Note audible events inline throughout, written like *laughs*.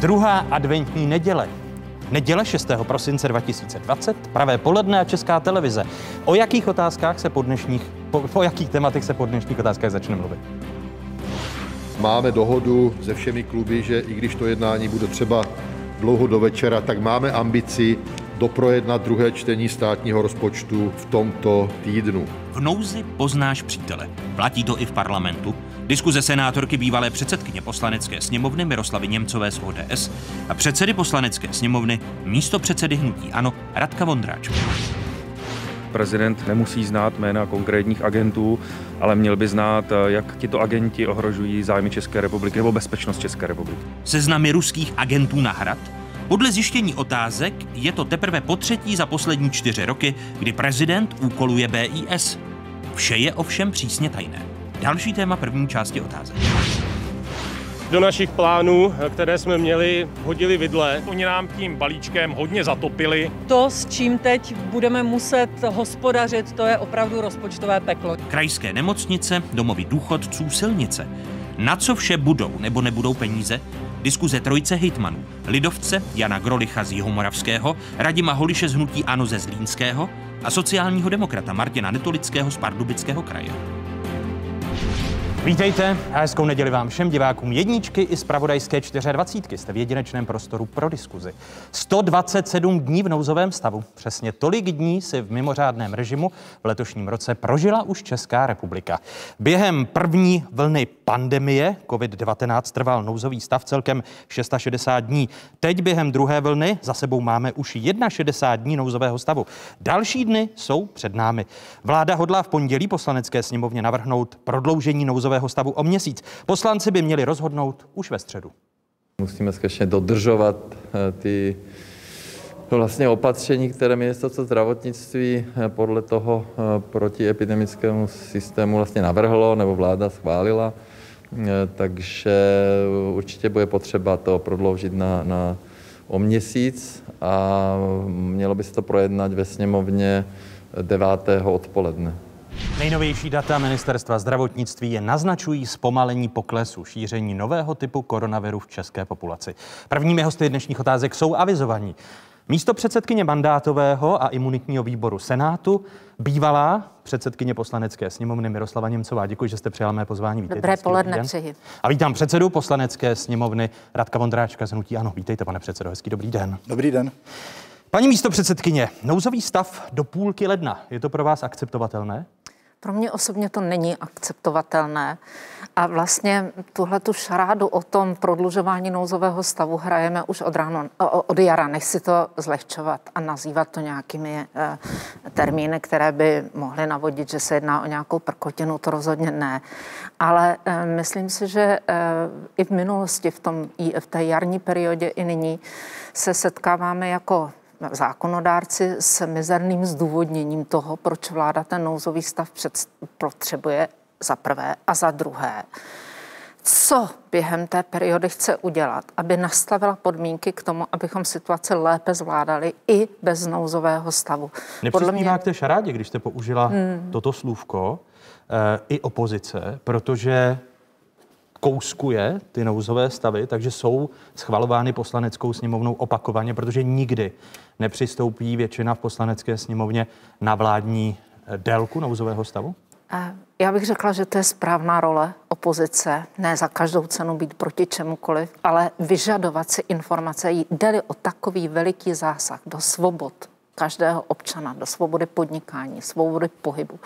Druhá adventní neděle. Neděle 6. prosince 2020, pravé poledne a Česká televize. O jakých otázkách se po dnešních, po, po jakých tématech se po dnešních otázkách začne mluvit? Máme dohodu se všemi kluby, že i když to jednání bude třeba dlouho do večera, tak máme ambici doprojednat druhé čtení státního rozpočtu v tomto týdnu. V nouzi poznáš přítele. Platí to i v parlamentu. Diskuze senátorky bývalé předsedkyně poslanecké sněmovny Miroslavy Němcové z ODS a předsedy poslanecké sněmovny místo předsedy hnutí Ano Radka Vondráčka. Prezident nemusí znát jména konkrétních agentů, ale měl by znát, jak tito agenti ohrožují zájmy České republiky nebo bezpečnost České republiky. Seznamy ruských agentů na hrad? Podle zjištění otázek je to teprve po třetí za poslední čtyři roky, kdy prezident úkoluje BIS. Vše je ovšem přísně tajné. Další téma první části otázek. Do našich plánů, které jsme měli, hodili vidle. Oni nám tím balíčkem hodně zatopili. To, s čím teď budeme muset hospodařit, to je opravdu rozpočtové peklo. Krajské nemocnice, domovy důchodců, silnice. Na co vše budou nebo nebudou peníze? Diskuze trojce hejtmanů. Lidovce Jana Grolicha z Jihomoravského, Radima Holiše z Hnutí Ano ze Zlínského a sociálního demokrata Martina Netolického z Pardubického kraje. Vítejte a hezkou neděli vám všem divákům jedničky i z Pravodajské 24. Jste v jedinečném prostoru pro diskuzi. 127 dní v nouzovém stavu. Přesně tolik dní si v mimořádném režimu v letošním roce prožila už Česká republika. Během první vlny pandemie COVID-19 trval nouzový stav celkem 660 dní. Teď během druhé vlny za sebou máme už 61 dní nouzového stavu. Další dny jsou před námi. Vláda hodlá v pondělí poslanecké sněmovně navrhnout prodloužení nouzového stavu o měsíc. Poslanci by měli rozhodnout už ve středu. Musíme skutečně dodržovat eh, ty vlastně opatření, které ministerstvo zdravotnictví eh, podle toho eh, protiepidemickému systému vlastně navrhlo nebo vláda schválila. Takže určitě bude potřeba to prodloužit na, na o měsíc a mělo by se to projednat ve sněmovně 9. odpoledne. Nejnovější data ministerstva zdravotnictví je naznačují zpomalení poklesu šíření nového typu koronaviru v české populaci. Prvními hosty dnešních otázek jsou avizovaní. Místo předsedkyně mandátového a imunitního výboru Senátu, bývalá předsedkyně poslanecké sněmovny Miroslava Němcová. Děkuji, že jste přijala mé pozvání. Vítejte, Dobré poledne přeji. A vítám předsedu poslanecké sněmovny Radka Vondráčka z Hnutí Ano. Vítejte, pane předsedo, hezký dobrý den. Dobrý den. Paní místo předsedkyně, nouzový stav do půlky ledna. Je to pro vás akceptovatelné? Pro mě osobně to není akceptovatelné. A vlastně tuhle tu šarádu o tom prodlužování nouzového stavu hrajeme už od, ráno, od jara. Nechci to zlehčovat a nazývat to nějakými eh, termíny, které by mohly navodit, že se jedná o nějakou prkotinu, to rozhodně ne. Ale eh, myslím si, že eh, i v minulosti, v, tom, i v té jarní periodě, i nyní se setkáváme jako zákonodárci s mizerným zdůvodněním toho, proč vláda ten nouzový stav před, potřebuje za prvé a za druhé. Co během té periody chce udělat, aby nastavila podmínky k tomu, abychom situaci lépe zvládali i bez nouzového stavu? Podle mě... k té šarádě, když jste použila hmm. toto slůvko, e, i opozice, protože kouskuje ty nouzové stavy, takže jsou schvalovány poslaneckou sněmovnou opakovaně, protože nikdy nepřistoupí většina v poslanecké sněmovně na vládní eh, délku nouzového stavu? Já bych řekla, že to je správná role opozice, ne za každou cenu být proti čemukoliv, ale vyžadovat si informace. Jde o takový veliký zásah do svobod každého občana, do svobody podnikání, svobody pohybu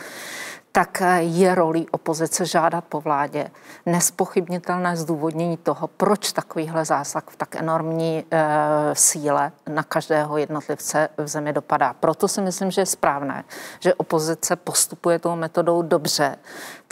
tak je rolí opozice žádat po vládě nespochybnitelné zdůvodnění toho, proč takovýhle zásah v tak enormní e, síle na každého jednotlivce v zemi dopadá. Proto si myslím, že je správné, že opozice postupuje tou metodou dobře,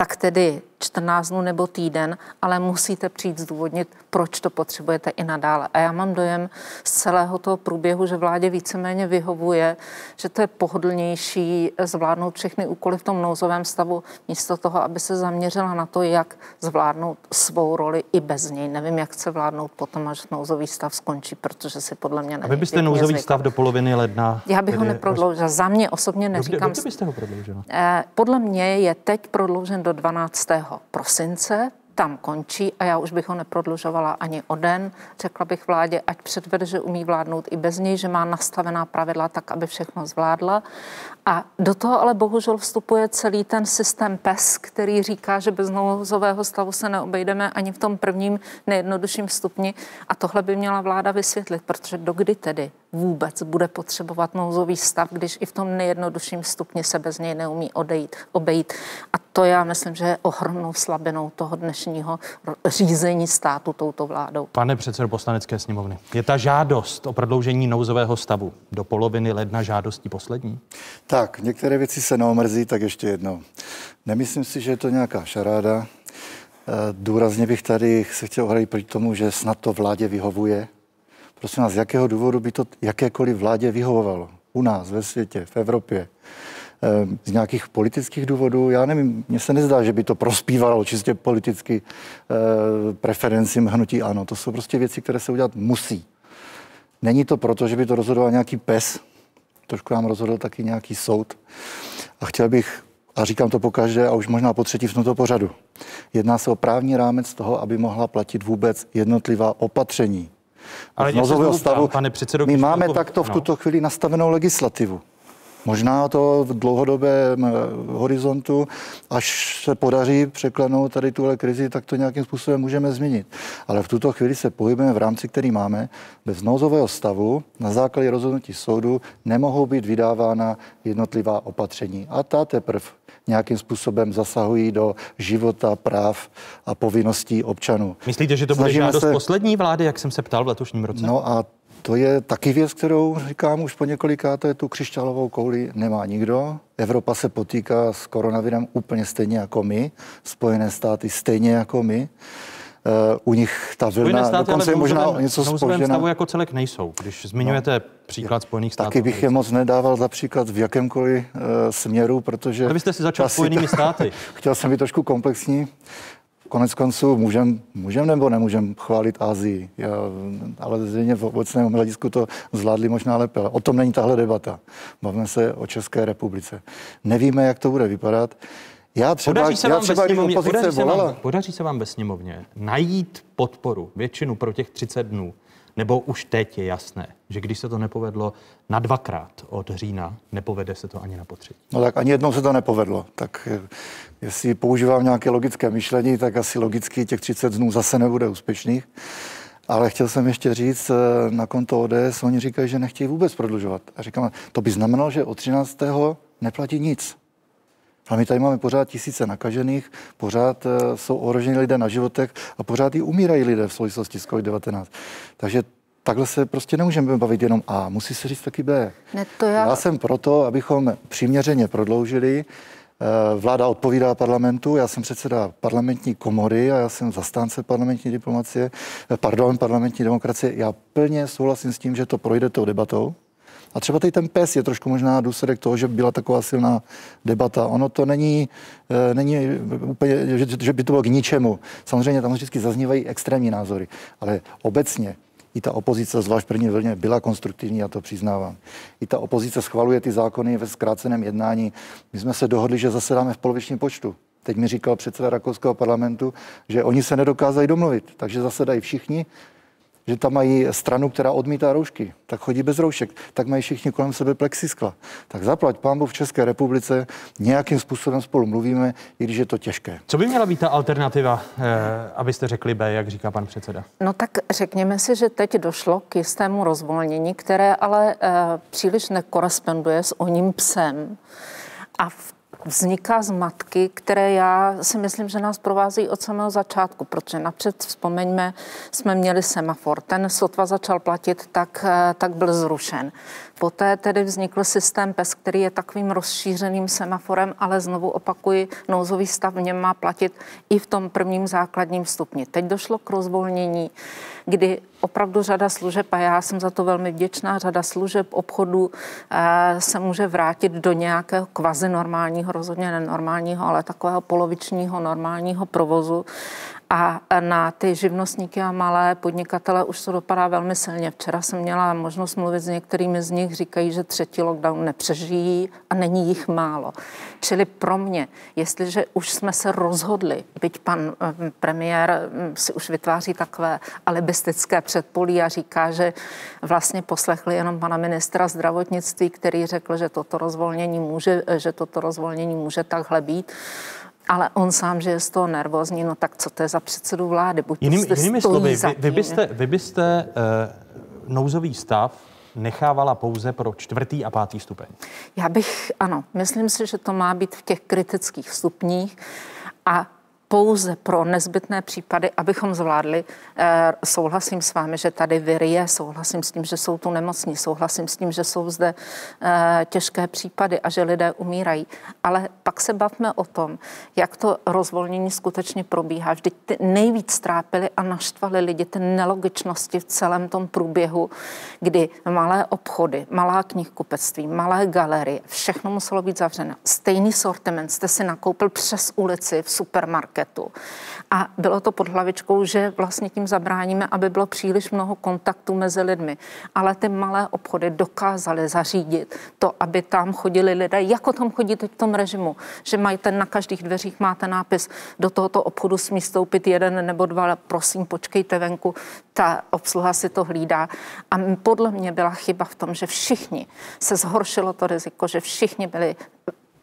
tak tedy 14 dnů nebo týden, ale musíte přijít zdůvodnit, proč to potřebujete i nadále. A já mám dojem z celého toho průběhu, že vládě víceméně vyhovuje, že to je pohodlnější zvládnout všechny úkoly v tom nouzovém stavu, místo toho, aby se zaměřila na to, jak zvládnout svou roli i bez něj. Nevím, jak chce vládnout potom, až nouzový stav skončí, protože si podle mě nevím. Vy byste nouzový zvykl. stav do poloviny ledna? Já bych ho neprodloužila. Za mě osobně neříkám. Dobře byste ho prodloužila? Eh, podle mě je teď prodloužen do 12 prosince. tam končí a já už bych ho neprodlužovala ani o den. Řekla bych vládě, ať předvede, že umí vládnout i bez něj, že má nastavená pravidla tak, aby všechno zvládla. A do toho ale bohužel vstupuje celý ten systém PES, který říká, že bez nouzového stavu se neobejdeme ani v tom prvním nejjednodušším stupni. A tohle by měla vláda vysvětlit, protože dokdy tedy vůbec bude potřebovat nouzový stav, když i v tom nejjednodušším stupni se bez něj neumí odejít, obejít. A to já myslím, že je ohromnou slabinou toho dnešního řízení státu touto vládou. Pane předsedo poslanecké sněmovny, je ta žádost o prodloužení nouzového stavu do poloviny ledna žádostí poslední? Tak, některé věci se neomrzí, tak ještě jednou. Nemyslím si, že je to nějaká šaráda. Eh, důrazně bych tady se chtěl ohradit proti tomu, že snad to vládě vyhovuje. Prosím vás, z jakého důvodu by to jakékoliv vládě vyhovovalo? U nás, ve světě, v Evropě. Eh, z nějakých politických důvodů, já nevím, mně se nezdá, že by to prospívalo čistě politicky eh, preferencím hnutí ano. To jsou prostě věci, které se udělat musí. Není to proto, že by to rozhodoval nějaký pes, trošku nám rozhodl taky nějaký soud. A chtěl bych, a říkám to po každé a už možná po třetí v tomto pořadu, jedná se o právní rámec toho, aby mohla platit vůbec jednotlivá opatření. Ale nouzového stavu, pane předsedo, my máme takto v tuto chvíli nastavenou legislativu. Možná to v dlouhodobém eh, horizontu, až se podaří překlenout tady tuhle krizi, tak to nějakým způsobem můžeme změnit. Ale v tuto chvíli se pohybujeme v rámci, který máme. Bez nouzového stavu na základě rozhodnutí soudu nemohou být vydávána jednotlivá opatření. A ta teprve nějakým způsobem zasahují do života, práv a povinností občanů. Myslíte, že to bude Snažíme žádost se... poslední vlády, jak jsem se ptal v letošním roce? No a to je taky věc, kterou říkám už po několikáté, tu křišťálovou kouli nemá nikdo. Evropa se potýká s koronavirem úplně stejně jako my, Spojené státy stejně jako my. Uh, u nich ta vlna dokonce je možná něco spožděná. stavu jako celek nejsou, když zmiňujete no, příklad Spojených států. Taky bych je moc nedával za příklad v jakémkoliv uh, směru, protože... Ale vy jste si začal Spojenými státy. *laughs* chtěl jsem být trošku komplexní. Konec konců můžem, můžem nebo nemůžem chválit Azii, Já, ale zřejmě v obecném hledisku to zvládli možná lépe. O tom není tahle debata. Bavíme se o České republice. Nevíme, jak to bude vypadat. Já třeba, podaří se já vám třeba, ve sněmovně, podaří, se vám, podaří se vám ve sněmovně najít podporu, většinu pro těch 30 dnů, nebo už teď je jasné, že když se to nepovedlo na dvakrát od října, nepovede se to ani na potřetí? No tak ani jednou se to nepovedlo. Tak eh, jestli používám nějaké logické myšlení, tak asi logicky těch 30 dnů zase nebude úspěšných. Ale chtěl jsem ještě říct, eh, na konto ODS, oni říkají, že nechtějí vůbec prodlužovat. A říkám, to by znamenalo, že od 13. neplatí nic. Ale my tady máme pořád tisíce nakažených, pořád uh, jsou ohroženi lidé na životech a pořád i umírají lidé v souvislosti s COVID-19. Takže takhle se prostě nemůžeme bavit jenom A, musí se říct taky B. Ne, to já... já jsem proto, abychom přiměřeně prodloužili. Eh, vláda odpovídá parlamentu, já jsem předseda parlamentní komory a já jsem zastánce parlamentní diplomacie, eh, pardon, parlamentní demokracie. Já plně souhlasím s tím, že to projde tou debatou, a třeba tady ten pes je trošku možná důsledek toho, že byla taková silná debata. Ono to není, e, není úplně, že, že by to bylo k ničemu. Samozřejmě tam vždycky zaznívají extrémní názory, ale obecně i ta opozice, zvlášť první vlně, byla konstruktivní, já to přiznávám. I ta opozice schvaluje ty zákony ve zkráceném jednání. My jsme se dohodli, že zasedáme v polovičním počtu. Teď mi říkal předseda rakouského parlamentu, že oni se nedokázali domluvit, takže zasedají všichni že tam mají stranu, která odmítá roušky, tak chodí bez roušek, tak mají všichni kolem sebe plexiskla. Tak zaplať pámbu v České republice, nějakým způsobem spolu mluvíme, i když je to těžké. Co by měla být ta alternativa, eh, abyste řekli B, jak říká pan předseda? No tak řekněme si, že teď došlo k jistému rozvolnění, které ale eh, příliš nekoresponduje s oním psem. A v vzniká zmatky, které já si myslím, že nás provází od samého začátku, protože napřed vzpomeňme, jsme měli semafor. Ten sotva začal platit, tak, eh, tak byl zrušen. Poté tedy vznikl systém PES, který je takovým rozšířeným semaforem, ale znovu opakuji, nouzový stav v něm má platit i v tom prvním základním stupni. Teď došlo k rozvolnění, kdy opravdu řada služeb, a já jsem za to velmi vděčná, řada služeb obchodu eh, se může vrátit do nějakého kvazi normálního, rozhodně nenormálního, ale takového polovičního normálního provozu A na ty živnostníky a malé podnikatele už to dopadá velmi silně. Včera jsem měla možnost mluvit s některými z nich, říkají, že třetí lockdown nepřežijí a není jich málo. Čili pro mě, jestliže už jsme se rozhodli, byť pan eh, premiér hm, si už vytváří takové alibistické předpolí a říká, že vlastně poslechli jenom pana ministra zdravotnictví, který řekl, že toto rozvolnění může, že toto rozvolnění může takhle být, ale on sám, že je z toho nervózní, no tak co to je za předsedu vlády? Buď Jiným, jinými slovy, vy, vy byste, vy byste uh, nouzový stav nechávala pouze pro čtvrtý a pátý stupeň. Já bych, ano, myslím si, že to má být v těch kritických stupních a pouze pro nezbytné případy, abychom zvládli. Eh, souhlasím s vámi, že tady vir je, souhlasím s tím, že jsou tu nemocní, souhlasím s tím, že jsou zde eh, těžké případy a že lidé umírají. Ale pak se bavme o tom, jak to rozvolnění skutečně probíhá. Vždyť ty nejvíc trápili a naštvali lidi ty nelogičnosti v celém tom průběhu, kdy malé obchody, malá knihkupectví, malé galerie, všechno muselo být zavřeno. Stejný sortiment jste si nakoupil přes ulici v supermarketu marketu. A bylo to pod hlavičkou, že vlastně tím zabráníme, aby bylo příliš mnoho kontaktů mezi lidmi. Ale ty malé obchody dokázaly zařídit to, aby tam chodili lidé, jako tam chodí teď v tom režimu, že mají ten na každých dveřích máte nápis, do tohoto obchodu smí stoupit jeden nebo dva, ale prosím, počkejte venku, ta obsluha si to hlídá. A podle mě byla chyba v tom, že všichni se zhoršilo to riziko, že všichni byli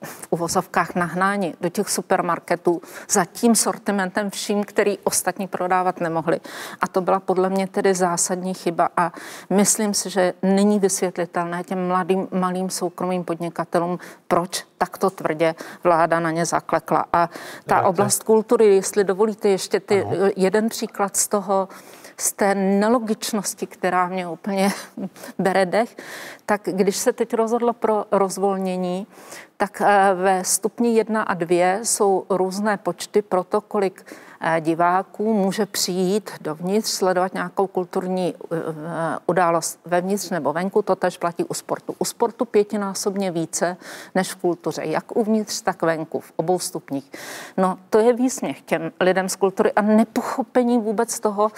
v uvozovkách nahnáni do těch supermarketů za tím sortimentem vším, který ostatní prodávat nemohli. A to byla podle mě tedy zásadní chyba a myslím si, že není vysvětlitelné těm mladým, malým soukromým podnikatelům, proč takto tvrdě vláda na ně zaklekla. A ta oblast kultury, jestli dovolíte ještě ty, jeden příklad z toho, z té nelogičnosti, která mě úplně *laughs* bere dech, tak když se teď rozhodlo pro rozvolnění, tak eh, ve stupni 1 a 2 jsou různé počty pro to, kolik eh, diváků může přijít dovnitř, sledovat nějakou kulturní eh, událost vevnitř nebo venku, to tež platí u sportu. U sportu pětinásobně více než v kultuře, jak uvnitř, tak venku, v obou stupních. No to je výsměch těm lidem z kultury a nepochopení vůbec toho,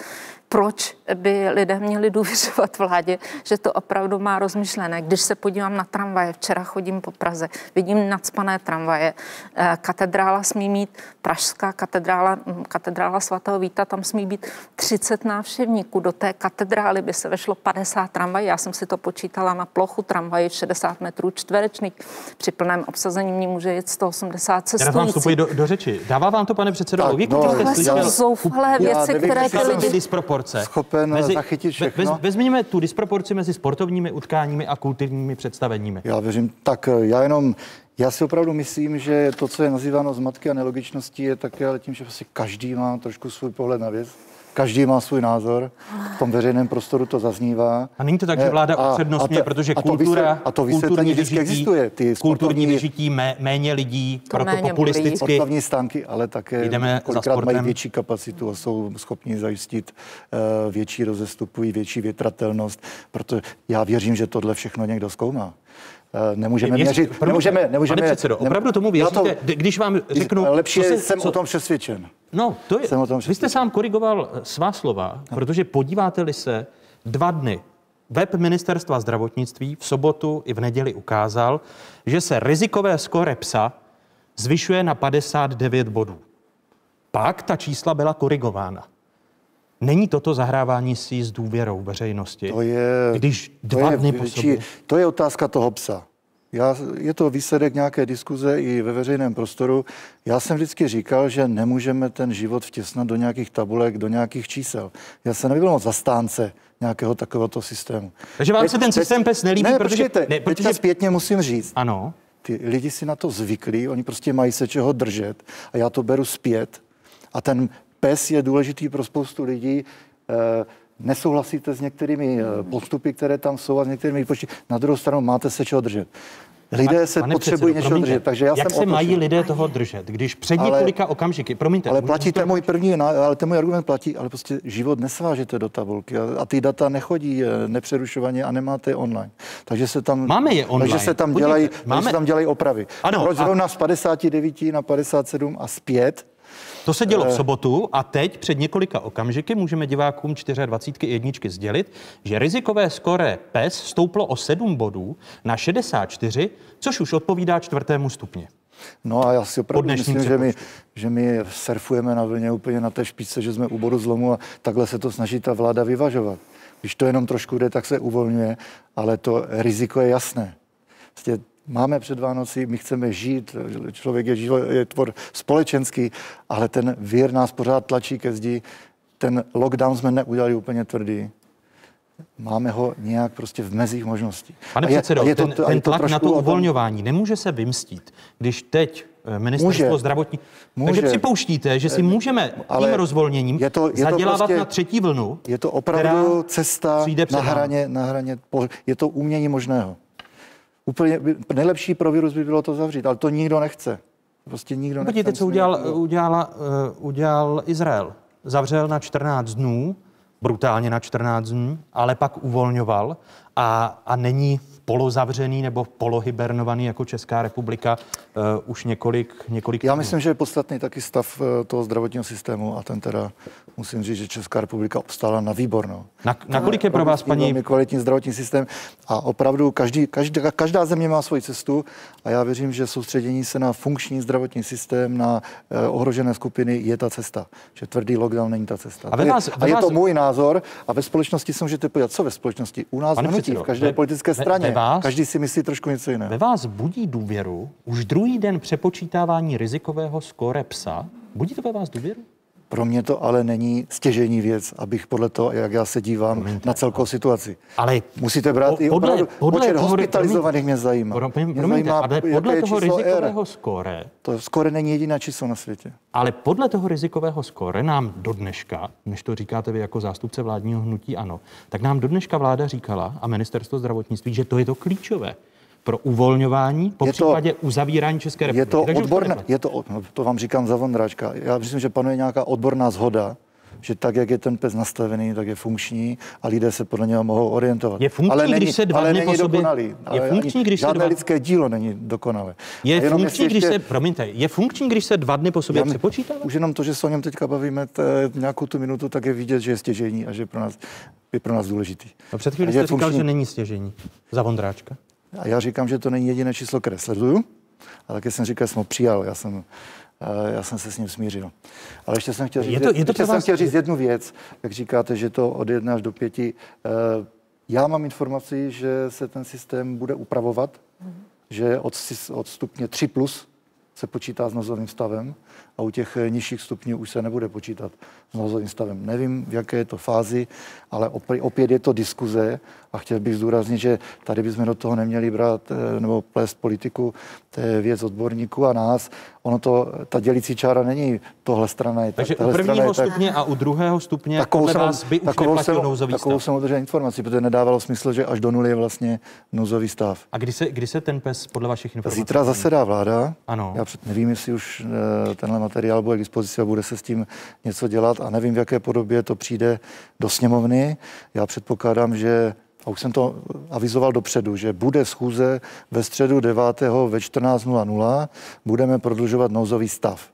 proč by lidé měli důvěřovat vládě, že to opravdu má rozmyšlené. Když se podívám na tramvaje, včera chodím po Praze, vidím nadspané tramvaje, eh, katedrála smí mít, pražská katedrála, hm, katedrála svatého Víta, tam smí být 30 návštěvníků. Do té katedrály by se vešlo 50 tramvají. Já jsem si to počítala na plochu tramvaje 60 metrů čtverečných. Při plném obsazení mě může jít 180 cestujících. Já vám vstupuji do, do řeči. Dává vám to, pane předsedo, logiku? No, jsou zoufalé věci, které ty lidi disproporce. Schopen mezi, zachytit všechno. Vez, vezměme tu disproporci mezi sportovními utkáními a kulturními představeními. Já věřím, tak eh, já jenom já si opravdu myslím, že to, co je nazýváno zmatky a nelogičností, je také ale tím, že prostě každý má trošku svůj pohled na věc. Každý má svůj názor, v tom veřejném prostoru to zaznívá. A není to tak, že vláda upřednostňuje, protože a to kultura, a to kulturní vyžití, existuje. Ty kulturní vyžití mé, méně lidí, to proto méně populisticky. Sportovní stánky, ale také jdeme kolikrát mají větší kapacitu a jsou schopni zajistit uh, větší rozestupují, větší větratelnost, protože já věřím, že tohle všechno někdo zkoumá. Eh, nemůžeme Věř, měřit. Promiňte, nemůžeme, nemůžeme, pane předsedo, opravdu tomu věříte, to, když vám řeknu... Lepší se, jsem co, o tom přesvědčen. No, to je, jsem o tom přesvědčen. vy jste sám korigoval eh, svá slova, no. protože podíváte-li se dva dny, web ministerstva zdravotnictví v sobotu i v neděli ukázal, že se rizikové skore psa zvyšuje na 59 bodů. Pak ta čísla byla korigována. Není toto zahrávání si s důvěrou veřejnosti? To je, když dva to je, dny po sobě... To je otázka toho psa. Já, je to výsledek nějaké diskuze i ve veřejném prostoru. Já jsem vždycky říkal, že nemůžeme ten život vtěsnat do nějakých tabulek, do nějakých čísel. Já jsem nebyl moc zastánce nějakého takovéhoto systému. Takže vám teď, se ten systém PES nelíbí, ne, protože... Ne, protože... Teďka zpětně musím říct. Ano. Ty lidi si na to zvyklí, oni prostě mají se čeho držet a já to beru zpět. A ten PES je důležitý pro spoustu lidí. Eh, nesouhlasíte s některými eh, postupy, které tam jsou a s některými počty. Na druhou stranu máte se čeho držet. Lidé se Pane potřebují něčeho promiňte, držet, takže já jak jsem se mají lidé toho držet, když před několika ale, okamžiky, promiňte. Ale platí to můj první, ale ten můj argument platí, ale prostě život nesvážete do tabulky a, a ty data nechodí eh, nepřerušovaně a nemáte online. Takže se tam, Máme je online. Takže se tam, dělají, Máme... se tam dělají opravy. Ano, Proč a... zrovna z 59 na 57 a zpět? To se dělo v sobotu a teď před několika okamžiky můžeme divákům 24 jedničky sdělit, že rizikové skore PES stouplo o 7 bodů na 64, což už odpovídá čtvrtému stupni. No a já si opravdu myslím, že my, že my surfujeme na vlně úplně na té špičce, že jsme u bodu zlomu a takhle se to snaží ta vláda vyvažovat. Když to jenom trošku jde, tak se uvolňuje, ale to riziko je jasné. Vlastně máme před Vánocí, my chceme žít, člověk je, je tvor společenský, ale ten vír nás pořád tlačí ke zdi. Ten lockdown jsme neudělali úplně tvrdý. Máme ho nějak prostě v mezích možností. Pane A je- předsedo, a je to- ten, ten to tlak na to o tom- uvolňování nemůže se vymstít, když teď eh, ministerstvo Může. zdravotní... Může. Takže připouštíte, že si můžeme Ale tím rozvolněním je to- je to zadělávat prostě- na třetí vlnu, Je to opravdu cesta přijde před na hraně, na hraně, je to umění možného. Úplně nejlepší pro virus by bylo to zavřít, ale to nikdo nechce. Prostě nikdo nechce. Podívejte, co Musíme- udělal, udělal, uh, udělal Izrael. Zavřel na 14 dnů, brutálně na 14 dnů, ale pak uvolňoval a, a není polozavřený nebo polohibernovaný jako Česká republika uh, už několik, několik Já týdnů. myslím, že je podstatný taky stav eh, toho zdravotního systému a ten teda musím říct, že Česká republika obstála na výbornou. Na, na kolik je pro vás, paní Velmi kvalitní zdravotní systém a opravdu každý, každá, každá země má svoji cestu a já věřím, že soustředění se na funkční zdravotní systém, na eh, ohrožené skupiny je ta cesta. Že tvrdý lockdown není ta cesta. A ve To je- vás- a ve je vás- to můj názor a ve společnosti se můžete podívat, co ve společnosti? U nás Pane v hnutí, předsedo, v každé ve- politické ve- straně. ve vás- Každý si myslí trošku něco jiného. Ve vás budí důvěru už druhý den přepočítávání rizikového skóre psa? Budí to ve vás důvěru? Pro mě to ale není stěžení věc, abych podle toho, jak já se dívám Promiňte, na celkovou situaci. Ale Musíte brát Po- i podle- opravdu podle počet toho- hospitalizovaných mě zajímá. Mě Promiňte, zajímá, ale podle je toho číslo R. rizikového skóre, To skoro není jediné číslo na světě. ale podle toho rizikového skóre nám do dneška, než to říkáte vy jako zástupce vládního hnutí ANO, tak nám do dneška vláda říkala a ministerstvo zdravotnictví, že to je to klíčové pro uvolňování, po Je to- případě uzavírání České republiky. Je to Takže odborné, neplatí. je to, no, to vám říkám za Vondráčka. Já myslím, že panuje nějaká odborná zhoda, že tak, jak je ten pes nastavený, tak je funkční a lidé se podle něho mohou orientovat. Je funkční, ale není, když se dva ale není po sobě- dokonalý. je Ale funkční, ani když se žádné dva- lidské dílo není dokonalé. Je funkční, když ještě- se, promiňte, je funkční, když se dva dny po sobě my- přepočítává? Už jenom to, že se o něm teďka bavíme t, nějakou tu minutu, tak je vidět, že je stěžení a že je pro nás, je pro nás důležitý. No před A chvílí je jste říkal, funkční. že není stěžení za Vondráčka. A já říkám, že to není jediné číslo, které sleduju, a taky jsem říkal, že jsem ho přijal, já jsem, já jsem se s ním smířil. Ale ještě jsem chtěl říct, Je to- je to ještě pro jsem vás- chtěl říct jednu věc, jak říkáte, že to od jedné až do pěti. Eh, Já mám informaci, že se ten systém bude upravovat, že od, od stupně 3 plus se počítá s nozovým stavem a u těch eh, nižších stupňů už se nebude počítat s nozovým stavem. Nevím, v jaké je to fázi, ale opět, je to diskuze a chtěl bych zdůraznit, že tady bychom do toho neměli brát eh, nebo plést politiku, to je věc odborníků a nás. Ono to, ta dělící čára není tohle strana. Je, Takže u prvního je tak- stupně a u druhého stupně Takovou jsem, vás by už takovou neplatil jsem, nouzový takovou stav. jsem udržel informaci, protože nedávalo smysl, že až do nuly je vlastně nouzový stav. A kdy se, kdy se ten pes podle vašich informací... Zítra zasedá vláda. Ano. Já před, nevím, jestli už eh, tenhle materiál bude k dispozici a bude se s tím něco dělat a nevím, v jaké podobě to přijde do sněmovny. Já předpokládám, že a už jsem to avizoval dopředu, že bude schůze ve středu 9. ve 14.00, budeme prodlužovat nouzový stav.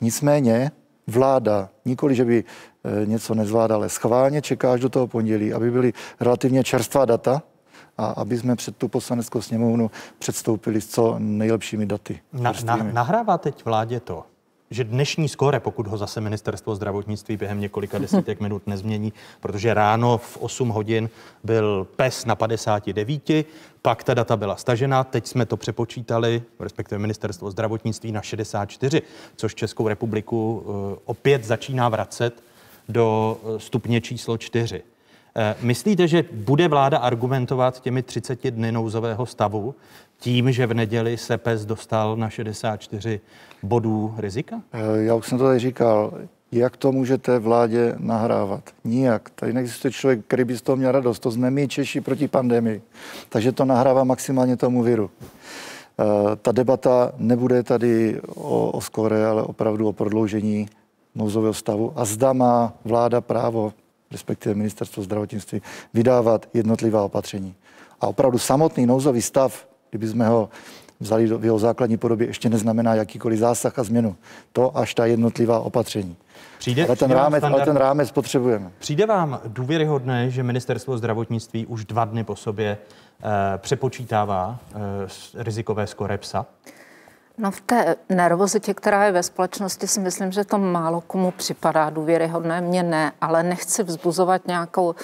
Nicméně vláda, nikoli, že by eh, něco nezvládala, ale schválně čeká až do toho pondělí, aby byly relativně čerstvá data, a aby jsme před tu poslaneckou sněmovnu předstoupili s co nejlepšími daty. Na, na, nahrává teď vládě to, že dnešní skóre, pokud ho zase ministerstvo zdravotnictví během několika desítek *laughs* minut nezmění, protože ráno v 8 hodin byl PES na 59, pak ta data byla stažena, teď jsme to přepočítali, respektive ministerstvo zdravotnictví na 64, což Českou republiku eh, opět začíná vracet do eh, stupně číslo 4. Eh, Myslíte, že bude vláda argumentovat těmi 30 dny nouzového stavu tím, že v neděli se PES dostal na 64 bodů rizika? Eh, Já už jsem to tady říkal, jak to můžete vládě nahrávat? Nijak. Tady neexistuje člověk, který by z toho měl radost. To my Češi proti pandemii. Takže to nahrává maximálně tomu viru. Eh, Ta debata nebude tady o, o skore, ale opravdu o prodloužení nouzového stavu. A zda má vláda právo, respektive ministerstvo zdravotnictví, vydávat jednotlivá opatření. A opravdu samotný nouzový stav, kdyby jsme ho vzali v jeho základní podobě, ještě neznamená jakýkoliv zásah a změnu. To až ta jednotlivá opatření. Přijde, ale, ten přijde rámec, standard... ale ten rámec potřebujeme. Přijde vám důvěryhodné, že ministerstvo zdravotnictví už dva dny po sobě eh, přepočítává eh, rizikové skore psa? No v té nervozitě, která je ve společnosti, si myslím, že to málo komu připadá důvěryhodné, mně ne, ale nechci vzbuzovat nějakou,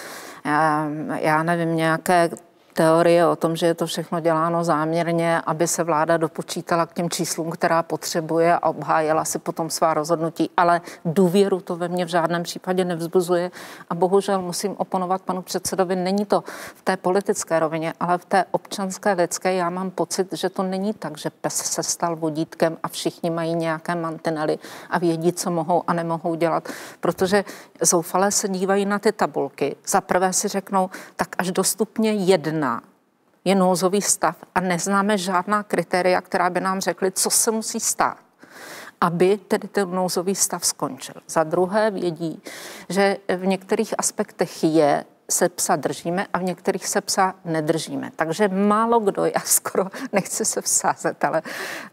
já, eh, já nevím, nějaké teorie o tom, že je to všechno děláno záměrně, aby se vláda dopočítala k těm číslům, která potřebuje a obhájela si potom svá rozhodnutí. Ale důvěru to ve mně v žádném případě nevzbuzuje a bohužel musím oponovat panu předsedovi. Není to v té politické rovině, ale v té občanské lidské. Já mám pocit, že to není tak, že pes se stal vodítkem a všichni mají nějaké mantinely a vědí, co mohou a nemohou dělat, protože zoufale se dívají na ty tabulky. Za prvé si řeknou, tak až dostupně jedna je nouzový stav a neznáme žádná kritéria, která by nám řekly, co se musí stát aby tedy ten nouzový stav skončil. Za druhé vědí, že v některých aspektech je se psa držíme a v některých se psa nedržíme. Takže málo kdo, já *laughs* skoro nechci se vsázet, ale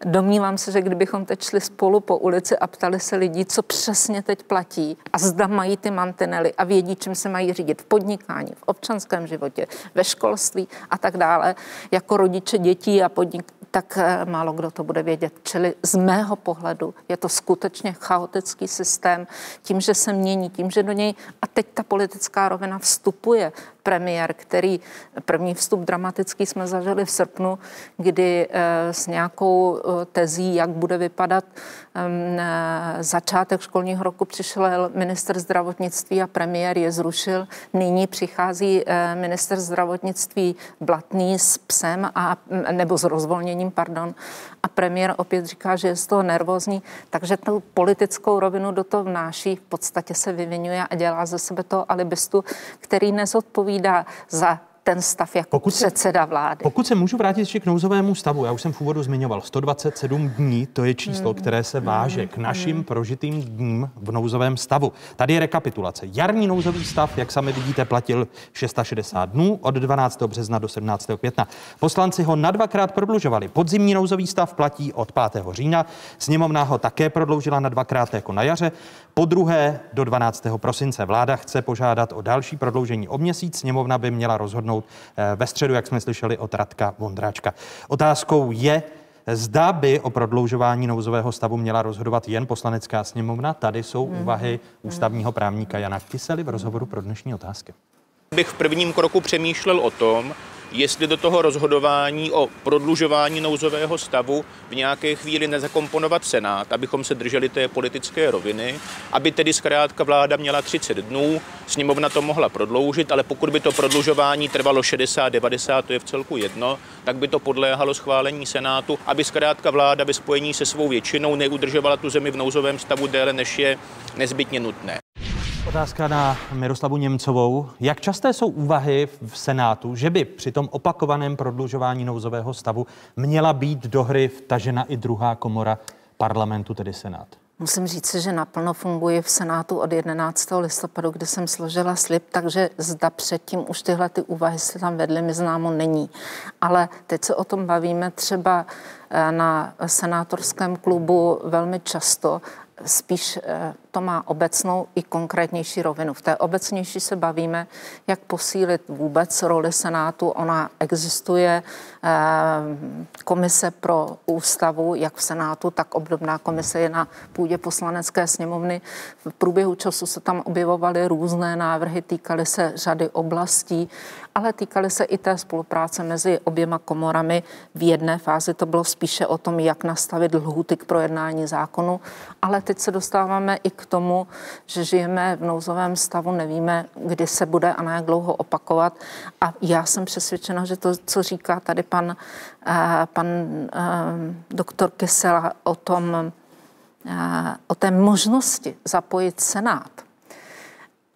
domnívám se, že kdybychom teď šli spolu po ulici a ptali se lidí, co přesně teď platí a zda mají ty mantinely a vědí, čím se mají řídit v podnikání, v občanském životě, ve školství a tak dále, jako rodiče dětí a podnik, tak eh, málo kdo to bude vědět. Čili z mého pohledu je to skutečně chaotický systém, tím, že se mění, tím, že do něj, a teď ta politická rovina vstupuje, premiér, který první vstup dramatický jsme zažili v srpnu, kdy eh, s nějakou eh, tezí, jak bude vypadat začátek školního roku, přišel minister zdravotnictví a premiér je zrušil. Nyní přichází minister zdravotnictví Blatný s psem a, nebo s rozvolněním jednáním, pardon, a premiér opět říká, že je z toho nervózní, takže tu politickou rovinu do toho vnáší, v podstatě se vyvinuje a dělá ze sebe toho alibistu, který nezodpovídá za ten stav jako pokud předseda vlády. Pokud se můžu vrátit ještě k nouzovému stavu, já už jsem v úvodu zmiňoval, 127 dní, to je číslo, mm. které se váže k našim mm. prožitým dním v nouzovém stavu. Tady je rekapitulace. Jarní nouzový stav, jak sami vidíte, platil 660 dnů od 12. března do 17. května. Poslanci ho na dvakrát prodlužovali. Podzimní nouzový stav platí od 5. října. Sněmovna ho také prodloužila na dvakrát jako na jaře. Po druhé do 12. prosince vláda chce požádat o další prodloužení o měsíc. Sněmovna by měla rozhodnout eh, ve středu, jak jsme slyšeli od Radka Vondráčka. Otázkou je, Zda by o prodloužování nouzového stavu měla rozhodovat jen poslanecká sněmovna. Tady jsou mm. úvahy ústavního právníka Jana Kysely v rozhovoru pro dnešní otázky. Bych v prvním kroku přemýšlel o tom, jestli do toho rozhodování o prodlužování nouzového stavu v nějaké chvíli nezakomponovat Senát, abychom se drželi té politické roviny, aby tedy zkrátka vláda měla 30 dnů, sněmovna to mohla prodloužit, ale pokud by to prodlužování trvalo 60, 90, to je v celku jedno, tak by to podléhalo schválení Senátu, aby zkrátka vláda ve spojení se svou většinou neudržovala tu zemi v nouzovém stavu déle, než je nezbytně nutné. Otázka na Miroslavu Němcovou. Jak časté jsou úvahy v Senátu, že by při tom opakovaném prodlužování nouzového stavu měla být do hry vtažena i druhá komora parlamentu, tedy Senát? Musím říct, že naplno funguje v Senátu od 11. listopadu, kdy jsem složila slib, takže zda předtím už tyhle ty úvahy se tam vedly, mi známo není. Ale teď se o tom bavíme třeba eh, na senátorském klubu velmi často spíš eh, to má obecnou i konkrétnější rovinu. V té obecnější se bavíme, jak posílit vůbec roli Senátu. Ona existuje eh, komise pro ústavu, jak v Senátu, tak obdobná komise je na půdě poslanecké sněmovny. V průběhu času se tam objevovaly různé návrhy, týkaly se řady oblastí, ale týkaly se i té spolupráce mezi oběma komorami. V jedné fázi to bylo spíše o tom, jak nastavit lhůty k projednání zákonu, ale teď se dostáváme i k tomu, že žijeme v nouzovém stavu, nevíme, kdy se bude a na jak dlouho opakovat. A já jsem přesvědčena, že to, co říká tady pan, uh, pan uh, doktor Kysela o tom, uh, o té možnosti zapojit Senát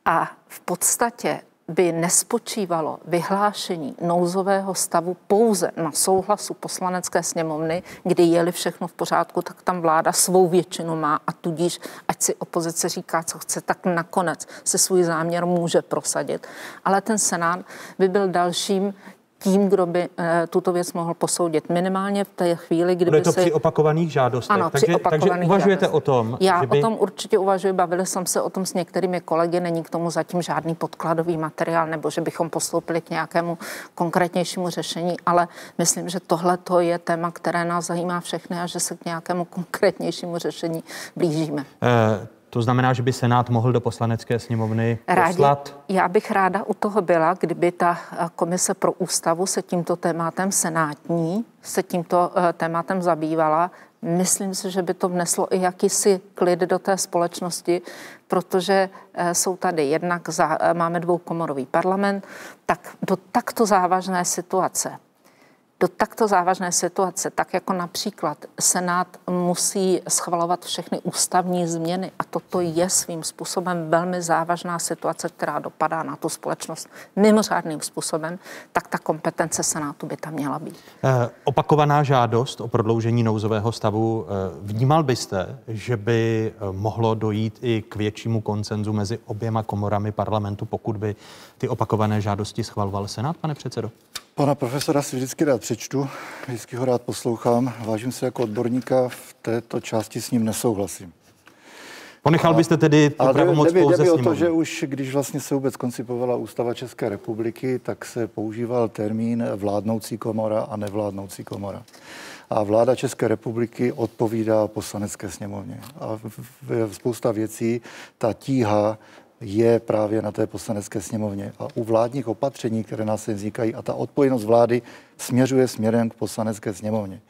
a v podstatě by nespočívalo vyhlášení nouzového stavu pouze na souhlasu poslanecké sněmovny, kdy je-li všechno v pořádku, tak tam vláda svou většinu má a tudíž, ať si opozice říká, co chce, tak nakonec se svůj záměr může prosadit. Ale ten senát by byl dalším tím, kdo by e, tuto věc mohl posoudit. Minimálně v té chvíli, kdyby Bude to si... při opakovaných žádostech. Ano, takže, při opakovaných takže uvažujete žádostech. o tom, Já že by... o tom určitě uvažuji, bavili jsem se o tom s některými kolegy, není k tomu zatím žádný podkladový materiál, nebo že bychom postoupili k nějakému konkrétnějšímu řešení, ale myslím, že tohle to je téma, které nás zajímá všechny a že se k nějakému konkrétnějšímu řešení blížíme. E, to znamená, že by Senát mohl do poslanecké sněmovny Rádi, poslat? Já bych ráda u toho byla, kdyby ta eh, komise pro ústavu se tímto tématem senátní, se tímto uh, tématem zabývala. Myslím si, že by to vneslo i jakýsi klid do té společnosti, protože uh, jsou tady jednak, za, máme dvoukomorový parlament, tak do takto závažné situace do takto závažné situace, tak jako například Senát musí schvalovat všechny ústavní změny a toto je svým způsobem velmi závažná situace, která dopadá na tu společnost mimořádným způsobem, tak ta kompetence Senátu by tam měla být. Eh, opakovaná žádost o prodloužení nouzového stavu. Eh, vnímal byste, že by eh, mohlo dojít i k většímu koncenzu mezi oběma komorami parlamentu, pokud by ty opakované žádosti schvaloval Senát, pane předsedo? Pana profesora si vždycky rád přečtu, vždycky ho rád poslouchám. Vážím se jako odborníka, v této části s ním nesouhlasím. Ponechal byste tedy tu Ale pravomoc jde, pouze jde o to, že už když vlastně se vůbec koncipovala ústava České republiky, tak se používal termín vládnoucí komora a nevládnoucí komora. A vláda České republiky odpovídá poslanecké sněmovně. A v, v, v spousta věcí ta tíha je právě na té poslanecké sněmovně. A u vládních opatření, které nás se vznikají, a ta odpovědnost vlády směřuje směrem k poslanecké sněmovně.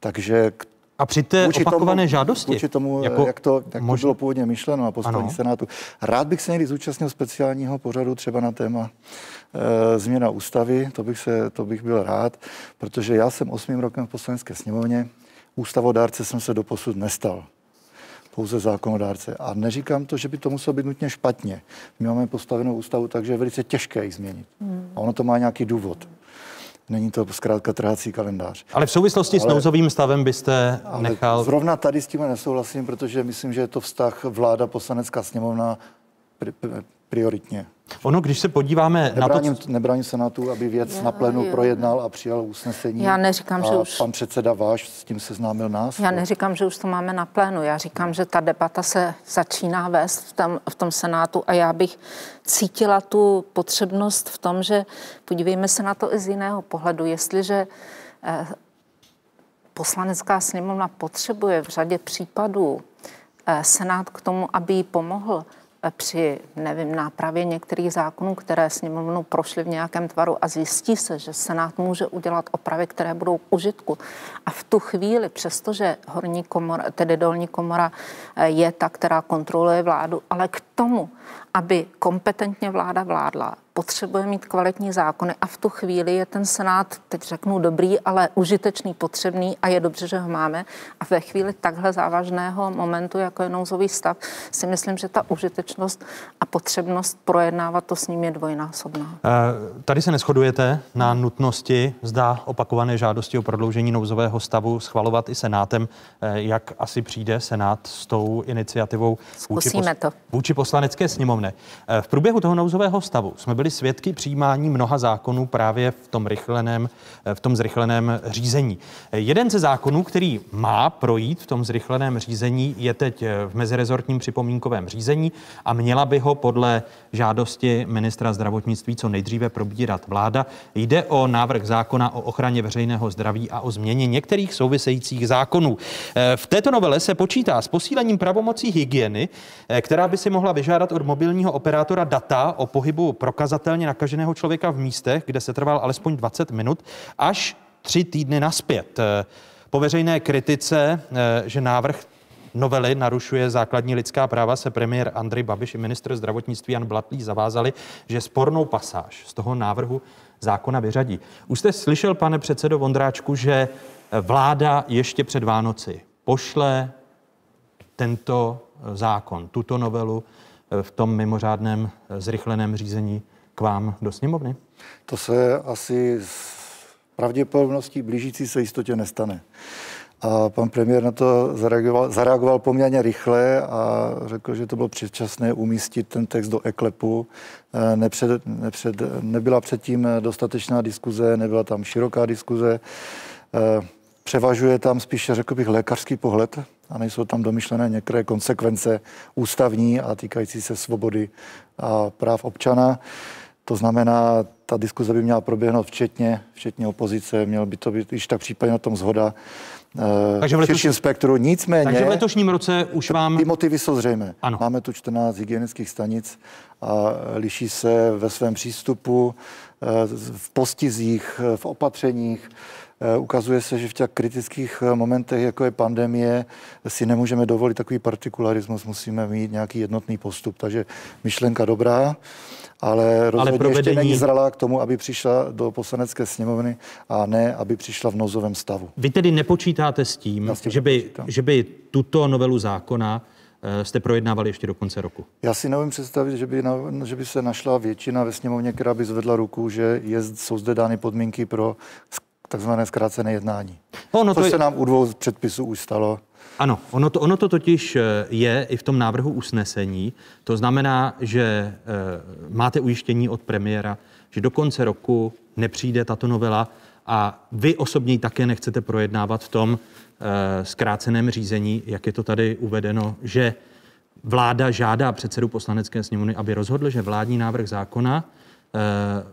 Takže k A při té vůči opakované tomu, žádosti? Vůči tomu, jako jako jak to, jak to bylo původně myšleno na postavení. Senátu. Rád bych se někdy zúčastnil speciálního pořadu třeba na téma e, změna ústavy, to bych, se, to bych byl rád, protože já jsem osmým rokem v poslanecké sněmovně, ústavodárce jsem se doposud nestal pouze zákonodárce. A neříkám to, že by to muselo být nutně špatně. My máme postavenou ústavu, takže je velice těžké ji změnit. Hmm. A ono to má nějaký důvod. Není to zkrátka trhací kalendář. Ale v souvislosti s Ale- nouzovým stavem byste Ale nechal... Zrovna tady s tím nesouhlasím, protože myslím, že je to vztah vláda, poslanecká sněmovna prioritně. Ono, když se podíváme na to, Nebráním, nebráním Senátu, aby věc na plénu jo. projednal a přijal usnesení. Já neříkám, a že už- pan předseda váš s tím seznámil nás. Já neříkám, že už to máme na plénu. Já říkám, že ta debata se začíná vést v tom, v tom Senátu a já bych cítila tu potřebnost v tom, že podívejme se na to i z jiného pohledu. Jestliže eh, poslanecká sněmovna potřebuje v řadě případů eh, Senát k tomu, aby jí pomohl při, nevím, nápravě některých zákonů, které sněmovnou prošly v nějakém tvaru a zjistí se, že Senát může udělat opravy, které budou k užitku. A v tu chvíli, přestože horní komora, tedy dolní komora eh, je ta, která kontroluje vládu, ale k tomu, aby kompetentně vláda vládla, potřebuje mít kvalitní zákony a v tu chvíli je ten Senát, teď řeknu dobrý, ale užitečný, potřebný a je dobře, že ho máme. A ve chvíli takhle závažného momentu, jako je nouzový stav, si myslím, že ta užitečnost a potřebnost projednávat to s ním je dvojnásobná. Eh, Tady se neschodujete na nutnosti zda opakované žádosti o prodloužení nouzového stavu schvalovat i Senátem. Eh, Jak asi přijde Senát s tou iniciativou vůči, Zkusíme to. vůči poslanecké sněmovny? Eh, V průběhu toho nouzového stavu jsme byli svědky přijímání mnoha zákonů právě v tom, rychleném, eh, v tom zrychleném řízení. Jeden ze zákonů, který má projít v tom zrychleném řízení, je teď eh, v mezirezortním připomínkovém řízení a měla by ho podle žádosti ministra zdravotnictví co nejdříve probírat vláda. Jde o návrh zákona o ochraně veřejného zdraví a o změně některých souvisejících zákonů. Eh, V této novele se počítá s posílením pravomocí hygieny, která by si mohla vyžádat od mobilního operátora data o pohybu prokazatelně nakaženého člověka v místech, kde se trval alespoň 20 minut, až tři týdny naspět. Po veřejné kritice, eh, že návrh novely narušuje základní lidská práva, se premiér Andrej Babiš i ministr zdravotnictví Jan Blatlý zavázali, že spornou pasáž z toho návrhu zákona vyřadí. Už jste slyšel, pane předsedo Vondráčku, že vláda ještě před Vánoci pošle tento zákon, tuto novelu eh, v tom mimořádném eh, zrychleném řízení k vám do sněmovny? To se asi s pravděpodobností blížící se jistotě nestane. A pan premiér na to zareagoval, zareagoval poměrně rychle a řekl, že to bylo předčasné umístit ten text do eklepu. Eh, nepřed, nepřed, nebyla předtím dostatečná diskuze, nebyla tam široká diskuze. Eh, převažuje tam spíše, řekl bych, lékařský pohled a nejsou tam domyšlené některé konsekvence ústavní a týkající se svobody a práv občana. To znamená, ta diskuze by měla proběhnout včetně, včetně opozice, měl by to být již tak případně na tom zhoda. Eh, takže v letošním spektru. Nicméně... Takže v letošním roce už vám... Ty motivy jsou zřejmé. Ano. Máme tu 14 hygienických stanic a liší se ve svém přístupu, eh, v postizích, v opatřeních. Eh, ukazuje se, že v těch kritických momentech, jako je pandemie, si nemůžeme dovolit takový partikularismus, musíme mít nějaký jednotný postup. Takže myšlenka dobrá ale rozhodně ale provedení... ještě není zralá k tomu, aby přišla do poslanecké sněmovny a ne, aby přišla v nouzovém stavu. Vy tedy nepočítáte s tím, že by, že by tuto novelu zákona eh, jste projednávali ještě do konce roku? Já si nevím představit, že by, na, že by se našla většina ve sněmovně, která by zvedla ruku, že je, jsou zde dány podmínky pro takzvané zkrácené jednání. No, no to je... se nám u dvou předpisů už stalo. Ano, ono to, ono to totiž eh, je i v tom návrhu usnesení. To znamená, že e, máte ujištění od premiéra, že do konce roku nepřijde tato novela a vy osobně ji také nechcete projednávat v tom e, zkráceném řízení, jak je to tady uvedeno, že vláda žádá předsedu poslanecké sněmovny, aby rozhodl, že vládní návrh zákona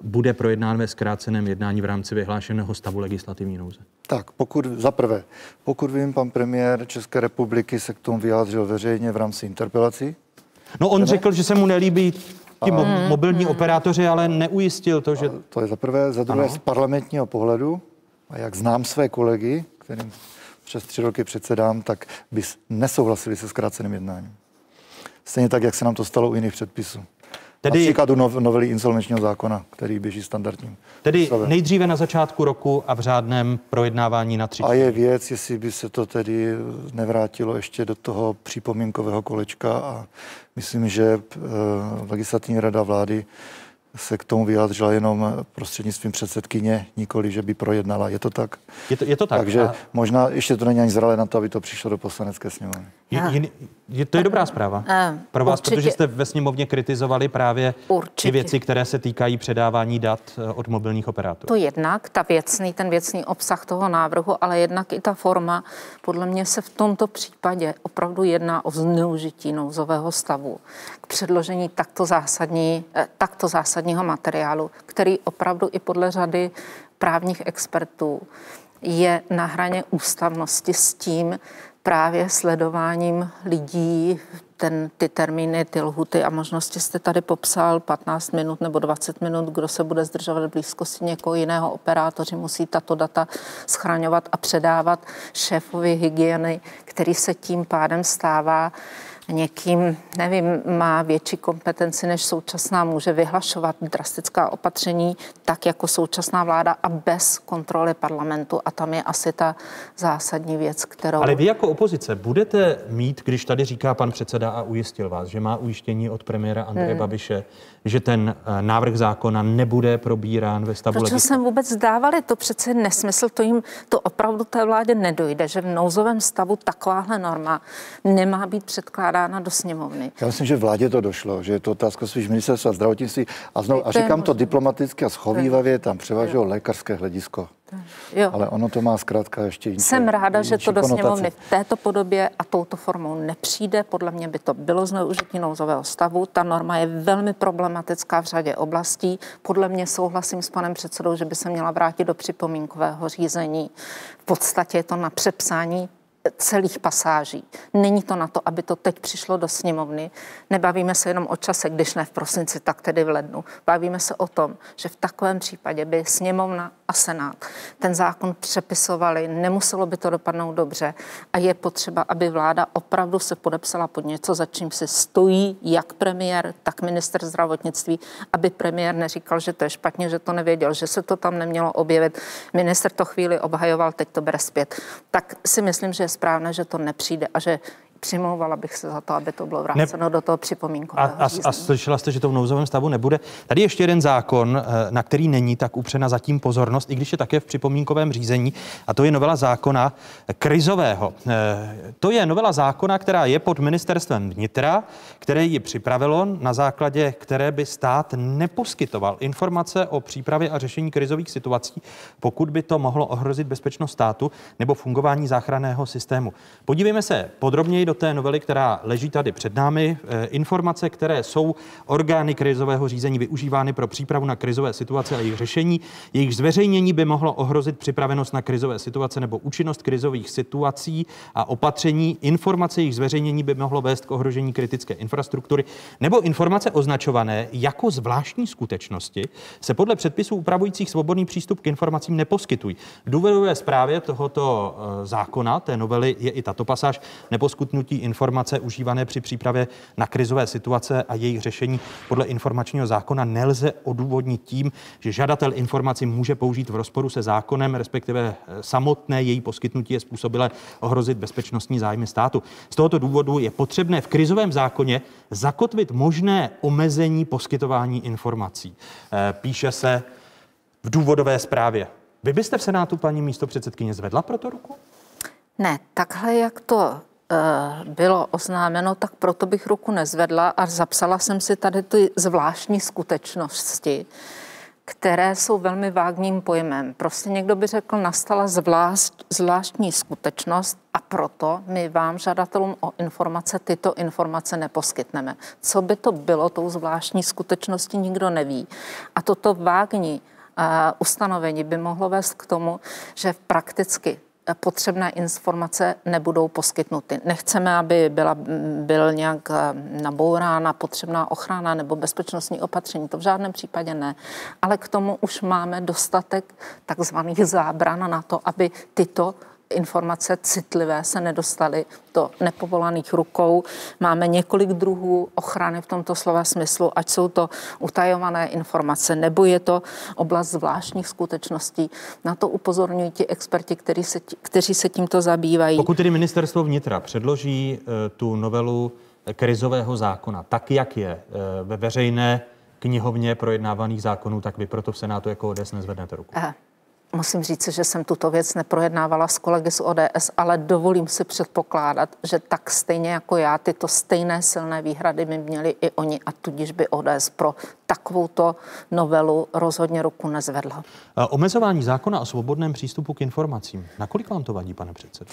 bude projednán ve zkráceném jednání v rámci vyhlášeného stavu legislativní nouze? Tak, pokud za prvé, pokud vím, pan premiér České republiky se k tomu vyjádřil veřejně v rámci interpelací. No on řekl, že se mu nelíbí ti mo- mobilní operátoři, ale neujistil to, že... To je za prvé. Za druhé, ano. z parlamentního pohledu, a jak znám své kolegy, kterým přes tři roky předsedám, tak by nesouhlasili se zkráceným jednáním. Stejně tak, jak se nám to stalo u jiných předpisů. Tedy, Například u novely insolvenčního zákona, který běží standardním. Tedy stavem. nejdříve na začátku roku a v řádném projednávání na tři. A je věc, jestli by se to tedy nevrátilo ještě do toho připomínkového kolečka a myslím, že uh, legislativní rada vlády se k tomu vyjádřila jenom prostřednictvím předsedkyně, nikoli, že by projednala. Je to tak? Je to, je to tak. Takže a... možná ještě to není ani zralé na to, aby to přišlo do poslanecké sněmovny. Je, je, to je dobrá zpráva pro vás, určitě. protože jste ve sněmovně kritizovali právě určitě. ty věci, které se týkají předávání dat eh, od mobilních operátorů. To jednak, ta věcný, ten věcný obsah toho návrhu, ale jednak i ta forma. Podle mě se v tomto případě opravdu jedná o zneužití nouzového stavu k předložení takto, zásadní, eh, takto zásadního materiálu, který opravdu i podle řady právních expertů je na hraně ústavnosti s tím, právě sledováním lidí, ten, ty termíny, ty lhuty a možnosti jste tady popsal 15 minut nebo 20 minut, kdo se bude zdržovat v blízkosti někoho jiného. Operátoři musí tato data schraňovat a předávat šéfovi hygieny, který se tím pádem stává někým, nevím, má větší kompetenci než současná, může vyhlašovat drastická opatření tak jako současná vláda a bez kontroly parlamentu. A tam je asi ta zásadní věc, kterou... Ale vy jako opozice budete mít, když tady říká pan předseda a ujistil vás, že má ujištění od premiéra Andreje hmm. Babiše, že ten eh, návrh zákona nebude probírán ve stavu Proč legislativy. jsem vůbec dávali? To přece nesmysl, to jim to opravdu té vládě nedojde, že v nouzovém stavu takováhle norma nemá být předkládána do sněmovny. Já myslím, že vládě to došlo, že je to otázka spíš ministerstva zdravotnictví. A, znovu, a říkám to diplomaticky a schovývavě, tam převažuje lékařské hledisko. Jo. Ale ono to má zkrátka ještě jiný. Jsem ráda, že to do sněmovny v této podobě a touto formou nepřijde. Podle mě by to bylo zneužití nouzového stavu. Ta norma je velmi problematická v řadě oblastí. Podle mě souhlasím s panem předsedou, že by se měla vrátit do připomínkového řízení. V podstatě je to na přepsání celých pasáží. Není to na to, aby to teď přišlo do sněmovny. Nebavíme se jenom o čase, když ne v prosinci, tak tedy v lednu. Bavíme se o tom, že v takovém případě by sněmovna a senát ten zákon přepisovali, nemuselo by to dopadnout dobře a je potřeba, aby vláda opravdu se podepsala pod něco, za čím si stojí jak premiér, tak minister zdravotnictví, aby premiér neříkal, že to je špatně, že to nevěděl, že se to tam nemělo objevit. Minister to chvíli obhajoval, teď to bere zpět. Tak si myslím, že je správné, že to nepřijde a že přimlouvala bych se za to, aby to bylo vráceno ne... do toho připomínkového a, a, a slyšela jste, že to v nouzovém stavu nebude. Tady ještě jeden zákon, eh, na který není tak upřena zatím pozornost, i když je také v připomínkovém řízení, a to je novela zákona krizového. Eh, to je novela zákona, která je pod ministerstvem vnitra, které ji připravilo, na základě které by stát neposkytoval informace o přípravě a řešení krizových situací, pokud by to mohlo ohrozit bezpečnost státu nebo fungování záchranného systému. Podívejme se podrobněji do té novely, která leží tady před námi. Eh, informace, které jsou orgány krizového řízení využívány pro přípravu na krizové situace a jejich řešení, jejich zveřejnění by mohlo ohrozit připravenost na krizové situace nebo účinnost krizových situací a opatření. Informace jejich zveřejnění by mohlo vést k ohrožení kritické infrastruktury nebo informace označované jako zvláštní skutečnosti se podle předpisů upravujících svobodný přístup k informacím neposkytují. V důvodové zprávě tohoto eh, zákona, té novely, je i tato pasáž neposkutnutí informace užívané při přípravě na krizové situace a jejich řešení podle informačního zákona nelze odůvodnit tím, že žadatel informaci může použít v rozporu se zákonem, respektive eh, samotné její poskytnutí je způsobilé ohrozit bezpečnostní zájmy státu. Z tohoto důvodu je potřebné v krizovém zákoně zakotvit možné omezení poskytování informací. Eh, píše se v důvodové zprávě. Vy byste v Senátu, paní místo předsedkyně, zvedla pro to ruku? Ne, takhle, jak to bylo oznámeno, tak proto bych ruku nezvedla a zapsala jsem si tady ty zvláštní skutečnosti, které jsou velmi vágním pojmem. Prostě někdo by řekl, nastala zvlášť, zvláštní skutečnost a proto my vám, žadatelům o informace, tyto informace neposkytneme. Co by to bylo tou zvláštní skutečností, nikdo neví. A toto vágní uh, ustanovení by mohlo vést k tomu, že prakticky potřebné informace nebudou poskytnuty. Nechceme, aby byla, byl nějak eh, nabourána potřebná ochrana nebo bezpečnostní opatření. To v žádném případě ne. Ale k tomu už máme dostatek takzvaných zábran na to, aby tyto informace citlivé se nedostaly do nepovolaných rukou. Máme několik druhů ochrany v tomto slova smyslu, ať jsou to utajované informace, nebo je to oblast zvláštních skutečností. Na to upozorňují ti experti, kteří se, kteří se tímto zabývají. Pokud tedy ministerstvo vnitra předloží e, tu novelu krizového zákona, tak jak je e, ve veřejné knihovně projednávaných zákonů, tak vy proto v Senátu jako ODS nezvednete ruku. Aha. Musím říct, že jsem tuto věc neprojednávala s kolegy z ODS, ale dovolím si předpokládat, že tak stejně jako já, tyto stejné silné výhrady by měli i oni a tudíž by ODS pro takovouto novelu rozhodně ruku nezvedla. Omezování zákona o svobodném přístupu k informacím. Nakolik vám to vadí, pane předsedo?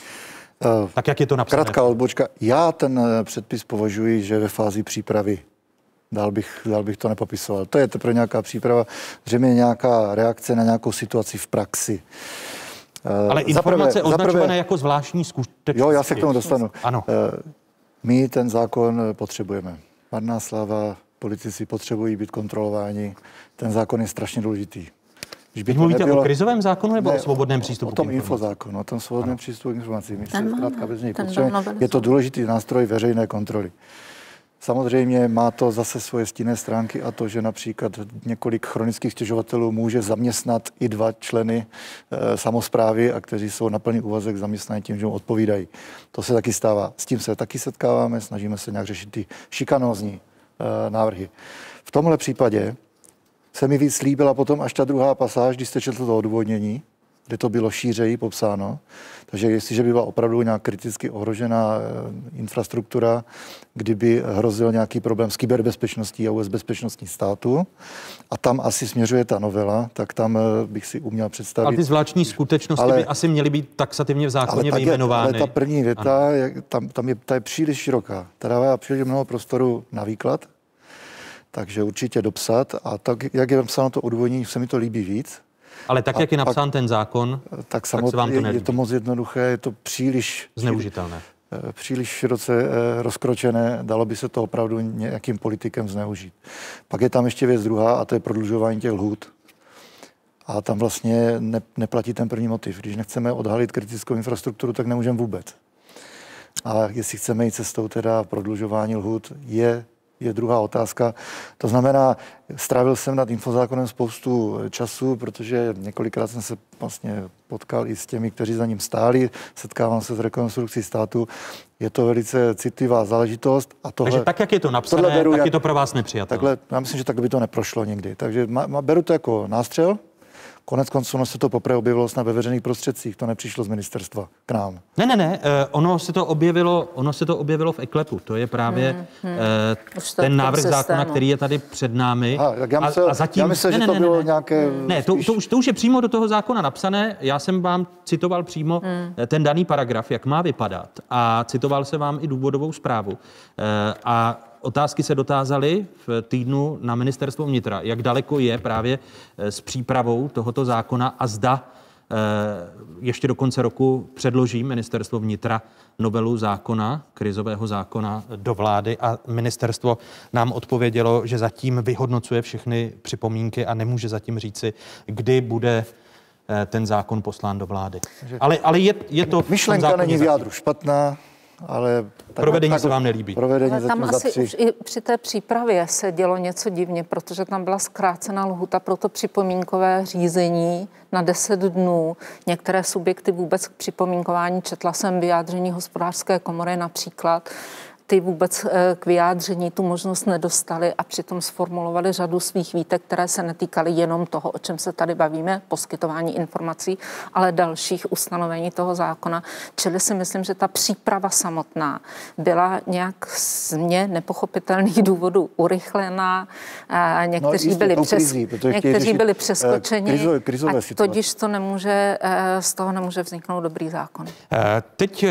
Uh, tak jak je to napsané? Krátká odbočka. Já ten eh, předpis považuji, že ve fázi přípravy Dál bych, dál bych to nepopisoval. To je teprve nějaká příprava, zřejmě nějaká reakce na nějakou situaci v praxi. Ale informace zaprvé, označované zaprvé, jako zvláštní skutečnosti. Jo, já se k tomu dostanu. Ano. Eh, my ten zákon potřebujeme. Marná slava, politici potřebují být kontrolováni. Ten zákon je strašně důležitý. Když by mluvíte nebylo... o krizovém zákonu nebo ne, o svobodném přístupu? O tom infozákonu, o tom svobodném přístupu k informacím. My se zkrátka bez něj Je to důležitý nástroj veřejné kontroly. Samozřejmě má to zase svoje stinné stránky a to, že například několik chronických stěžovatelů může zaměstnat i dva členy e, samozprávy a kteří jsou na plný úvazek zaměstnaní tím, že mu odpovídají. To se taky stává. S tím se taky setkáváme, snažíme se nějak řešit ty šikanózní e, návrhy. V tomhle případě se mi víc líbila potom až ta druhá pasáž, když jste četl to odůvodnění, kde to bylo šířeji popsáno. Takže jestliže by byla opravdu nějak kriticky ohrožená eh, infrastruktura, kdyby hrozil nějaký problém s kyberbezpečností a vůbec bezpečnostní státu, a tam asi směřuje ta novela, tak tam eh, bych si uměl představit. A ty zvláštní skutečnosti ale, by asi měly být taxativně v zákoně ale vyjmenovány. ale ta první věta, je, tam, tam je, ta je příliš široká. Ta dává příliš mnoho prostoru na výklad, takže určitě dopsat. A tak, jak je napsáno to odůvodnění, se mi to líbí víc. Ale tak, a jak je napsán pak, ten zákon, tak, tak se vám to nelíbí. Je to moc jednoduché, je to příliš... Zneužitelné. Eh, příliš široce eh, rozkročené, dalo by se to opravdu nějakým politikem zneužít. Pak je tam ještě věc druhá a to je prodlužování těch lhůt. A tam vlastně ne, neplatí ten první motiv. Když nechceme odhalit kritickou infrastrukturu, tak nemůžeme vůbec. A jestli chceme jít cestou teda prodlužování lhůt, je je druhá otázka. To znamená, strávil jsem nad infozákonem spoustu času, protože několikrát jsem se vlastně potkal i s těmi, kteří za ním stáli, setkávám se s rekonstrukcí státu. Je to velice citlivá záležitost. A tohle, Takže tak, jak je to napsané, beru tak jak- je to pro vás nepřijatelné. Takhle, já myslím, že takhle by to neprošlo nikdy. Takže ma, ma, beru to jako nástřel. Konec konců ono se to poprvé objevilo snad ve veřejných prostředcích, to nepřišlo z ministerstva k nám. Ne, ne, ne, eh, ono se to objevilo, ono se to objevilo v eklepu. To je právě Hmm, hmm, v ten návrh systému. zákona, který je tady před námi. Tak já myslel- já myslel, že to bylo nějaké Ne, to, to, už, to už je přímo do toho zákona napsané. Já jsem vám citoval přímo Hmm. hmm. ten daný paragraf, jak má vypadat. A citoval se vám i důvodovou zprávu. Eh, A otázky se dotázaly v týdnu na ministerstvo vnitra, jak daleko je právě eh, s přípravou tohoto zákona a zda eh, ještě do konce roku předloží ministerstvo vnitra novelu zákona, krizového zákona do vlády. A ministerstvo nám odpovědělo, že zatím vyhodnocuje všechny připomínky a nemůže zatím říci, kdy bude eh, ten zákon poslán do vlády. Ale, ale je, je to... Myšlenka není v jádru špatná, ale... tak- Provedení tak- se vám nelíbí. Provedení Ale tam asi už i při té přípravě se dělo něco divně, protože tam byla zkrácena lhuta pro to připomínkové řízení na 10 dnů. Některé subjekty vůbec k připomínkování, četla jsem vyjádření hospodářské komory například, ty vůbec eh, k vyjádření tu možnost nedostali a přitom sformulovali řadu svých výtek, které se netýkaly jenom toho, o čem se tady bavíme, poskytování informací, ale dalších ustanovení toho zákona. Čili si myslím, že ta příprava samotná byla nějak z mě nepochopitelných důvodů urychlená. Eh, Někteří, jistě, byli, přes, krizí, někteří řešit, byli eh, přeskočeni krizo- krizové a tudíž to nemůže, z toho nemůže vzniknout dobrý zákon. Eh, Teď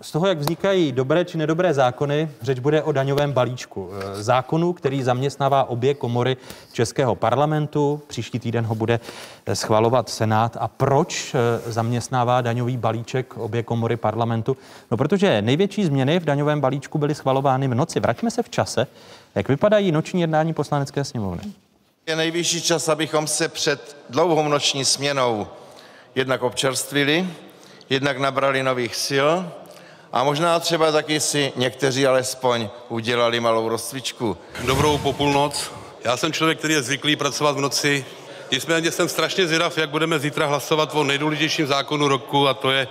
z toho, jak vznikají dobré či nedobré zákony, řeč bude o daňovém balíčku. Eh, Zákonu, který zaměstnává obě komory Českého parlamentu. Příští týden ho bude eh, schvalovat Senát. A proč eh, zaměstnává daňový balíček obě komory parlamentu? No, protože největší změny v daňovém balíčku byly schvalovány v noci. Vraťme se v čase. Jak vypadají noční jednání poslanecké sněmovny? Je nejvyšší čas, abychom se před dlouhou noční směnou jednak občerstvili, jednak nabrali nových sil a možná třeba taky si někteří alespoň udělali malou rozcvičku. Dobrou popůlnoc. Já jsem člověk, který je zvyklý pracovat v noci. Nicméně jsem strašně zvědav, jak budeme zítra hlasovat o nejdůležitějším zákonu roku a to je,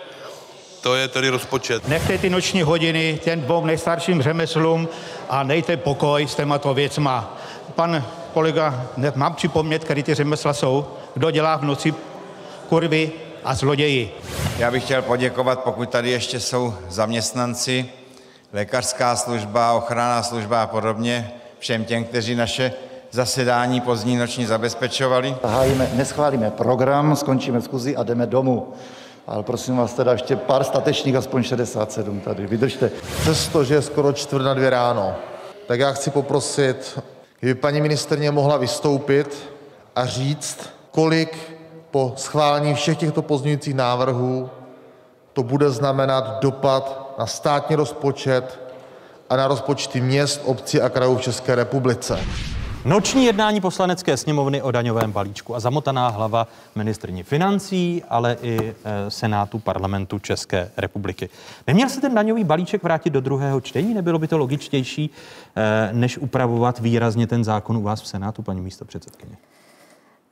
to je tedy rozpočet. Nechte ty noční hodiny těm dvou nejstarším řemeslům a nejte pokoj s těmato věcma. Pan kolega, ne, mám připomnět, který ty řemesla jsou, kdo dělá v noci kurvy a zloději. Já bych chtěl poděkovat, pokud tady ještě jsou zaměstnanci, lékařská služba, ochranná služba a podobně, všem těm, kteří naše zasedání pozdní noční zabezpečovali. Zahájíme, neschválíme program, skončíme schůzi a jdeme domů. Ale prosím vás teda ještě pár statečných, aspoň 67 tady, vydržte. Přestože je skoro čtvrt na dvě ráno, tak já chci poprosit, kdyby paní ministrně mohla vystoupit a říct, kolik po schválení všech těchto pozměňujících návrhů to bude znamenat dopad na státní rozpočet a na rozpočty měst, obcí a krajů v České republice. Noční jednání poslanecké sněmovny o daňovém balíčku a zamotaná hlava ministrní financí, ale i eh, Senátu parlamentu České republiky. Neměl se ten daňový balíček vrátit do druhého čtení? Nebylo by to logičtější, eh, než upravovat výrazně ten zákon u vás v Senátu, paní místo předsedkyně?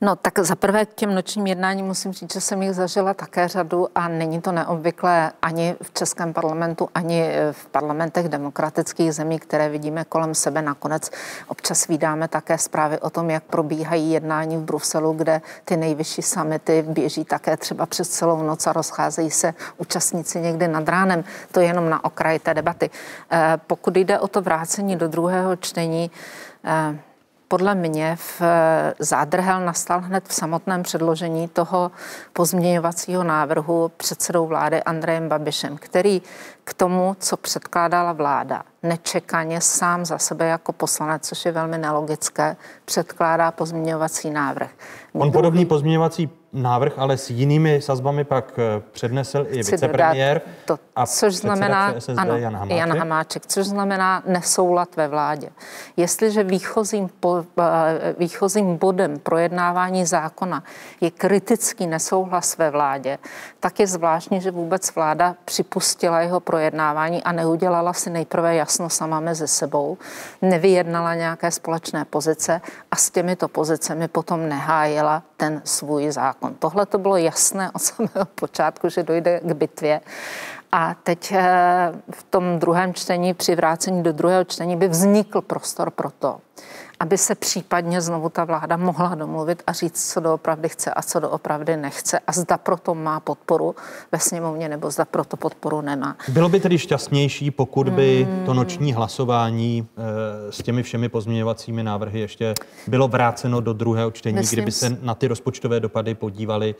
No tak za prvé k těm nočním jednáním musím říct, že jsem jich zažila také řadu a není to neobvyklé ani v Českém parlamentu, ani v parlamentech demokratických zemí, které vidíme kolem sebe. Nakonec občas vydáme také zprávy o tom, jak probíhají jednání v Bruselu, kde ty nejvyšší samity běží také třeba přes celou noc a rozcházejí se účastníci někdy nad ránem. To je jenom na okraji té debaty. Eh, Pokud jde o to vrácení do druhého čtení, eh, podle mě v eh, zádrhel nastal hned v samotném předložení toho pozměňovacího návrhu předsedou vlády Andrejem Babišem, který k tomu, co předkládala vláda, nečekaně sám za sebe jako poslanec, což je velmi nelogické, předkládá pozměňovací návrh. On podobný pozměňovací návrh, ale s jinými sazbami pak eh, přednesl i Chci vicepremiér to, a což znamená, ČSSD ano, Jan Hamáček. Jan Hamáček, což znamená nesoulad ve vládě. Jestliže výchozím, po, eh, výchozím bodem projednávání zákona je kritický nesouhlas ve vládě, tak je zvláštní, že vůbec vláda připustila jeho projednávání a neudělala si nejprve jasno sama mezi sebou, nevyjednala nějaké společné pozice a s těmito pozicemi potom nehájila ten svůj zákon. Tohle to bylo jasné od *laughs* samého počátku, že dojde k bitvě. A teď eh, v tom druhém čtení, při vrácení do druhého čtení, by vznikl prostor pro to, aby se případně znovu ta vláda mohla domluvit a říct, co doopravdy chce a co doopravdy nechce a zda proto má podporu ve sněmovně nebo zda proto podporu nemá. Bylo by tedy šťastnější, pokud by to noční hlasování e, s těmi všemi pozměňovacími návrhy ještě bylo vráceno do druhého čtení, Myslím kdyby se na ty rozpočtové dopady podívali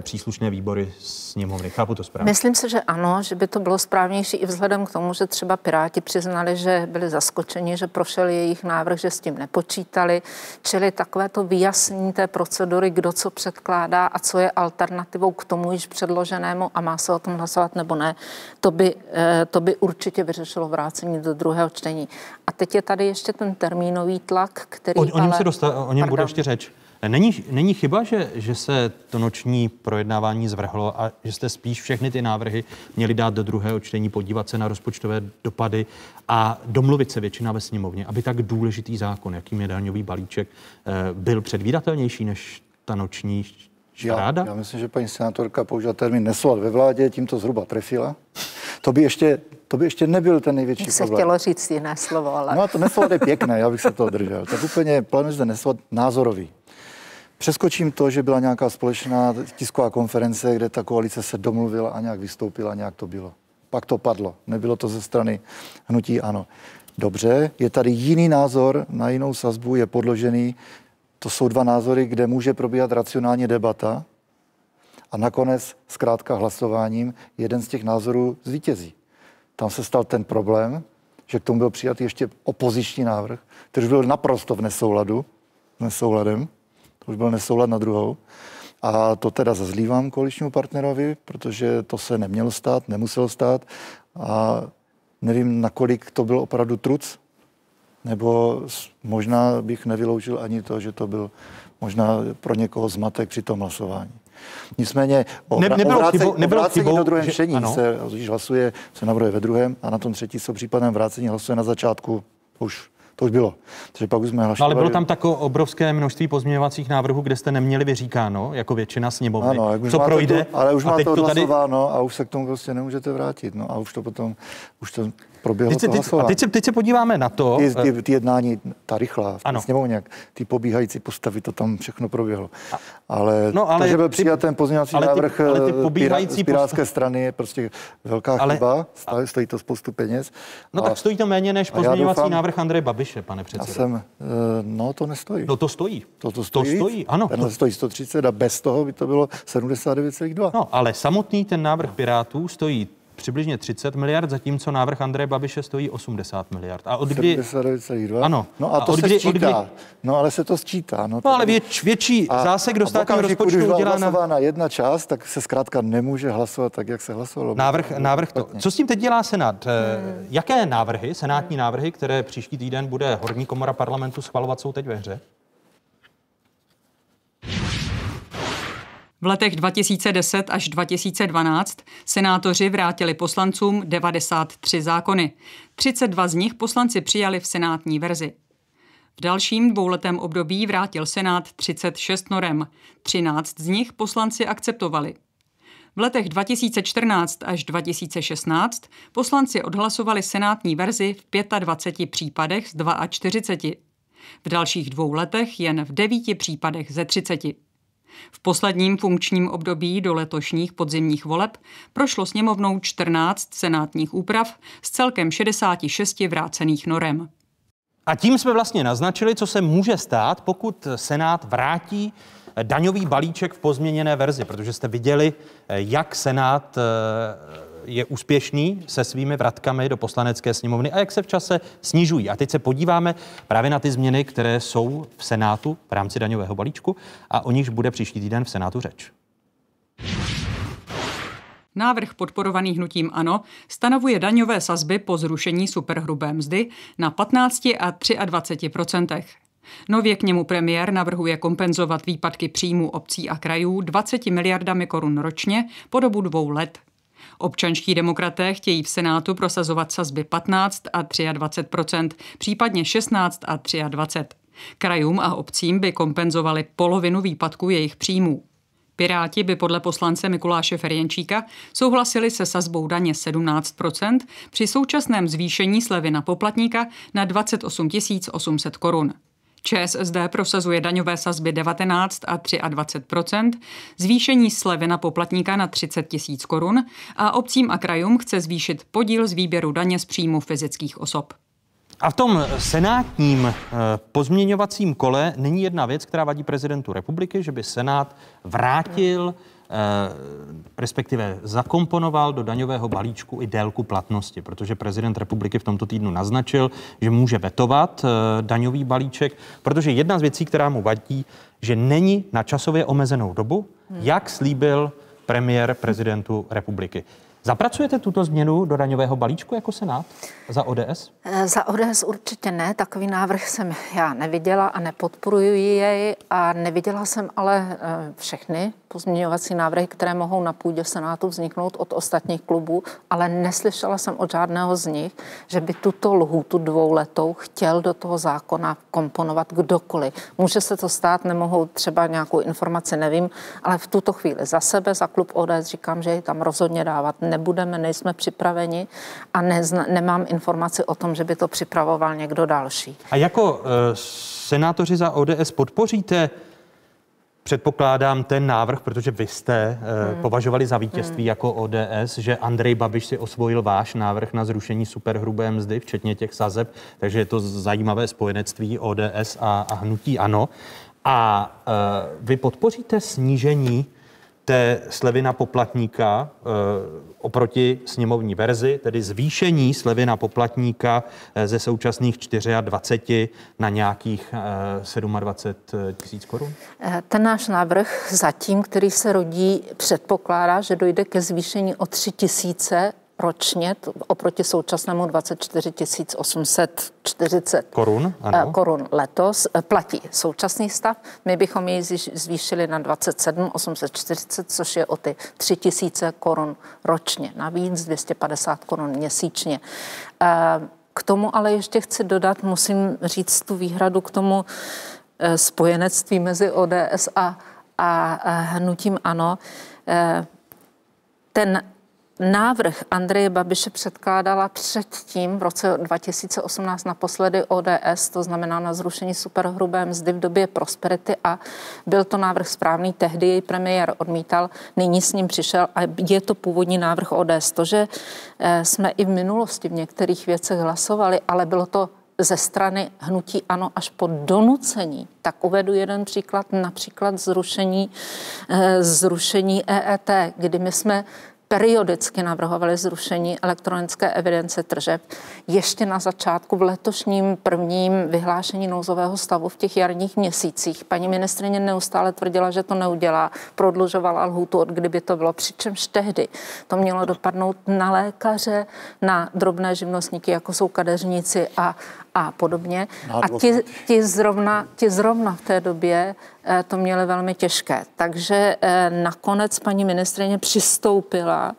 příslušné výbory sněmovny. Chápu to správně? Myslím si, že ano, že by to bylo správnější i vzhledem k tomu, že třeba Piráti přiznali, že byli zaskočeni, že prošel jejich návrh, že s tím nepočítali, čili takové to vyjasnění té procedury, kdo co předkládá a co je alternativou k tomu již předloženému a má se o tom hlasovat nebo ne, to by, eh, to by určitě vyřešilo vrácení do druhého čtení. A teď je tady ještě ten termínový tlak, který O, o něm, ale... se dosta, o něm bude Pardon. ještě řeč. Není, není chyba, že, že se to noční projednávání zvrhlo a že jste spíš všechny ty návrhy měli dát do druhého čtení, podívat se na rozpočtové dopady a domluvit se většina ve sněmovně, aby tak důležitý zákon, jakým je daňový balíček, eh, byl předvídatelnější než ta noční šaráda? Já, já myslím, že paní senátorka použila termín nesoulad ve vládě, tím to zhruba trefila. To by ještě, to by ještě nebyl ten největší se problém. chtělo říct jiné slovo, ale... No a to nesoulad je pěkné, já bych se toho držel. Tak úplně plánuje zde nesoulad názorový. Přeskočím to, že byla nějaká společná tisková konference, kde ta koalice se domluvila a nějak vystoupila, nějak to bylo. Pak to padlo. Nebylo to ze strany hnutí ano. Dobře, je tady jiný názor na jinou sazbu, je podložený. To jsou dva názory, kde může probíhat racionálně debata a nakonec zkrátka hlasováním jeden z těch názorů zvítězí. Tam se stal ten problém, že k tomu byl přijat ještě opoziční návrh, který byl naprosto v nesouladu, nesouladem, už byl nesoulad na druhou. A to teda zazlívám koaličnímu partnerovi, protože to se nemělo stát, nemuselo stát. A nevím, nakolik to byl opravdu truc, nebo možná bych nevyloučil ani to, že to byl možná pro někoho zmatek při tom hlasování. Nicméně o, Ne- nebylo o vrácení, chybou- o nebylo vrácení chybou, do druhém čtení se když hlasuje, se navrhuje ve druhém a na tom třetí se o případném vrácení hlasuje na začátku. Už, to už bylo. Takže pak už jsme No, ale bylo tam tako obrovské množství pozměňovacích návrhů, kde jste neměli vyříkáno, jako většina sněmovny. Ano, jak už Co máte projde? To, ale už máte to tady a už se k tomu prostě nemůžete vrátit. No a už to potom, už to proběhlo Teď se, to teď, a teď se, teď se podíváme na to. Ty, eh, ty, ty jednání, ta rychlá, v sněmovně, ty pobíhající postavy, to tam všechno proběhlo. Ale, No, ale to, že byl ty- přijat ten pozměňovací ty- návrh ale ty eh, pobíhající z Pirátské strany je prostě velká Ale- chyba, stojí, stojí to spoustu peněz. No a, tak stojí to méně než já pozměňovací doufám- návrh Andreje Babiše, pane Já předsedo. jsem, eh, no to nestojí. No to stojí. To, to To stojí, víc. stojí, ano. Tenhle stojí 130 a bez toho by to bylo 79,2. No, ale samotný ten návrh Pirátů stojí přibližně 30 miliard, zatímco návrh Andreje Babiše stojí 80 miliard. A od kdy... 79,2. Ano. No a, A to od se kdy- od sčítá. kdy- No ale se to sčítá. No, to No ale věč, větší zásek do a státního rozpočtu když byla udělá na odhlasována jedna část, tak se zkrátka nemůže hlasovat tak, jak se hlasovalo. návrh, návrh to. Co s tím teď dělá Senát? Hmm. Jaké návrhy, senátní návrhy, které příští týden bude horní komora parlamentu schvalovat, jsou teď ve hře? V letech 2010 až 2012 senátoři vrátili poslancům 93 zákony. 32 z nich poslanci přijali v senátní verzi. V dalším dvouletém období vrátil Senát 36 norem. 13 z nich poslanci akceptovali. V letech 2014 až 2016 poslanci odhlasovali senátní verzi v 25 případech z 42. V dalších dvou letech jen v devíti případech ze 30. V posledním funkčním období do letošních podzimních voleb prošlo sněmovnou 14 senátních úprav z celkem 66 vrácených norem. A tím jsme vlastně naznačili, co se může stát, pokud Senát vrátí daňový balíček v pozměněné verzi, protože jste viděli, jak Senát eh, je úspěšný se svými vratkami do poslanecké sněmovny a jak se v čase snižují. A teď se podíváme právě na ty změny, které jsou v Senátu v rámci daňového balíčku a o nichž bude příští týden v Senátu řeč. Návrh podporovaný hnutím ANO stanovuje daňové sazby po zrušení superhrubé mzdy na 15 a 23% Nově k němu premiér navrhuje kompenzovat výpadky příjmů obcí a krajů 20 miliardami korun ročně po dobu dvou let. Občanští demokraté chtějí v Senátu prosazovat sazby 15 a 23% případně 16 a 23 Krajům a obcím by kompenzovali polovinu výpadku jejich příjmů. Piráti by podle poslance Mikuláše Ferjenčíka souhlasili se sazbou daně 17% při současném zvýšení slevy na poplatníka na 28 800 korun. ČSSD prosazuje daňové sazby 19 a 23 zvýšení slevy na poplatníka na 30 tisíc korun a obcím a krajům chce zvýšit podíl z výběru daně z příjmu fyzických osob. A v tom senátním eh, pozměňovacím kole není jedna věc, která vadí prezidentu republiky, že by Senát vrátil respektive zakomponoval do daňového balíčku i délku platnosti, protože prezident republiky v tomto týdnu naznačil, že může vetovat eh, daňový balíček, protože jedna z věcí, která mu vadí, že není na časově omezenou dobu, jak slíbil premiér prezidentu republiky. Zapracujete tuto změnu do daňového balíčku jako Senát za ODS? Eh, za ODS určitě ne. Takový návrh jsem já neviděla a nepodporuji jej a neviděla jsem ale eh, všechny pozměňovací návrhy, které mohou na půdě Senátu vzniknout od ostatních klubů, ale neslyšela jsem od žádného z nich, že by tuto lhůtu dvouletou chtěl do toho zákona komponovat kdokoliv. Může se to stát, nemohou třeba nějakou informaci, nevím, ale v tuto chvíli za sebe, za klub ODS říkám, že ji tam rozhodně dávat nebudeme, nejsme připraveni a nezna, nemám informaci o tom, že by to připravoval někdo další. A jako uh, senátoři za ODS podpoříte Předpokládám ten návrh, protože vy jste hmm. považovali za vítězství hmm. jako ODS, že Andrej Babiš si osvojil váš návrh na zrušení superhrubé mzdy, včetně těch sazeb, takže je to zajímavé spojenectví ODS a, a hnutí ANO. A uh, vy podpoříte snížení té slevy na poplatníka e, oproti sněmovní verzi, tedy zvýšení slevy na poplatníka e, ze současných 24 na nějakých e, 27 tisíc korun? Ten náš návrh zatím, který se rodí, předpokládá, že dojde ke zvýšení o 3 tisíce ročně oproti současnému 24 840 korun, ano. Eh, korun letos. Eh, platí současný stav. My bychom ji zvýšili na 27 840, což je o ty 3 tisíce korun ročně. Navíc 250 korun měsíčně. Eh, k tomu ale ještě chci dodat, musím říct tu výhradu k tomu spojenectví mezi ODS a, a hnutím ANO. Ten Návrh Andreje Babiše předkládala předtím v roce 2018 naposledy ODS, to znamená na zrušení superhrubé mzdy v době prosperity a byl to návrh správný, tehdy jej premiér odmítal, nyní s ním přišel a je to původní návrh ODS. To, že eh, jsme i v minulosti v některých věcech hlasovali, ale bylo to ze strany hnutí ANO až po donucení. Tak uvedu jeden příklad, například zrušení, eh, zrušení EET, kdy my jsme periodicky navrhovali zrušení elektronické evidence tržeb. Ještě na začátku v letošním prvním vyhlášení nouzového stavu v těch jarních měsících paní ministrině neustále tvrdila, že to neudělá, prodlužovala lhůtu, od kdyby to bylo, přičemž tehdy to mělo dopadnout na lékaře, na drobné živnostníky, jako jsou kadeřníci a, a podobně. A ti, ti, zrovna, ti zrovna v té době eh, to měli velmi těžké. Takže eh, nakonec paní ministrině přistoupila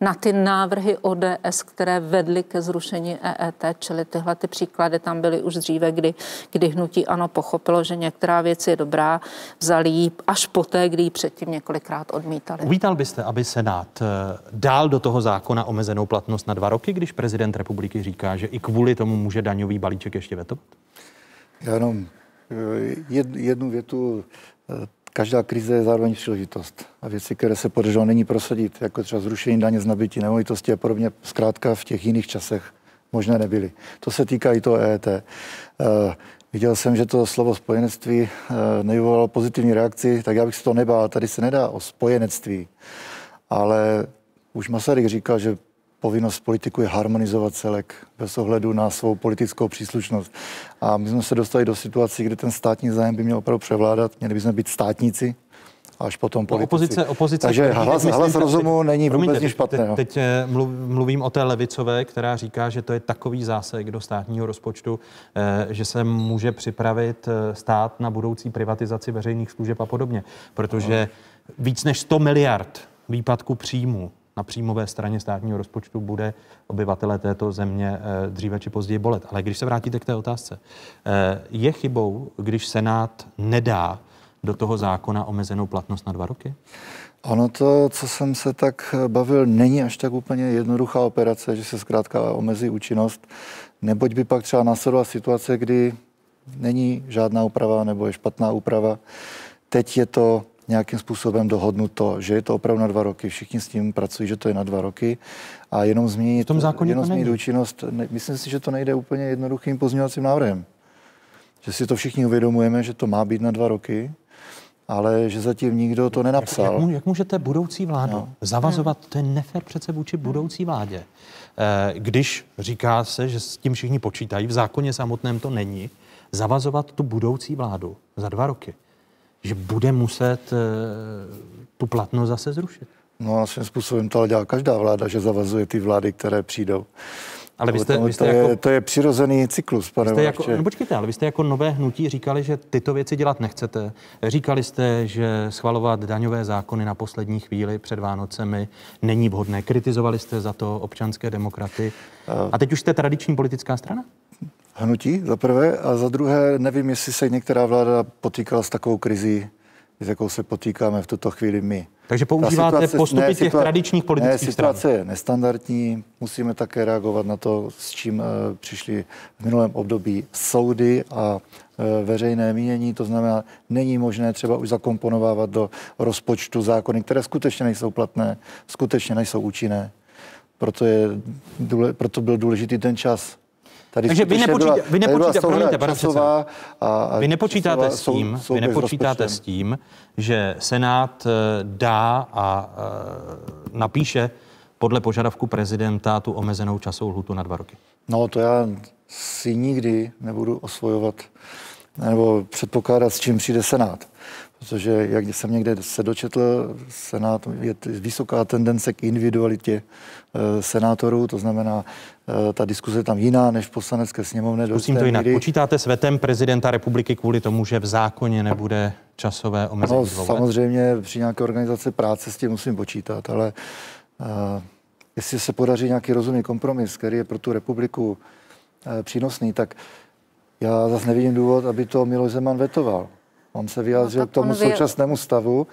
na ty návrhy ODS, které vedly ke zrušení EET, čili tyhle ty příklady tam byly už dříve, kdy, kdy hnutí ano pochopilo, že některá věc je dobrá, vzali ji až poté, kdy ji předtím několikrát odmítali. Uvítal byste, aby Senát eh, dál do toho zákona omezenou platnost na dva roky, když prezident republiky říká, že i kvůli tomu může daňový balíček ještě vetovat? Já jenom eh, jednu větu eh, každá krize je zároveň příležitost. A věci, které se podařilo není prosadit, jako třeba zrušení daně z nabití nemovitosti a podobně, zkrátka v těch jiných časech možné nebyly. To se týká i toho EET. Uh, viděl jsem, že to slovo spojenectví uh, nevyvolalo pozitivní reakci, tak já bych si to nebál. Tady se nedá o spojenectví, ale Už Masaryk říkal, že povinnost politiku je harmonizovat celek bez ohledu na svou politickou příslušnost. A my jsme se dostali do situací, kde ten státní zájem by měl opravdu převládat. Měli bychom být státníci, až potom politici. No, opozice, opozice, Takže hlas, myslím, hlas rozumu teď, není promiňte, vůbec nic špatného. Teď, teď eh, mluvím o té levicové, která říká, že to je takový zásek do státního rozpočtu, eh, že se může připravit eh, stát na budoucí privatizaci veřejných služeb a podobně. Protože víc než 100 miliard výpadku příjmů na příjmové straně státního rozpočtu bude obyvatele této země dříve či později bolet. Ale když se vrátíte k té otázce, je chybou, když Senát nedá do toho zákona omezenou platnost na dva roky? Ono to, co jsem se tak bavil, není až tak úplně jednoduchá operace, že se zkrátka omezí účinnost, neboť by pak třeba následovala situace, kdy není žádná úprava nebo je špatná úprava. Teď je to nějakým způsobem dohodnuto, že je to opravdu na dva roky. Všichni s tím pracují, že to je na dva roky. A jenom změnit, v tom zákoně jenom změnit účinnost, ne, myslím si, že to nejde úplně jednoduchým pozměňovacím návrhem. Že si to všichni uvědomujeme, že to má být na dva roky ale že zatím nikdo to nenapsal. Jak, jak, jak můžete budoucí vládu no. zavazovat? To je nefér přece vůči budoucí vládě. Eh, když říká se, že s tím všichni počítají, v zákoně samotném to není, zavazovat tu budoucí vládu za dva roky, že bude muset eh, tu platnost zase zrušit. No a svým způsobem to ale dělá každá vláda, že zavazuje ty vlády, které přijdou. Ale vy jste, to, vy jste to, jako, je, to je přirozený cyklus, pane jste jako, no počkejte, ale vy jste jako nové hnutí říkali, že tyto věci dělat nechcete. Říkali jste, že schvalovat daňové zákony na poslední chvíli před Vánocemi není vhodné. Kritizovali jste za to občanské demokraty. A teď už jste tradiční politická strana? Hnutí za prvé a za druhé nevím, jestli se některá vláda potýkala s takovou krizí, s jakou se potýkáme v tuto chvíli my. Takže používáte situace, postupy ne, těch situa- tradičních politických ne, situace stran. je nestandardní, musíme také reagovat na to, s čím uh, přišli v minulém období soudy a uh, veřejné mínění. To znamená, není možné třeba už zakomponovávat do rozpočtu zákony, které skutečně nejsou platné, skutečně nejsou účinné. Proto, je, důle, proto byl důležitý ten čas. Tady Takže vy, nepočítá, byla, vy, nepočítá, promiňte, pane a, a vy nepočítáte časová, s tím, sou, vy nepočítáte s tím, že Senát eh, dá a uh, napíše podle požadavku prezidenta tu omezenou časovou lhutu na dva roky? No to já si nikdy nebudu osvojovat nebo předpokládat, s čím přijde Senát. Protože, jak jsem někde se dočetl, Senát je vysoká tendence k individualitě e, senátorů, to znamená, ta diskuze je tam jiná než v poslanecké sněmovně. Zkusím to jinak. Míry. Počítáte s vetem prezidenta republiky kvůli tomu, že v zákoně nebude časové omezení? No, samozřejmě při nějaké organizaci práce s tím musím počítat, ale e, jestli se podaří nějaký rozumný kompromis, který je pro tu republiku e, přínosný, tak já zase nevidím důvod, aby to Miloš Zeman vetoval. On se vyjádřil no, k tomu současnému stavu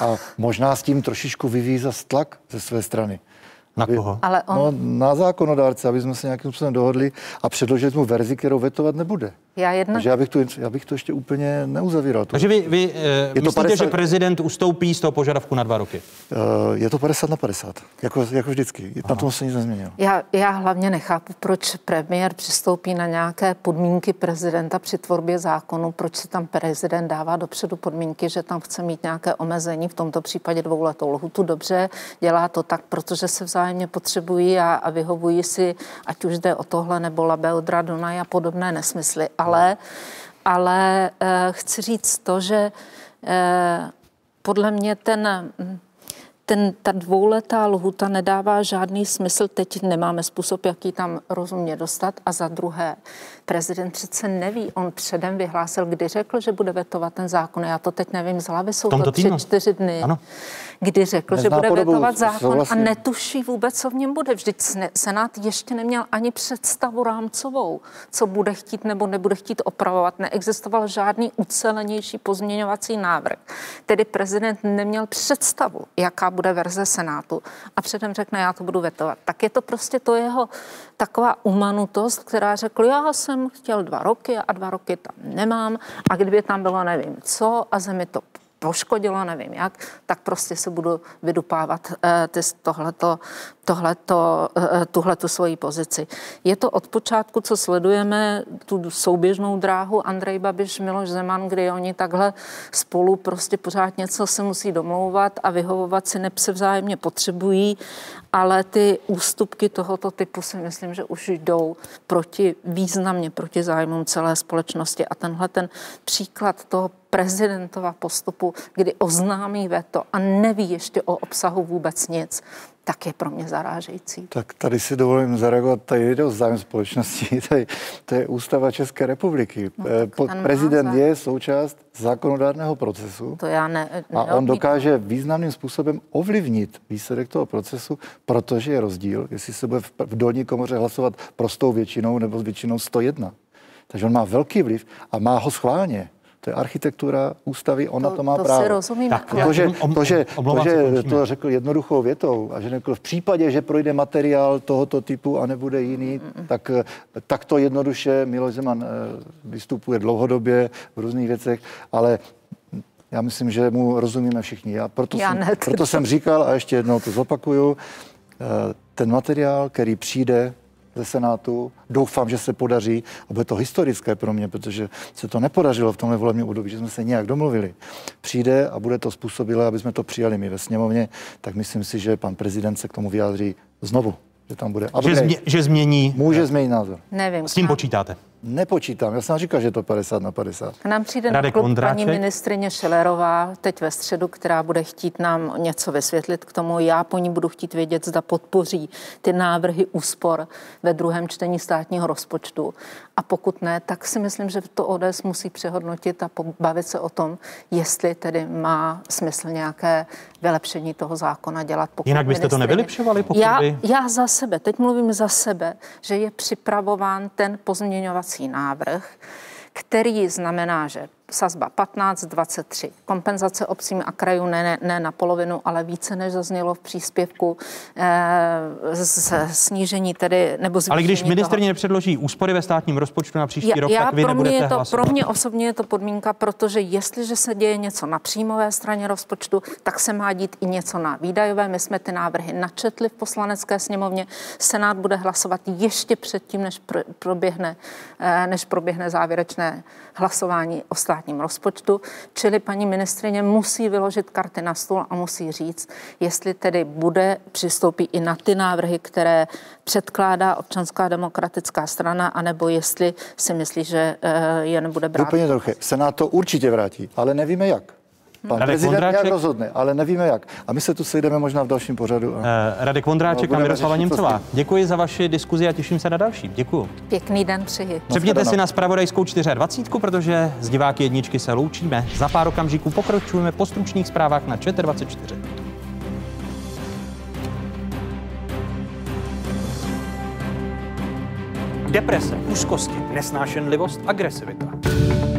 a možná s tím trošičku vyvíjí zase tlak ze své strany. Na koho? Ale on... no, na zákonodárce, aby jsme se nějakým způsobem dohodli a předložili mu verzi, kterou vetovat nebude. Já, jedna... Takže já bych, to, já bych to ještě úplně neuzavíral. Takže vy, vy je myslíte, 50... že prezident ustoupí z toho požadavku na dva roky? Uh, je to 50 na 50, jako, jako vždycky. Aha. Na tom se nic nezměnilo. Já, já hlavně nechápu, proč premiér přistoupí na nějaké podmínky prezidenta při tvorbě zákonu, proč si tam prezident dává dopředu podmínky, že tam chce mít nějaké omezení, v tomto případě dvouletou lhutu. Dobře, dělá to tak, protože se vzájemně potřebují a, a vyhovují si, ať už jde o tohle nebo Labeodra, Dunaj a podobné nesmysly ale, ale eh, chci říct to, že eh, podle mě ten ten, ta dvouletá lhuta nedává žádný smysl. Teď nemáme způsob, jaký tam rozumně dostat. A za druhé, prezident přece neví. On předem vyhlásil, kdy řekl, že bude vetovat ten zákon. Já to teď nevím z hlavy, jsou to tři, čtyři dny. Ano kdy řekl, Nezná že bude podobu, vetovat zákon vlastně... a netuší vůbec, co v něm bude. Vždyť Senát ještě neměl ani představu rámcovou, co bude chtít nebo nebude chtít opravovat. Neexistoval žádný ucelenější pozměňovací návrh. Tedy prezident neměl představu, jaká bude verze Senátu a předem řekne, já to budu vetovat. Tak je to prostě to jeho taková umanutost, která řekl, já jsem chtěl dva roky a dva roky tam nemám a kdyby tam bylo nevím co a zemi to poškodilo, nevím jak, tak prostě se budu vydupávat eh, tohleto, tohleto, eh, tuhleto svoji pozici. Je to od počátku, co sledujeme, tu souběžnou dráhu Andrej Babiš, Miloš Zeman, kdy oni takhle spolu prostě pořád něco se musí domlouvat a vyhovovat si nepse vzájemně potřebují, ale ty ústupky tohoto typu si myslím, že už jdou proti, významně proti zájmům celé společnosti a tenhle ten příklad toho prezidentova postupu, kdy oznámí veto a neví ještě o obsahu vůbec nic, tak je pro mě zarážející. Tak tady si dovolím zareagovat, tady jde o zájem společnosti, *laughs* tady, to je ústava České republiky. No, eh, Prezident název. je součást zákonodárného procesu to já ne, a on dokáže významným způsobem ovlivnit výsledek toho procesu, protože je rozdíl, jestli se bude v, v dolní komoře hlasovat prostou většinou nebo s většinou 101. Takže on má velký vliv a má ho schválně to je architektura ústavy, ona to, to má to právo. Si rozumím. Tak, to, že, to, že, to, že to řekl jednoduchou větou a že řekl v případě, že projde materiál tohoto typu a nebude jiný, mm. tak, tak to jednoduše Miloš Zeman eh, vystupuje dlouhodobě v různých věcech, ale já myslím, že mu rozumíme všichni. Já proto, já jsem, ne, proto jsem říkal, a ještě jednou to zopakuju, eh, ten materiál, který přijde ze Senátu. Doufám, že se podaří a bude to historické pro mě, protože se to nepodařilo v tomhle volebním období, že jsme se nějak domluvili. Přijde a bude to způsobilé, aby jsme to přijali my ve sněmovně, tak myslím si, že pan prezident se k tomu vyjádří znovu že tam bude Že, změ, že změní. Může změnit názor. Nevím. S tím počítáte? Nepočítám, já jsem říkal, že je to 50 na 50. K nám přijde Radek klub paní ministrině Šelerová teď ve středu, která bude chtít nám něco vysvětlit k tomu. Já po ní budu chtít vědět, zda podpoří ty návrhy úspor ve druhém čtení státního rozpočtu. A pokud ne, tak si myslím, že to ODS musí přehodnotit a pobavit se o tom, jestli tedy má smysl nějaké vylepšení toho zákona dělat. Pokud Jinak byste to nevylepšovali, pokud já, by... já za sebe, teď mluvím za sebe, že je připravován ten pozměňovací návrh, který znamená, že sazba 15-23. Kompenzace obcím a krajům ne, ne, ne na polovinu, ale více než zaznělo v příspěvku e, z, snížení tedy, nebo zvýšení Ale když ministerně nepředloží úspory ve státním rozpočtu na příští já, rok, já, tak vy pro nebudete mě je to, hlasovat. Pro mě osobně je to podmínka, protože jestliže se děje něco na příjmové straně rozpočtu, tak se má dít i něco na výdajové. My jsme ty návrhy načetli v poslanecké sněmovně. Senát bude hlasovat ještě předtím, než proběhne, eh, než proběhne závěrečné hlasování o státním rozpočtu, čili paní ministrině musí vyložit karty na stůl a musí říct, jestli tedy bude přistoupit i na ty návrhy, které předkládá občanská demokratická strana, anebo jestli si myslí, že eh, je nebude brát. Úplně trochu. Senát to určitě vrátí, ale nevíme jak. Pan Radek prezident Vondráček... nějak rozhodne, ale nevíme jak. A my se tu sejdeme možná v dalším pořadu. A... Uh, Radek Vondráček no, a Miroslava Němcová. Děkuji za vaši diskuzi a těším se na další. Děkuji. Pěkný den přeji. Přepněte si na spravodajskou 24, protože z diváky jedničky se loučíme. Za pár okamžiků pokračujeme po stručných zprávách na 24. Deprese, úzkosti, nesnášenlivost, agresivita.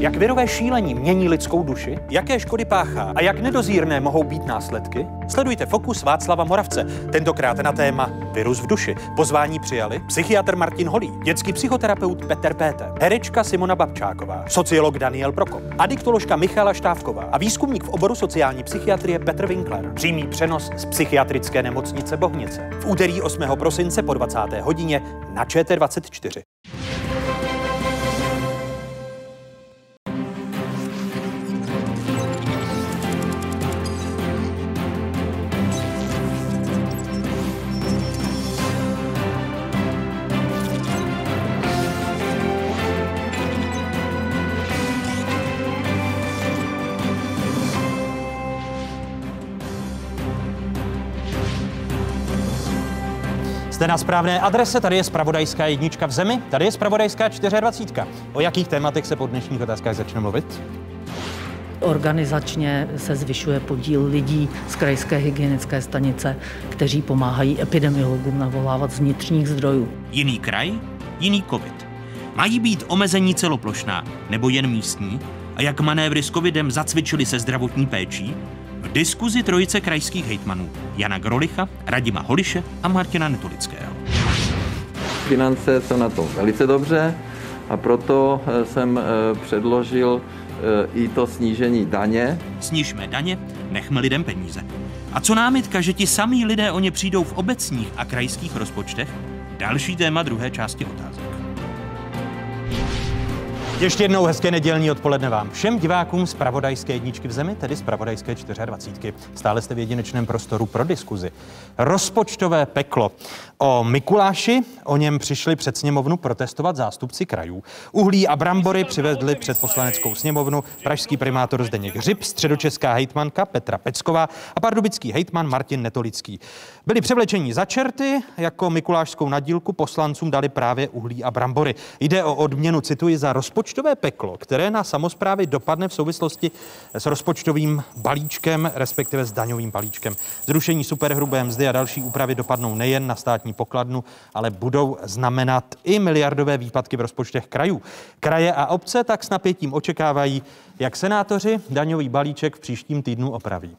Jak virové šílení mění lidskou duši? Jaké škody páchá? A jak nedozírné mohou být následky? Sledujte Fokus Václava Moravce, tentokrát na téma Virus v duši. Pozvání přijali psychiatr Martin Holý, dětský psychoterapeut Petr Péte, herečka Simona Babčáková, sociolog Daniel Prokop, adiktoložka Michala Štávková a výzkumník v oboru sociální psychiatrie Petr Winkler. Přímý přenos z psychiatrické nemocnice Bohnice. V úterý 8. prosince po 20. hodině na ČT24. Jste na správné adrese, tady je Spravodajská jednička v zemi, tady je Spravodajská 24. O jakých tématech se po dnešních otázkách začne mluvit? Organizačně se zvyšuje podíl lidí z krajské hygienické stanice, kteří pomáhají epidemiologům navolávat z vnitřních zdrojů. Jiný kraj, jiný covid. Mají být omezení celoplošná nebo jen místní? A jak manévry s covidem zacvičili se zdravotní péčí? Diskuzi trojice krajských hejtmanů Jana Grolicha, Radima Holiše a Martina Netolického. Finance jsou na to velice dobře a proto eh, jsem eh, předložil i to snížení daně. Snižme daně, nechme lidem peníze. A co námitka, že ti samí lidé o ně přijdou v obecních a krajských rozpočtech? Další téma druhé části otázek. Ještě jednou hezké nedělní odpoledne vám všem divákům z Pravodajské jedničky v zemi, tedy z Pravodajské 24. Stále jste v jedinečném prostoru pro diskuzi. Rozpočtové peklo. O Mikuláši o něm přišli před sněmovnu protestovat zástupci krajů. Uhlí a brambory přivedli před poslaneckou sněmovnu pražský primátor Zdeněk Hřib, středočeská hejtmanka Petra Pecková a pardubický hejtman Martin Netolický. Byli převlečení za čerty, jako mikulášskou nadílku poslancům dali právě uhlí a brambory. Jde o odměnu, cituji, za rozpočtové peklo, které na samozprávy dopadne v souvislosti s rozpočtovým balíčkem, respektive s daňovým balíčkem. Zrušení superhrubé mzdy a další úpravy dopadnou nejen na státní pokladnu, ale budou znamenat i miliardové výpadky v rozpočtech krajů. Kraje a obce tak s napětím očekávají, jak senátoři daňový balíček v příštím týdnu opraví.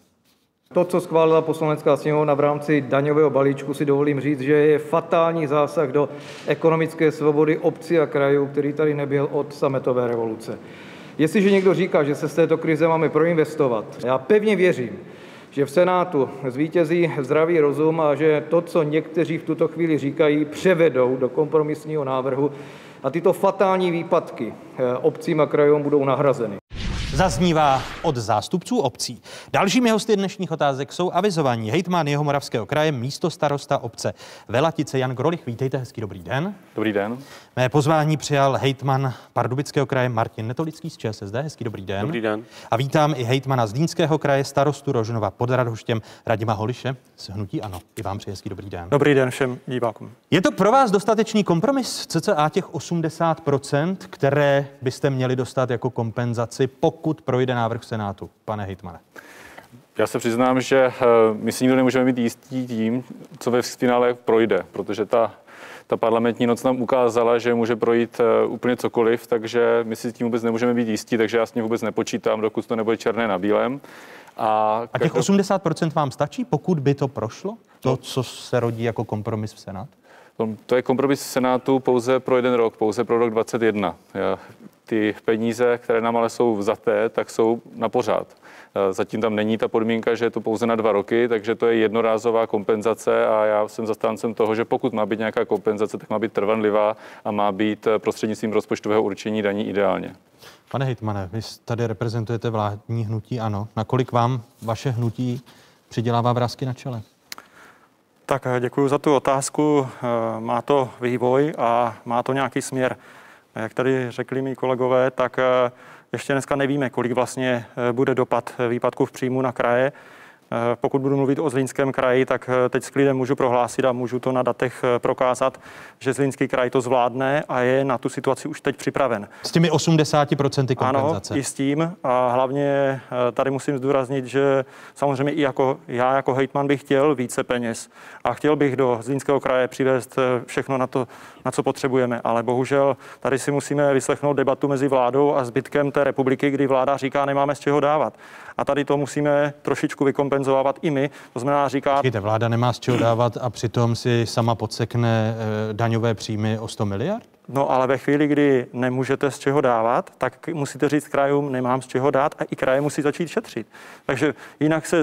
To, co schválila poslanecká sněmovna v rámci daňového balíčku, si dovolím říct, že je fatální zásah do ekonomické svobody obcí a krajů, který tady nebyl od sametové revoluce. Jestliže někdo říká, že se z této krize máme proinvestovat, já pevně věřím, že v Senátu zvítězí zdravý rozum a že to, co někteří v tuto chvíli říkají, převedou do kompromisního návrhu a tyto fatální výpadky eh, obcím a krajům budou nahrazeny zaznívá od zástupců obcí. Dalšími hosty dnešních otázek jsou avizovaní hejtman Jihomoravského kraje, místo starosta obce Velatice Jan Grolich. Vítejte, hezký dobrý den. Dobrý den. Mé pozvání přijal hejtman Pardubického kraje Martin Netolický z ČSSD. Hezký dobrý den. Dobrý den. A vítám i hejtmana Zlínského kraje, starostu Rožnova pod Radhoštěm Radima Holiše z Hnutí Ano. I vám přeji hezký dobrý den. Dobrý den všem divákům. Je to pro vás dostatečný kompromis, cca těch 80%, které byste měli dostat jako kompenzaci, pokud projde návrh v Senátu, pane hejtmane? Já se přiznám, že eh, my si nikdo nemůžeme být jistí tím, co ve finále projde, protože ta ta parlamentní noc nám ukázala, že může projít eh, úplně cokoliv, takže my si tím vůbec nemůžeme být jistí, takže já s tím vůbec nepočítám, dokud to nebude černé na bílém. A, a těch 80% vám stačí, pokud by to prošlo? To, co se rodí jako kompromis v Senátu? To je kompromis Senátu pouze pro jeden rok, pouze pro rok 2021. Ty peníze, které nám ale jsou vzaté, tak jsou na pořád. Eh, zatím tam není ta podmínka, že je to pouze na dva roky, takže to je jednorázová kompenzace a já jsem zastáncem toho, že pokud má být nějaká kompenzace, tak má být trvanlivá a má být eh, prostřednictvím rozpočtového určení daní ideálně. Pane Hitmane, vy tady reprezentujete vládní hnutí ANO. Nakolik vám vaše hnutí přidělává vrázky na čele? Tak eh, děkuji za tu otázku. Má to vývoj a má to nějaký směr. Jak tady řekli mý kolegové, tak ještě dneska nevíme, kolik vlastně eh, bude dopad eh, výpadku v příjmu na kraje. Eh, pokud budu mluvit o Zlínském kraji, tak teď s klidem můžu prohlásit a můžu to na datech prokázat, že Zlínský kraj to zvládne a je na tu situaci už teď připraven. S těmi 80% kompenzace? Ano, i s tím. A hlavně tady musím zdůraznit, že samozřejmě i jako já jako hejtman bych chtěl více peněz a chtěl bych do Zlínského kraje přivést všechno na to, na co potřebujeme. Ale bohužel tady si musíme vyslechnout debatu mezi vládou a zbytkem té republiky, kdy vláda říká, nemáme z čeho dávat. A tady to musíme trošičku vykompenzovávat i my. To znamená, říká. Počkejte, vláda nemá z čeho dávat a přitom si sama podsekne eh, daňové příjmy o 100 miliard? No ale ve chvíli, kdy nemůžete z čeho dávat, tak musíte říct krajům, nemám z čeho dát a i kraje musí začít šetřit. Takže jinak se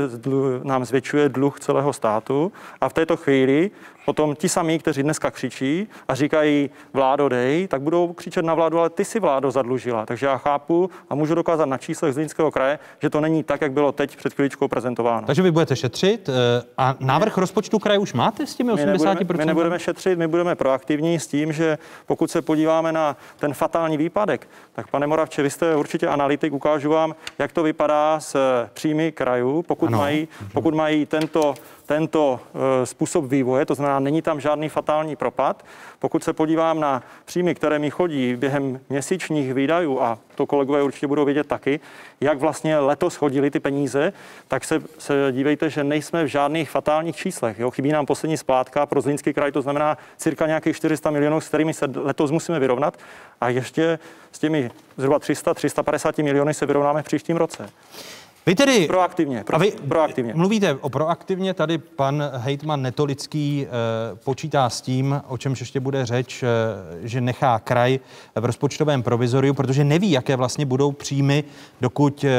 nám zvětšuje dluh celého státu a v této chvíli potom ti samí, kteří dneska křičí a říkají vládo dej, tak budou křičet na vládu, ale ty si vládo zadlužila. Takže já chápu a můžu dokázat na číslech Zlínského kraje, že to není tak, jak bylo teď před chvíličkou prezentováno. Takže vy budete šetřit eh, a návrh rozpočtu kraje už máte s těmi 80%? My nebudeme, my nebudeme šetřit, my budeme proaktivní s tím, že pokud se podíváme na ten fatální výpadek, tak pane Moravče, vy jste určitě analytik, ukážu vám, jak to vypadá s příjmy krajů, pokud, mají, pokud mají tento tento eh, způsob vývoje, to znamená, není tam žádný fatální propad. Pokud se podívám na příjmy, které mi chodí během měsíčních výdajů, a to kolegové určitě budou vědět taky, jak vlastně letos chodily ty peníze, tak se, se dívejte, že nejsme v žádných fatálních číslech. Jo? Chybí nám poslední splátka pro Zlínský kraj, to znamená cirka nějakých 400 milionů, s kterými se letos musíme vyrovnat. A ještě s těmi zhruba 300-350 miliony se vyrovnáme v příštím roce. Vy tedy... Proaktivně. Pro, a vy proaktivně. Mluvíte o proaktivně, tady pan hejtman Netolický e, počítá s tím, o čemž ještě bude řeč, e, že nechá kraj v rozpočtovém provizoriu, protože neví, jaké vlastně budou příjmy, dokud e,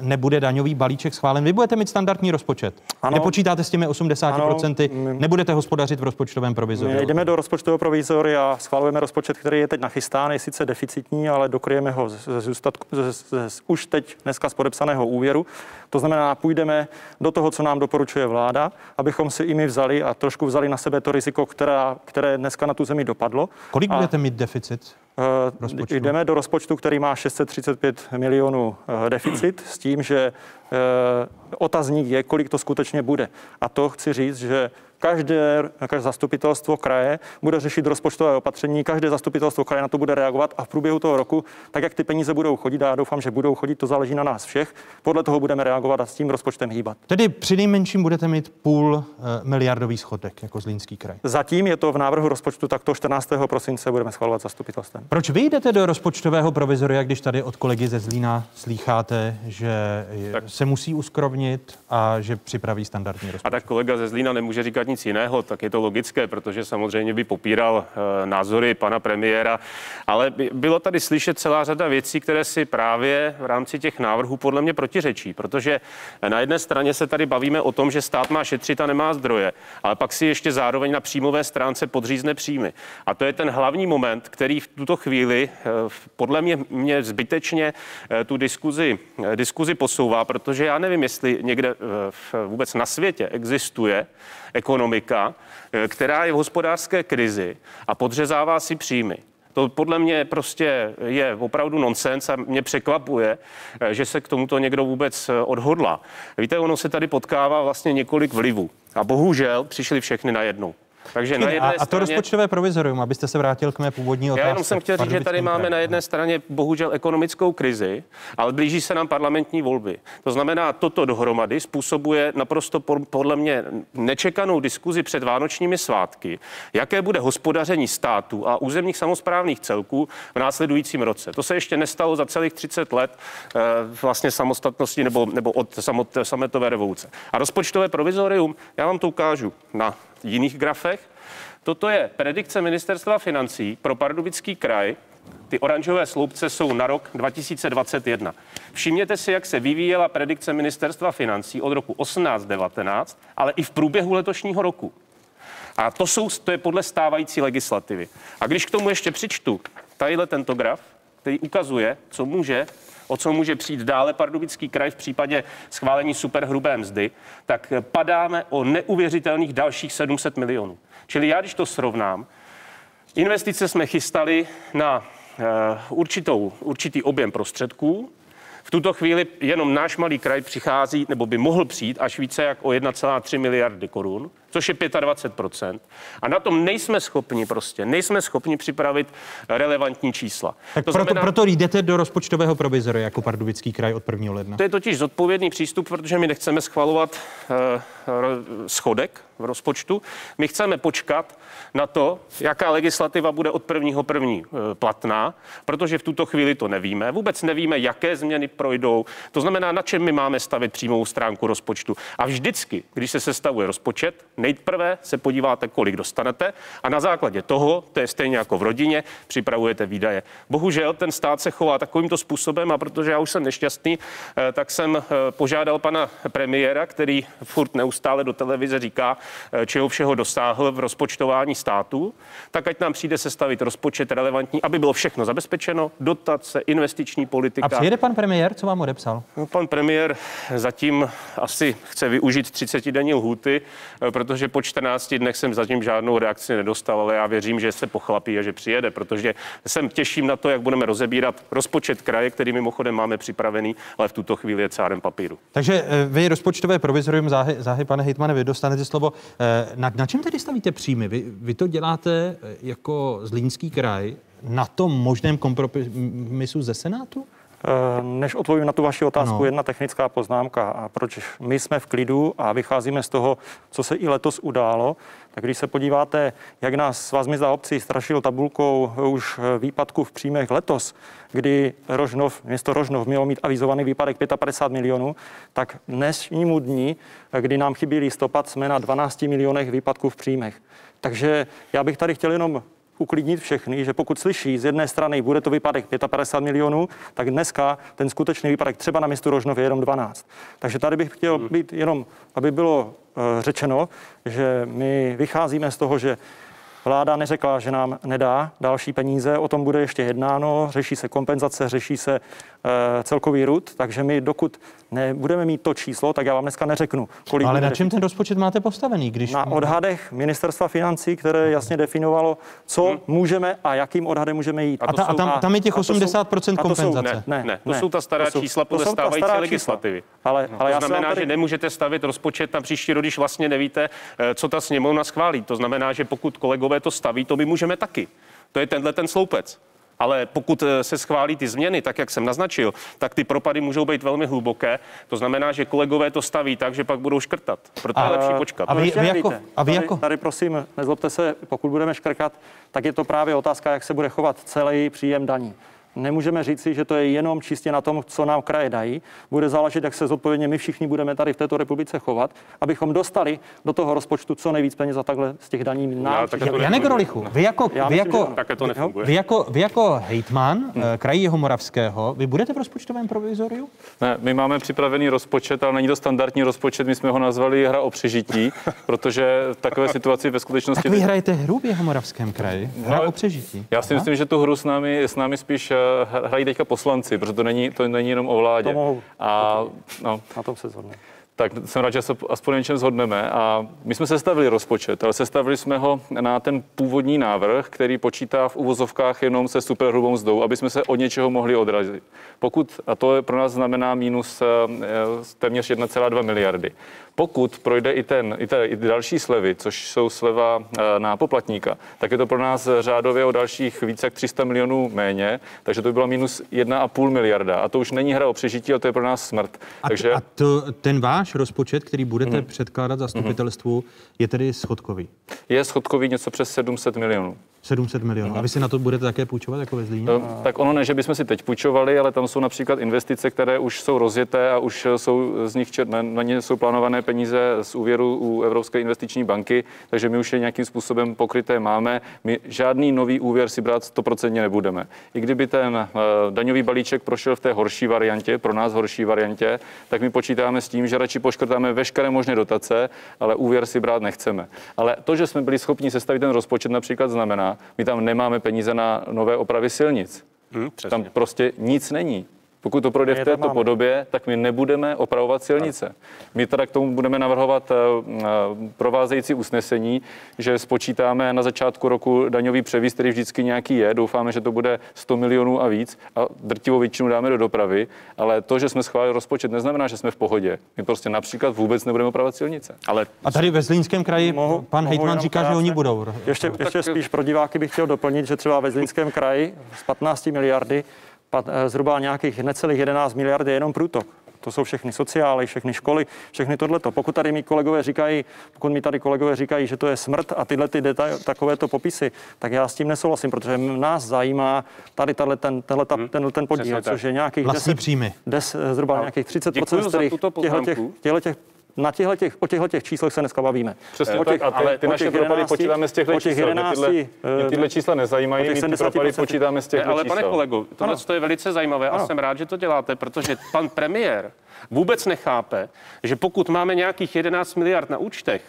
nebude daňový balíček schválen. Vy budete mít standardní rozpočet. Ano. Nepočítáte s těmi 80%, ano. nebudete hospodařit v rozpočtovém provizoriu. My jdeme do rozpočtového provizoria, schvalujeme rozpočet, který je teď nachystán, je sice deficitní, ale dokryjeme ho z, z, z, z, z, z, už teď dneska z podepsaného úvěru. To znamená, půjdeme do toho, co nám doporučuje vláda, abychom si i my vzali a trošku vzali na sebe to riziko, která, které dneska na tu zemi dopadlo. Kolik a budete mít deficit? Uh, jdeme do rozpočtu, který má 635 milionů uh, deficit, s tím, že uh, otazník je, kolik to skutečně bude. A to chci říct, že každé, každé zastupitelstvo kraje bude řešit rozpočtové opatření, každé zastupitelstvo kraje na to bude reagovat a v průběhu toho roku, tak jak ty peníze budou chodit, a já doufám, že budou chodit, to záleží na nás všech, podle toho budeme reagovat a s tím rozpočtem hýbat. Tedy při nejmenším budete mít půl miliardový schodek jako Zlínský kraj. Zatím je to v návrhu rozpočtu, tak to 14. prosince budeme schvalovat zastupitelstvem. Proč vy jdete do rozpočtového provizoria, když tady od kolegy ze Zlína slýcháte, že tak. se musí uskrovnit a že připraví standardní rozpočet? A tak kolega ze Zlína nemůže říkat nic jiného, tak je to logické, protože samozřejmě by popíral e, názory pana premiéra, ale by, bylo tady slyšet celá řada věcí, které si právě v rámci těch návrhů podle mě protiřečí, protože na jedné straně se tady bavíme o tom, že stát má šetřit a nemá zdroje, ale pak si ještě zároveň na příjmové stránce podřízne příjmy. A to je ten hlavní moment, který v tuto chvíli e, podle mě, mě zbytečně tu diskuzi, diskuzi posouvá, protože já nevím, jestli někde vůbec na světě existuje ekonomika, eh, která je v hospodářské krizi a podřezává si příjmy. To podle mě prostě je opravdu nonsens a mě překvapuje, eh, že se k tomuto někdo vůbec eh, odhodlá. Víte, ono se tady potkává vlastně několik vlivů. A bohužel přišli všechny najednou. Takže na jedné a, a to rozpočtové provizorium, abyste se vrátil k mé původní otázce. Já jenom jsem chtěl říct, že tady máme na jedné straně bohužel ekonomickou krizi, ale blíží se nám parlamentní volby. To znamená, toto dohromady způsobuje naprosto podle mě nečekanou diskuzi před vánočními svátky, jaké bude hospodaření státu a územních samozprávných celků v následujícím roce. To se ještě nestalo za celých 30 let eh, vlastně samostatnosti nebo, nebo od samot, sametové revoluce. A rozpočtové provizorium, já vám to ukážu na jiných grafech. Toto je predikce ministerstva financí pro Pardubický kraj. Ty oranžové sloupce jsou na rok 2021. Všimněte si, jak se vyvíjela predikce ministerstva financí od roku 18-19, ale i v průběhu letošního roku. A to, jsou, to je podle stávající legislativy. A když k tomu ještě přičtu tadyhle tento graf, který ukazuje, co může o co může přijít dále Pardubický kraj v případě schválení superhrubé mzdy, tak padáme o neuvěřitelných dalších 700 milionů. Čili já, když to srovnám, investice jsme chystali na uh, určitou, určitý objem prostředků, v tuto chvíli jenom náš malý kraj přichází, nebo by mohl přijít až více jak o 1,3 miliardy korun což je 25%. A na tom nejsme schopni prostě, nejsme schopni připravit relevantní čísla. Tak to proto, znamená, proto jdete do rozpočtového provizory jako Pardubický kraj od 1. ledna. To je totiž zodpovědný přístup, protože my nechceme schvalovat uh, schodek v rozpočtu. My chceme počkat na to, jaká legislativa bude od 1. první uh, platná, protože v tuto chvíli to nevíme. Vůbec nevíme, jaké změny projdou. To znamená, na čem my máme stavit přímou stránku rozpočtu. A vždycky, když se sestavuje rozpočet, Nejprve se podíváte, kolik dostanete a na základě toho, to je stejně jako v rodině, připravujete výdaje. Bohužel ten stát se chová takovýmto způsobem a protože já už jsem nešťastný, eh, tak jsem eh, požádal pana premiéra, který furt neustále do televize říká, eh, čeho všeho dosáhl v rozpočtování státu, tak ať nám přijde sestavit rozpočet relevantní, aby bylo všechno zabezpečeno, dotace, investiční politika. A přijede pan premiér, co vám odepsal? No, pan premiér zatím asi chce využít 30 denní lhuty, protože protože po 14 dnech jsem zatím žádnou reakci nedostal, ale já věřím, že se pochlapí a že přijede, protože jsem těším na to, jak budeme rozebírat rozpočet kraje, který mimochodem máme připravený, ale v tuto chvíli je cárem papíru. Takže eh, vy rozpočtové provizorium záhy, záhy pane hejtmane, vy dostanete slovo. Eh, na, na čem tedy stavíte příjmy? Vy, vy to děláte eh, jako Zlínský kraj na tom možném kompromisu ze Senátu? Eh, než odpovím na tu vaši otázku, no. jedna technická poznámka. A proč my jsme v klidu a vycházíme z toho, co se i letos událo, tak když se podíváte, jak nás Svaz měst a obcí strašil tabulkou už výpadku v příjmech letos, kdy Rožnov, město Rožnov mělo mít avizovaný výpadek 55 milionů, tak dnesnímu dní, kdy nám chybí listopad, jsme na 12 milionech výpadků v příjmech. Takže já bych tady chtěl jenom uklidnit všechny, že pokud slyší z jedné strany, bude to výpadek 55 milionů, tak dneska ten skutečný výpadek třeba na městu Rožnov je jenom 12. Takže tady bych chtěl hmm. být jenom, aby bylo uh, řečeno, že my vycházíme z toho, že Vláda neřekla, že nám nedá další peníze, o tom bude ještě jednáno, řeší se kompenzace, řeší se e, celkový rud, takže my dokud nebudeme mít to číslo, tak já vám dneska neřeknu, kolik. Ale na čem ten rozpočet máte postavený? Když... Na odhadech ministerstva financí, které jasně definovalo, co hmm. můžeme a jakým odhadem můžeme jít. A, ta, a tam, tam je těch 80% kompenzace. Jsou, ne, ne, ne, to ne, jsou ta stará to čísla podle stávající legislativy. Ale, ale to znamená, tady... že nemůžete stavit rozpočet na příští rok, když vlastně nevíte, eh, co ta sněmovna schválí. To znamená, že pokud kolegové to staví, to my můžeme taky. To je tenhle ten sloupec. Ale pokud eh, se schválí ty změny, tak jak jsem naznačil, tak ty propady můžou být velmi hluboké. To znamená, že kolegové to staví tak, že pak budou škrtat. Proto je lepší počkat. A vy, vy jako, a vy jako... Tady, tady prosím, nezlobte se, pokud budeme škrkat, tak je to právě otázka, jak se bude chovat celý příjem daní. Nemůžeme říci, že to je jenom čistě na tom, co nám kraje dají. Bude záležet, jak se zodpovědně my všichni budeme tady v této republice chovat, abychom dostali do toho rozpočtu co nejvíc peněz a takhle z těch daní nám. Janek Grolichu, vy jako, vy, jako, vy, jako, vy jako hejtman hmm. Eh, kraji Jihomoravského, vy budete v rozpočtovém provizoriu? Ne, my máme připravený rozpočet, ale není to standardní rozpočet, my jsme ho nazvali hra o přežití, *laughs* protože v takové situaci ve skutečnosti... Tak vy hrajete hru v Jihomoravském kraji, hra no, o přežití. Já si Aha. myslím, že tu hru s námi, s námi spíš eh, hrají teďka poslanci, protože to není, to není jenom o vládě. To mohu. A, no, na tom se zhodneme tak jsem rád, že se aspoň něčem zhodneme. A my jsme sestavili rozpočet, ale sestavili jsme ho na ten původní návrh, který počítá v uvozovkách jenom se superhrubou mzdou, aby jsme se od něčeho mohli odrazit. Pokud, a to pro nás znamená minus eh, téměř 1,2 miliardy. Pokud projde i, ten, i, te, i další slevy, což jsou sleva eh, na poplatníka, tak je to pro nás řádově o dalších více jak 300 milionů méně, takže to by bylo minus 1,5 miliarda. A to už není hra o přežití, ale to je pro nás smrt. A, takže... a to, ten váš rozpočet, který budete hmm. předkládat zastupitelstvu, hmm. je tedy schodkový? Je schodkový něco přes 700 milionů. 700 milionů. Uh-huh. A vy si na to budete také půjčovat jako ve Zlíně? Uh, tak ono ne, že bychom si teď půjčovali, ale tam jsou například investice, které už jsou rozjeté a už jsou z nich čer, na, na ně jsou plánované peníze z úvěru u Evropské investiční banky, takže my už je nějakým způsobem pokryté máme. My žádný nový úvěr si brát 100% nebudeme. I kdyby ten uh, daňový balíček prošel v té horší variantě, pro nás horší variantě, tak my počítáme s tím, že radši poškrtáme veškeré možné dotace, ale úvěr si brát nechceme. Ale to, že jsme byli schopni sestavit ten rozpočet, například znamená, my tam nemáme peníze na nové opravy silnic. Hmm, tam prostě nic není. Pokud to projde v této podobě, tak my nebudeme opravovat silnice. My teda k tomu budeme navrhovat eh, eh, provázející usnesení, že spočítáme na začátku roku daňový převis, který vždycky nějaký je. Doufáme, že to bude 100 milionů a víc a drtivou většinu dáme do dopravy, ale to, že jsme schválili rozpočet, neznamená, že jsme v pohodě. My prostě například vůbec nebudeme opravovat silnice. Ale a tady ve Zlínském kraji mohu, pan Hejtman říká, krásně. že oni budou. Ještě, ještě spíš pro diváky bych chtěl doplnit, že třeba ve Zlínském kraji z 15 miliardy Eh, zhruba nějakých necelých 11 miliard je jenom průtok. To jsou všechny sociály, všechny školy, všechny tohleto. Pokud tady mi kolegové říkají, pokud mi tady kolegové říkají, že to je smrt a tyhle ty detail, takovéto popisy, tak já s tím nesouhlasím, protože nás zajímá tady tato, ten, tenhle, hmm. tenhle ten podíl, což je nějakých 10, příjmy. Des, zhruba nějakých 30 těchto těch, těchto těch na těchto těch, o těchto těch číslech se dneska bavíme. Přesně o těch, tak, ale ty naše propady počítáme z těchto čísel. 11, tyhle, mě tyhle čísla nezajímají, my ty propady počítáme z těchto Ale čísel. pane kolego, tohle je velice zajímavé ano. a jsem rád, že to děláte, protože pan premiér vůbec nechápe, že pokud máme nějakých 11 miliard na účtech,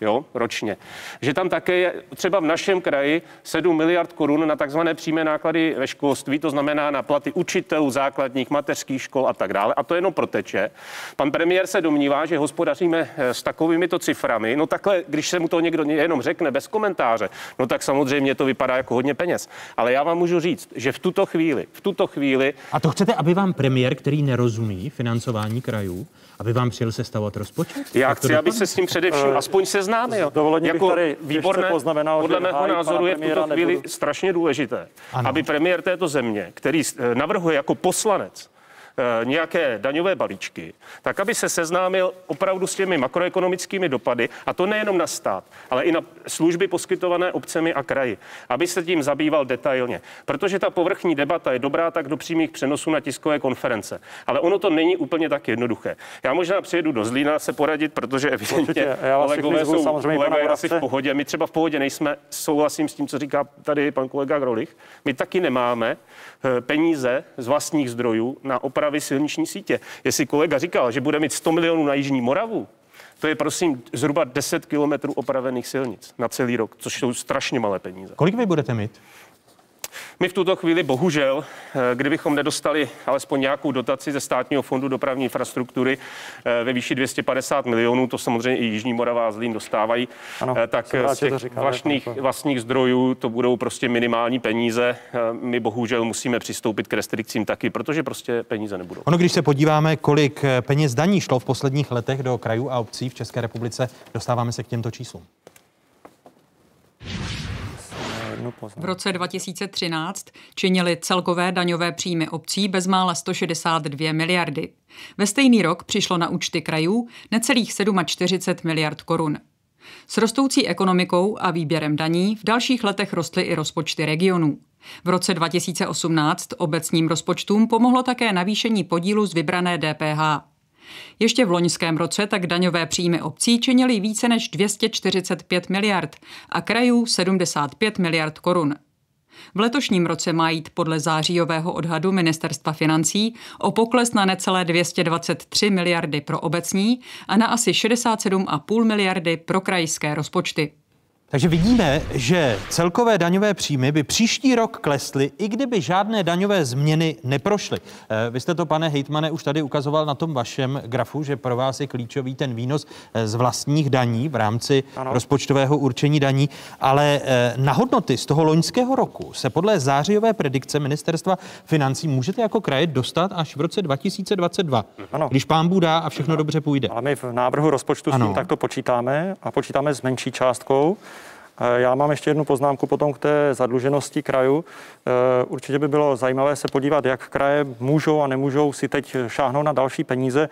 jo, ročně. Že tam také je třeba v našem kraji 7 miliard korun na takzvané přímé náklady ve školství, to znamená na platy učitelů základních, mateřských škol a tak dále. A to jenom proteče. Pan premiér se domnívá, že hospodaříme eh, s takovými to ciframi. No takhle, když se mu to někdo jenom řekne bez komentáře, no tak samozřejmě to vypadá jako hodně peněz. Ale já vám můžu říct, že v tuto chvíli, v tuto chvíli. A to chcete, aby vám premiér, který nerozumí financování krajů, aby vám přijel sestavovat rozpočet? Já chci, aby se s tím především uh, aspoň seznámil. jako tady výborné, poznamenal, podle mého názoru je v tuto chvíli nebudu... strašně důležité, ano. aby premiér této země, který eh, navrhuje jako poslanec nějaké daňové balíčky, tak aby se seznámil opravdu s těmi makroekonomickými dopady, a to nejenom na stát, ale i na služby poskytované obcemi a kraji, aby se tím zabýval detailně. Protože ta povrchní debata je dobrá tak do přímých přenosů na tiskové konference. Ale ono to není úplně tak jednoduché. Já možná přijedu do Zlína se poradit, protože evidentně kolegové jsou kolegové asi v pohodě. My třeba v pohodě nejsme, souhlasím s tím, co říká tady pan kolega Grolich. My taky nemáme eh, peníze z vlastních zdrojů na opravy silniční sítě. Jestli kolega říkal, že bude mít 100 milionů na Jižní Moravu, to je prosím zhruba 10 kilometrů opravených silnic na celý rok, což jsou strašně malé peníze. Kolik vy budete mít? My v tuto chvíli bohužel, eh, kdybychom nedostali alespoň nějakou dotaci ze státního fondu dopravní infrastruktury eh, ve výši 250 milionů, to samozřejmě i Jižní Morava a Zlín dostávají, ano, eh, tak z těch říká, vlastních, vlastních zdrojů to budou prostě minimální peníze. My bohužel musíme přistoupit k restrikcím taky, protože prostě peníze nebudou. Ono, když se podíváme, kolik peněz daní šlo v posledních letech do krajů a obcí v České republice, dostáváme se k těmto číslům. V roce 2013 činily celkové daňové příjmy obcí bezmála 162 miliardy. Ve stejný rok přišlo na účty krajů necelých 47 miliard korun. S rostoucí ekonomikou a výběrem daní v dalších letech rostly i rozpočty regionů. V roce 2018 obecním rozpočtům pomohlo také navýšení podílu z vybrané DPH. Ještě v loňském roce tak daňové příjmy obcí činily více než 245 miliard a krajů 75 miliard korun. V letošním roce má jít podle zářijového odhadu ministerstva financí o pokles na necelé 223 miliardy pro obecní a na asi 67,5 miliardy pro krajské rozpočty. Takže vidíme, že celkové daňové příjmy by příští rok klesly, i kdyby žádné daňové změny neprošly. Eh, vy jste to, pane Hejtmane, už tady ukazoval na tom vašem grafu, že pro vás je klíčový ten výnos eh, z vlastních daní v rámci ano. rozpočtového určení daní, ale eh, na hodnoty z toho loňského roku se podle zářijové predikce ministerstva financí můžete jako kraje dostat až v roce 2022, ano. když pán Bůh a všechno ano. dobře půjde. Ale my v návrhu rozpočtu ano. s tím takto počítáme a počítáme s menší částkou. Já mám ještě jednu poznámku potom k té zadluženosti krajů. Eh, určitě by bylo zajímavé se podívat, jak kraje můžou a nemůžou si teď šáhnout na další peníze.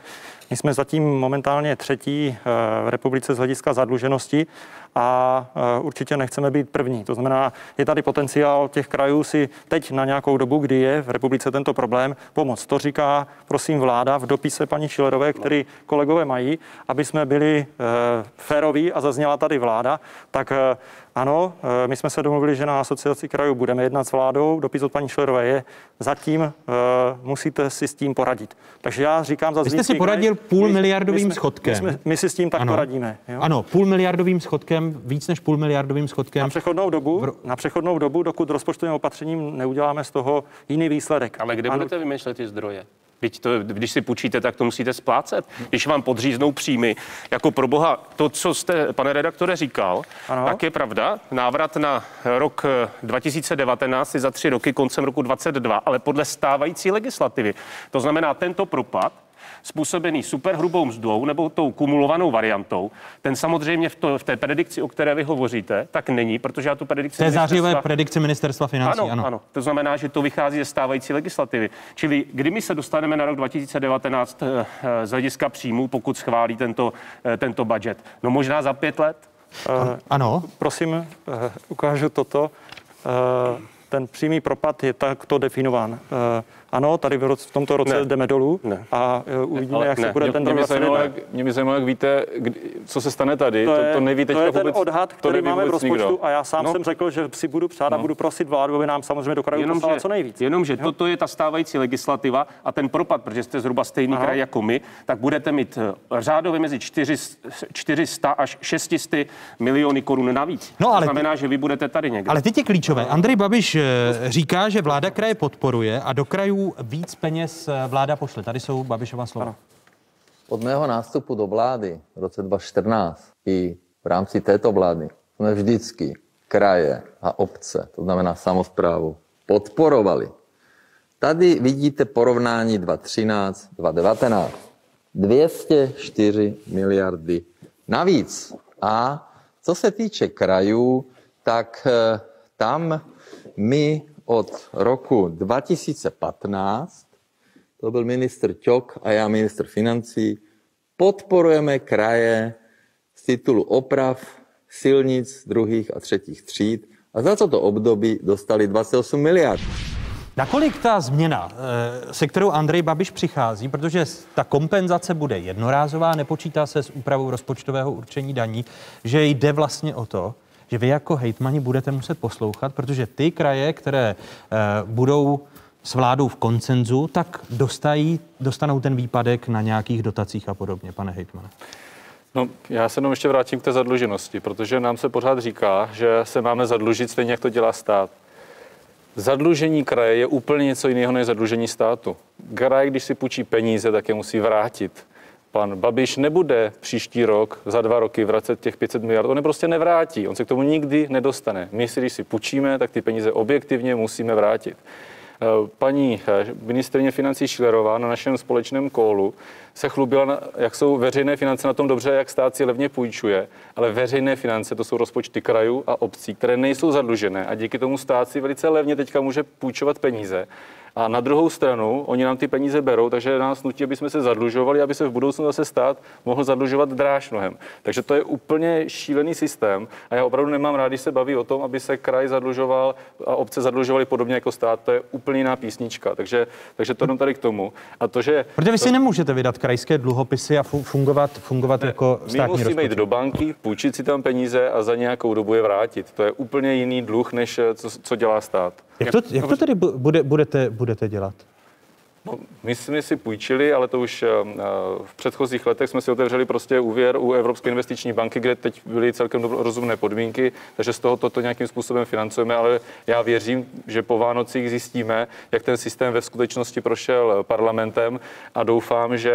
My jsme zatím momentálně třetí eh, v republice z hlediska zadluženosti a určitě nechceme být první. To znamená, je tady potenciál těch krajů si teď na nějakou dobu, kdy je v republice tento problém, pomoct. To říká, prosím, vláda v dopise paní Šilerové, který kolegové mají, aby jsme byli féroví a zazněla tady vláda, tak ano, eh, my jsme se domluvili, že na asociaci krajů budeme jednat s vládou. Dopis od paní Šlerové je, zatím uh, musíte si s tím poradit. Takže já říkám za Vy jste si poradil kraj, půl miliardovým my, schodkem. My, jsme, my si s tím tak ano. poradíme. Jo? Ano, půl miliardovým schodkem, víc než půl miliardovým schodkem. Na přechodnou dobu, v... na přechodnou dobu dokud rozpočtovým opatřením neuděláme z toho jiný výsledek. Ale kde ano. budete vymýšlet ty zdroje? Teď to, když si půjčíte, tak to musíte splácet. Když vám podříznou příjmy, jako pro boha, to, co jste, pane redaktore, říkal, ano. tak je pravda. Návrat na rok 2019 je za tři roky koncem roku 2022, ale podle stávající legislativy. To znamená, tento propad způsobený superhrubou mzdou nebo tou kumulovanou variantou, ten samozřejmě v, to, v té predikci, o které vy hovoříte, tak není, protože já tu predikci... To je zářivé predikce ministerstva financí, ano, ano. ano. To znamená, že to vychází ze stávající legislativy. Čili kdy my se dostaneme na rok 2019 eh, z hlediska příjmů, pokud schválí tento, eh, tento budget? No možná za pět let? Uh, ano. Prosím, uh, ukážu toto. Uh, ten přímý propad je takto definován. Ano, tady v, roce, v tomto roce ne. jdeme dolů ne. a uh, uvidíme, ne, jak ne. se bude mě, ten rok jak, Mě by zajímalo, jak víte, kdy, co se stane tady. To, je, to, to neví teď to je ten vůbec, odhad, který máme v rozpočtu nikdo. a já sám no. jsem řekl, že si budu přát no. a budu prosit vládu, aby nám samozřejmě do krajů jenom, poslala co nejvíc. Jenomže jo? toto je ta stávající legislativa a ten propad, protože jste zhruba stejný Aha. kraj jako my, tak budete mít eh, řádově mezi 400 až 600 miliony korun navíc. No, ale to znamená, že vy budete tady někde. Ale teď je klíčové. Andrej Babiš eh, říká, že vláda kraje podporuje a do krajů víc peněz eh, vláda pošle. Tady jsou Babišova slova. Ano. Od mého nástupu do vlády v roce 2014 i v rámci této vlády jsme vždycky kraje a obce, to znamená samozprávu, podporovali. Tady vidíte porovnání 2013, 2019. 204 miliardy navíc. A co se týče krajů, tak eh, tam my od roku 2015 to byl ministr Ťok a já ministr financí, podporujeme kraje z titulu oprav silnic druhých a třetích tříd a za toto období dostali 28 miliard. Nakolik ta změna, eh, se kterou Andrej Babiš přichází, protože ta kompenzace bude jednorázová, nepočítá se s úpravou rozpočtového určení daní, že jde vlastně o to, že vy jako hejtmani budete muset poslouchat, protože ty kraje, které eh, budou s vládou v koncenzu, tak dostají, dostanou ten výpadek na nějakých dotacích a podobně, pane hejtmane. No, já se jenom ještě vrátím k té zadluženosti, protože nám se pořád říká, že se máme zadlužit stejně, jak to dělá stát. Zadlužení kraje je úplně něco jiného než zadlužení státu. Kraj, když si půjčí peníze, tak je musí vrátit. Pan Babiš nebude příští rok, za dva roky vracet těch 500 miliard. On je prostě nevrátí. On se k tomu nikdy nedostane. My si, když si půjčíme, tak ty peníze objektivně musíme vrátit. Eh, paní eh, ministrině financí Šilerová na našem společném kólu se chlubila, jak jsou veřejné finance na tom dobře, jak stát si levně půjčuje, ale veřejné finance to jsou rozpočty krajů a obcí, které nejsou zadlužené a díky tomu stát si velice levně teďka může půjčovat peníze. A na druhou stranu, oni nám ty peníze berou, takže nás nutí, aby jsme se zadlužovali, aby se v budoucnu zase stát mohl zadlužovat dráž mnohem. Takže to je úplně šílený systém a já opravdu nemám rád, když se baví o tom, aby se kraj zadlužoval a obce zadlužovaly podobně jako stát. To je úplně jiná písnička. Takže, takže to jenom tady k tomu. A to, že... Protože vy si nemůžete vydat krajské dluhopisy a fungovat, fungovat ne, jako státní My musíme rozpočet. jít do banky, půjčit si tam peníze a za nějakou dobu je vrátit. To je úplně jiný dluh, než co, co dělá stát. Jak to, jak to tedy bude, budete, budete dělat? No, my jsme si půjčili, ale to už v předchozích letech jsme si otevřeli prostě úvěr u Evropské investiční banky, kde teď byly celkem rozumné podmínky, takže z toho toto nějakým způsobem financujeme, ale já věřím, že po Vánocích zjistíme, jak ten systém ve skutečnosti prošel parlamentem a doufám, že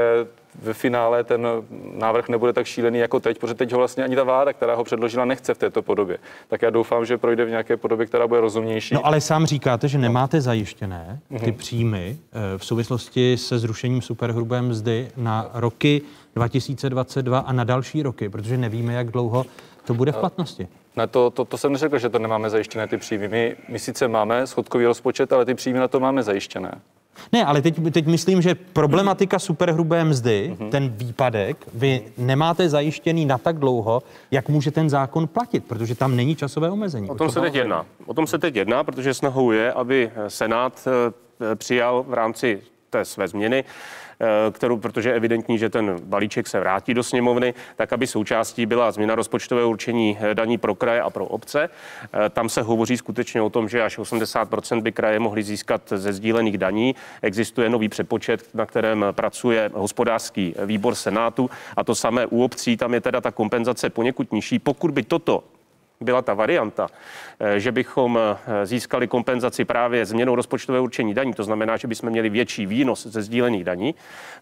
ve finále ten návrh nebude tak šílený jako teď, protože teď ho vlastně ani ta vláda, která ho předložila, nechce v této podobě. Tak já doufám, že projde v nějaké podobě, která bude rozumnější. No ale sám říkáte, že nemáte zajištěné ty mm-hmm. příjmy eh, v souvislosti se zrušením superhrubé mzdy na roky 2022 a na další roky, protože nevíme, jak dlouho to bude v platnosti. Ne, to, to, to jsem neřekl, že to nemáme zajištěné ty příjmy. My, my sice máme schodkový rozpočet, ale ty příjmy na to máme zajištěné. Ne, ale teď, teď myslím, že problematika superhrubé mzdy, mm-hmm. ten výpadek, vy nemáte zajištěný na tak dlouho, jak může ten zákon platit, protože tam není časové omezení. O tom se teď jedná. O tom se teď jedná, protože snahou je, aby Senát eh, přijal v rámci té své změny Eh, kterou, protože je evidentní, že ten balíček se vrátí do sněmovny, tak aby součástí byla změna rozpočtového určení eh, daní pro kraje a pro obce. Eh, tam se hovoří skutečně o tom, že až 80% by kraje mohly získat ze sdílených daní. Existuje nový přepočet, na kterém pracuje hospodářský výbor Senátu a to samé u obcí. Tam je teda ta kompenzace poněkud nižší. Pokud by toto byla ta varianta, eh, že bychom eh, získali kompenzaci právě změnou rozpočtového určení daní, to znamená, že bychom měli větší výnos ze sdílených daní,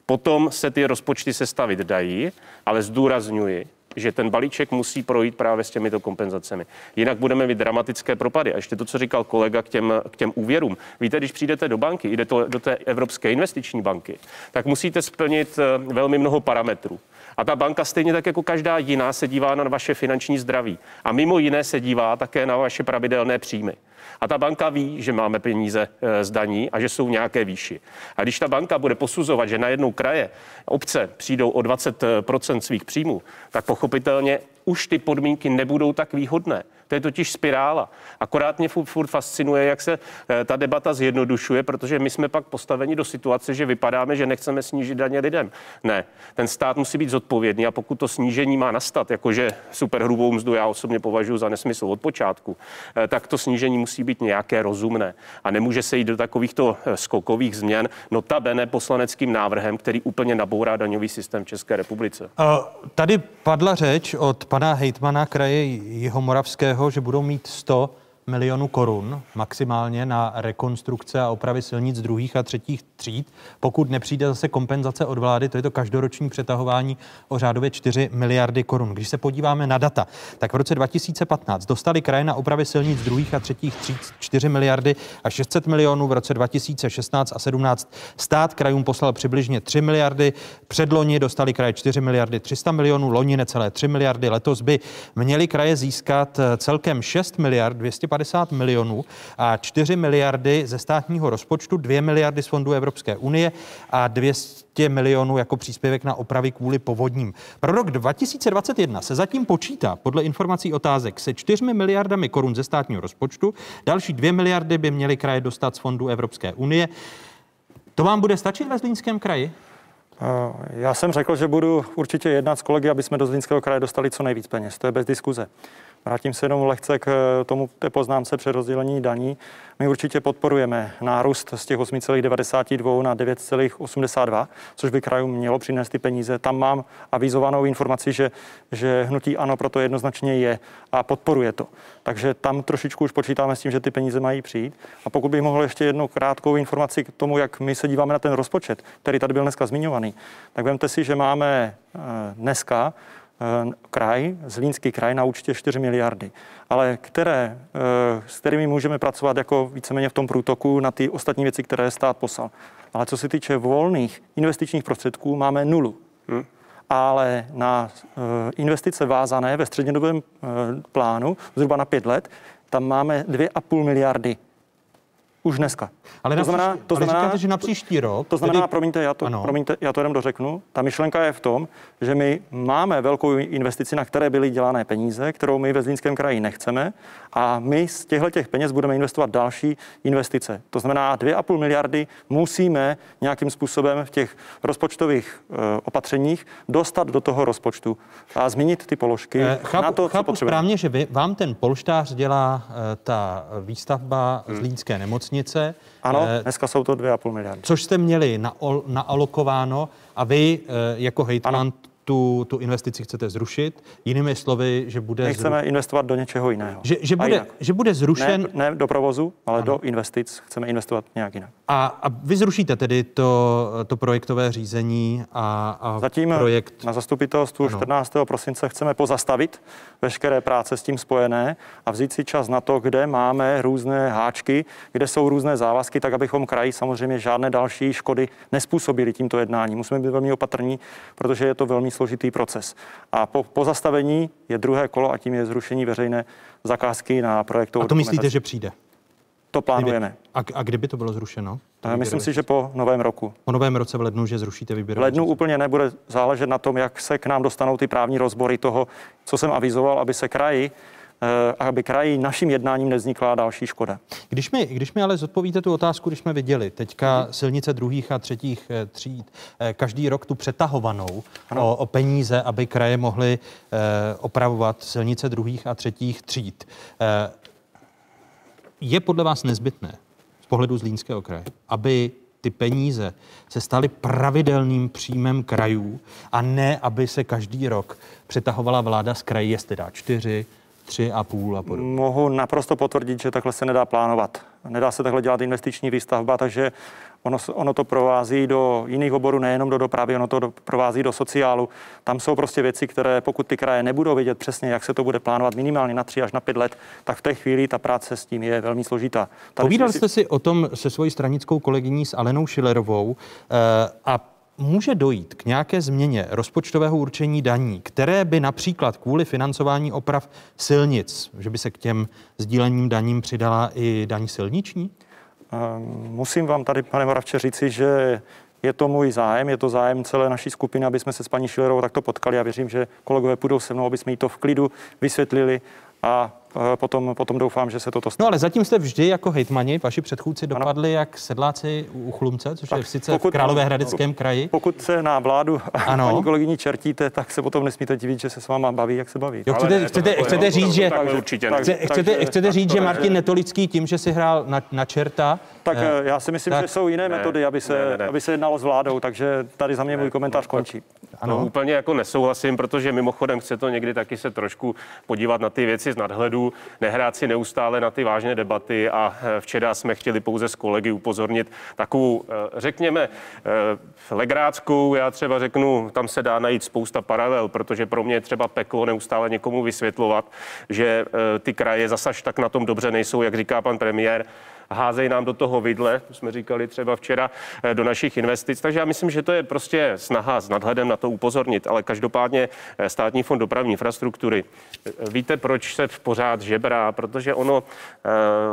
potom se ty rozpočty sestavit dají, ale zdůrazňuji, že ten balíček musí projít právě s těmito kompenzacemi. Jinak budeme mít dramatické propady. A ještě to, co říkal kolega k těm, k těm úvěrům. Víte, když přijdete do banky, jdete do té Evropské investiční banky, tak musíte splnit eh, velmi mnoho parametrů. A ta banka stejně tak jako každá jiná se dívá na vaše finanční zdraví. A mimo jiné se dívá také na vaše pravidelné příjmy. A ta banka ví, že máme peníze eh, z daní a že jsou nějaké výši. A když ta banka bude posuzovat, že na jednou kraje obce přijdou o 20% svých příjmů, tak pochopitelně už ty podmínky nebudou tak výhodné. To je totiž spirála. Akorát mě furt, furt fascinuje, jak se eh, ta debata zjednodušuje, protože my jsme pak postaveni do situace, že vypadáme, že nechceme snížit daně lidem. Ne, ten stát musí být zodpovědný a pokud to snížení má nastat, jakože superhrubou mzdu já osobně považuji za nesmysl od počátku, eh, tak to snížení musí být nějaké rozumné. A nemůže se jít do takovýchto eh, skokových změn, notabene poslaneckým návrhem, který úplně nabourá daňový systém v České republice. Tady padla řeč od pana hejtmana kraje Jihomoravského, že budou mít 100 milionů korun maximálně na rekonstrukce a opravy silnic druhých a třetích tříd. Pokud nepřijde zase kompenzace od vlády, to je to každoroční přetahování o řádově 4 miliardy korun. Když se podíváme na data, tak v roce 2015 dostali kraje na opravy silnic druhých a třetích tříd 4 miliardy a 600 milionů. V roce 2016 a 17 stát krajům poslal přibližně 3 miliardy. Předloni dostali kraje 4 miliardy 300 milionů, loni necelé 3 miliardy. Letos by měli kraje získat celkem 6 miliard 250 290 milionů a 4 miliardy ze státního rozpočtu, 2 miliardy z fondů Evropské unie a 200 milionů jako příspěvek na opravy kvůli povodním. Pro rok 2021 se zatím počítá podle informací otázek se 4 miliardami korun ze státního rozpočtu, další 2 miliardy by měly kraje dostat z fondů Evropské unie. To vám bude stačit ve Zlínském kraji? Eh, já jsem řekl, že budu určitě jednat s kolegy, aby jsme do Zlínského kraje dostali co nejvíc peněz. To je bez diskuze. Vrátím se jenom lehce k eh, tomu té poznámce přerozdělení daní. My určitě podporujeme nárůst z těch 8,92 na 9,82, což by krajům mělo přinést ty peníze. Tam mám avizovanou informaci, že, že hnutí ano proto jednoznačně je a podporuje to. Takže tam trošičku už počítáme s tím, že ty peníze mají přijít. A pokud bych mohl ještě jednu krátkou informaci k tomu, jak my se díváme na ten rozpočet, který tady byl dneska zmiňovaný, tak vemte si, že máme eh, dneska kraj, Zlínský kraj na účtě 4 miliardy, ale které, eh, s kterými můžeme pracovat jako víceméně v tom průtoku na ty ostatní věci, které stát poslal. Ale co se týče volných investičních prostředků, máme nulu. Hmm. Ale na eh, investice vázané ve střednědobém plánu, zhruba na pět let, tam máme 2,5 miliardy už dneska. Ale to znamená, příští, to znamená, ale říkáte, že na příští rok. To znamená, tedy... promiňte, já to, promiňte, já to jenom dořeknu. Ta myšlenka je v tom, že my máme velkou investici, na které byly dělané peníze, kterou my ve Zlínském kraji nechceme, a my z těchto těch peněz budeme investovat další investice. To znamená, 2,5 miliardy musíme nějakým způsobem v těch rozpočtových uh, opatřeních dostat do toho rozpočtu a změnit ty položky eh, chápu, na to, chápu co správně, že vy, vám ten polštář dělá uh, ta výstavba hmm. Zlínské nemocnice. Ano, uh, dneska jsou to 2,5 miliardy. Což jste měli na, naalokováno a vy uh, jako hejtman tu, tu investici chcete zrušit. Jinými slovy, že bude... My chceme zru... investovat do něčeho jiného. Že, že, bude, že bude zrušen... Ne, ne do provozu, ale ano. do investic chceme investovat nějak jinak. A, a vy zrušíte tedy to, to projektové řízení a, a Zatím projekt... na zastupitelstvu ano. 14. prosince chceme pozastavit veškeré práce s tím spojené a vzít si čas na to, kde máme různé háčky, kde jsou různé závazky, tak abychom kraji samozřejmě žádné další škody nespůsobili tímto jednáním. Musíme být velmi opatrní, protože je to velmi složitý proces. A po pozastavení je druhé kolo a tím je zrušení veřejné zakázky na projektovou A to myslíte, že přijde? To plánujeme. A, a kdyby to bylo zrušeno? To Myslím si, že po novém roku. Po novém roce v lednu, že zrušíte výběr. V lednu úplně nebude záležet na tom, jak se k nám dostanou ty právní rozbory toho, co jsem avizoval, aby se kraji aby kraji naším jednáním nevznikla další škoda. Když mi, když mi ale zodpovíte tu otázku, když jsme viděli teďka silnice druhých a třetích eh, tříd, eh, každý rok tu přetahovanou o, o peníze, aby kraje mohly opravovat silnice druhých a třetích tříd. Je podle vás nezbytné z pohledu Zlínského kraje, aby ty peníze se staly pravidelným příjmem krajů a ne, aby se každý rok přetahovala vláda z krají, jestli dá čtyři, tři a půl a podobně. Mohu naprosto potvrdit, že takhle se nedá plánovat. Nedá se takhle dělat investiční výstavba, takže ono, ono to provází do jiných oborů, nejenom do dopravy, ono to do, provází do sociálu. Tam jsou prostě věci, které pokud ty kraje nebudou vědět přesně, jak se to bude plánovat minimálně na tři až na pět let, tak v té chvíli ta práce s tím je velmi složitá. Tady Povídal jste si o tom se svojí stranickou kolegyní s Alenou Šilerovou eh, a může dojít k nějaké změně rozpočtového určení daní, které by například kvůli financování oprav silnic, že by se k těm sdílením daním přidala i daň silniční? Ehm, musím vám tady, pane Moravče, říci, že je to můj zájem, je to zájem celé naší skupiny, aby jsme se s paní Šilerovou takto potkali a věřím, že kolegové půjdou se mnou, aby jsme jí to v klidu vysvětlili a potom, potom doufám, že se toto stane. No ale zatím jste vždy jako hejtmani, vaši předchůdci dopadli ano. jak sedláci u Chlumce, což tak je sice pokud, v Královéhradeckém kraji. Pokud se na vládu *laughs* ano. paní kolegyni čertíte, tak se potom nesmíte divit, že se s váma baví, jak se baví. Jo, chcete, ne, chcete, to, chcete, říct, že, určitě chcete, takže, chcete říct, že Martin Netolický tím, že si hrál na, na čerta, tak eh, já si myslím, tak, že jsou jiné ne, metody, aby se, ne, ne. aby se jednalo s vládou, takže tady za mě můj komentář končí. Ano. No, úplně jako nesouhlasím, protože mimochodem chce to někdy taky se trošku podívat na ty věci z nadhledu, nehrát si neustále na ty vážné debaty a eh, včera jsme chtěli pouze s kolegy upozornit takovou, eh, řekněme, eh, legráckou, já třeba řeknu, tam se dá najít spousta paralel, protože pro mě je třeba peklo neustále někomu vysvětlovat, že ty kraje zasaž tak na tom dobře nejsou, jak říká pan premiér, házejí nám do toho vidle, to jsme říkali třeba včera, eh, do našich investic. Takže já myslím, že to je prostě snaha s nadhledem na to upozornit, ale každopádně eh, Státní fond dopravní infrastruktury. eh, Víte, proč se pořád žebrá? Protože ono,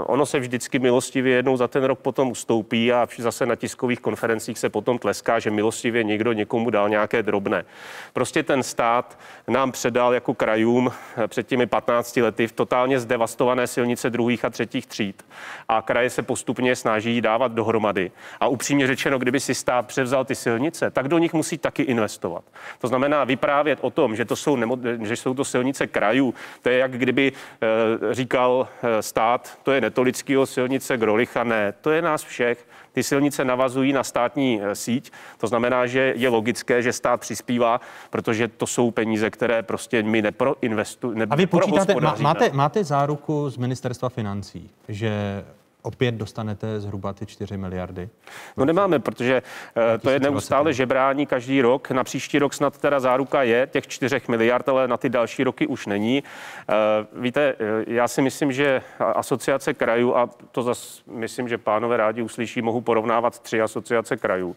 ono se vždycky milostivě jednou za ten rok potom ustoupí a zase na tiskových konferencích se potom tleská, že milostivě někdo někomu dal nějaké drobné. Prostě ten stát nám předal jako krajům před těmi 15 lety v totálně zdevastované silnice druhých a třetích tříd a kraje se postupně snaží dávat dohromady. A upřímně řečeno, kdyby si stát převzal ty silnice, tak do nich musí taky investovat. To znamená vyprávět o tom, že to jsou, nemo, že jsou to silnice krajů, to je jak kdyby e, říkal e, stát, to je netolického silnice Grolicha, ne, to je nás všech. Ty silnice navazují na státní eh, síť, to znamená, že je logické, že stát přispívá, protože to jsou peníze, které prostě my neproinvestujeme. A vy počítáte, má, máte, máte záruku z ministerstva financí, že opět dostanete zhruba ty 4 miliardy? No nemáme, protože uh, to je neustále žebrání každý rok. Na příští rok snad teda záruka je těch 4 miliard, ale na ty další roky už není. Uh, víte, uh, já si myslím, že asociace krajů, a to zase myslím, že pánové rádi uslyší, mohu porovnávat tři asociace krajů.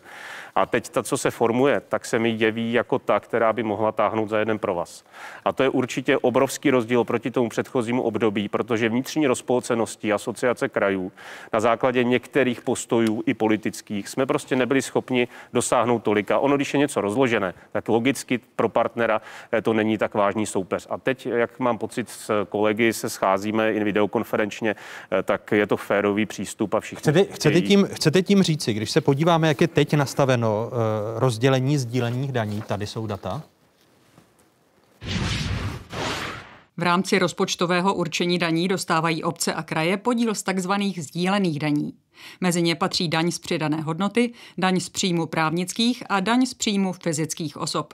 A teď ta, co se formuje, tak se mi jeví jako ta, která by mohla táhnout za jeden provaz. A to je určitě obrovský rozdíl proti tomu předchozímu období, protože vnitřní rozpolcenosti asociace krajů na základě některých postojů i politických jsme prostě nebyli schopni dosáhnout tolika. Ono, když je něco rozložené, tak logicky pro partnera eh, to není tak vážný soupeř. A teď, jak mám pocit, s kolegy se scházíme i videokonferenčně, eh, tak je to férový přístup a všichni. Chcete, chcete, tím, chcete tím říci, když se podíváme, jak je teď nastaveno uh, rozdělení sdílených daní, tady jsou data? V rámci rozpočtového určení daní dostávají obce a kraje podíl z tzv. sdílených daní. Mezi ně patří daň z přidané hodnoty, daň z příjmu právnických a daň z příjmu fyzických osob.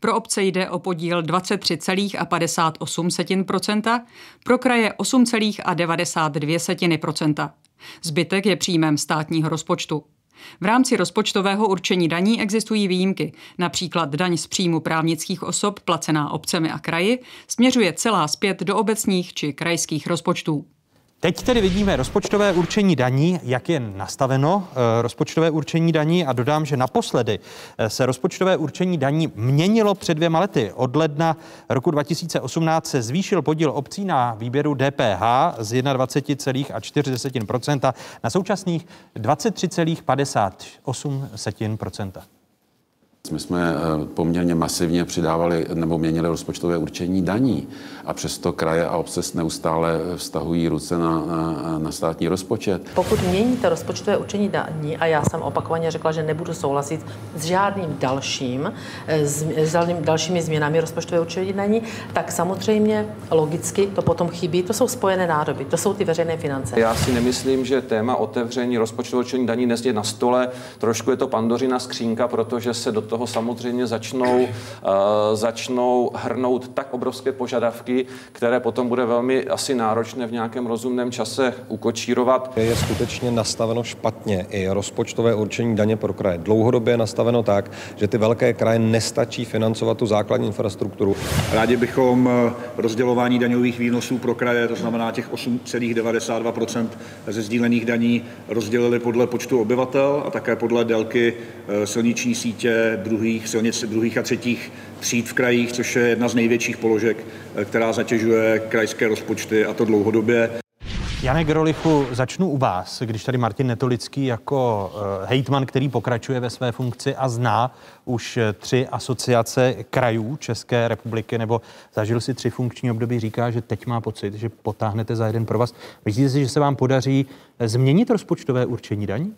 Pro obce jde o podíl 23,58%, pro kraje 8,92%. Zbytek je příjmem státního rozpočtu. V rámci rozpočtového určení daní existují výjimky. Například daň z příjmu právnických osob placená obcemi a kraji směřuje celá zpět do obecních či krajských rozpočtů. Teď tedy vidíme rozpočtové určení daní, jak je nastaveno eh, rozpočtové určení daní a dodám, že naposledy eh, se rozpočtové určení daní měnilo před dvěma lety. Od ledna roku 2018 se zvýšil podíl obcí na výběru DPH z 21,4% na současných 23,58%. My jsme eh, poměrně masivně přidávali nebo měnili rozpočtové určení daní a přesto kraje a obce neustále vztahují ruce na, na, na státní rozpočet. Pokud měníte rozpočtové určení daní, a já jsem opakovaně řekla, že nebudu souhlasit s žádným dalším, eh, s, s žádným dalšími změnami rozpočtové určení daní, tak samozřejmě logicky to potom chybí. To jsou spojené nádoby, to jsou ty veřejné finance. Já si nemyslím, že téma otevření rozpočtového určení daní dnes je na stole. Trošku je to pandořina skřínka, protože se do toho samozřejmě začnou, uh, začnou hrnout tak obrovské požadavky, které potom bude velmi asi náročné v nějakém rozumném čase ukočírovat. Je skutečně nastaveno špatně i rozpočtové určení daně pro kraje. Dlouhodobě je nastaveno tak, že ty velké kraje nestačí financovat tu základní infrastrukturu. Rádi bychom rozdělování daňových výnosů pro kraje, to znamená těch 8,92% ze sdílených daní, rozdělili podle počtu obyvatel a také podle délky silniční sítě druhých silnic druhých a třetích tříd v krajích, což je jedna z největších položek, která zatěžuje krajské rozpočty a to dlouhodobě. Jane Grolichu, začnu u vás, když tady Martin Netolický jako hejtman, který pokračuje ve své funkci a zná už tři asociace krajů České republiky, nebo zažil si tři funkční období, říká, že teď má pocit, že potáhnete za jeden pro vás. Myslíte si, že se vám podaří změnit rozpočtové určení daní?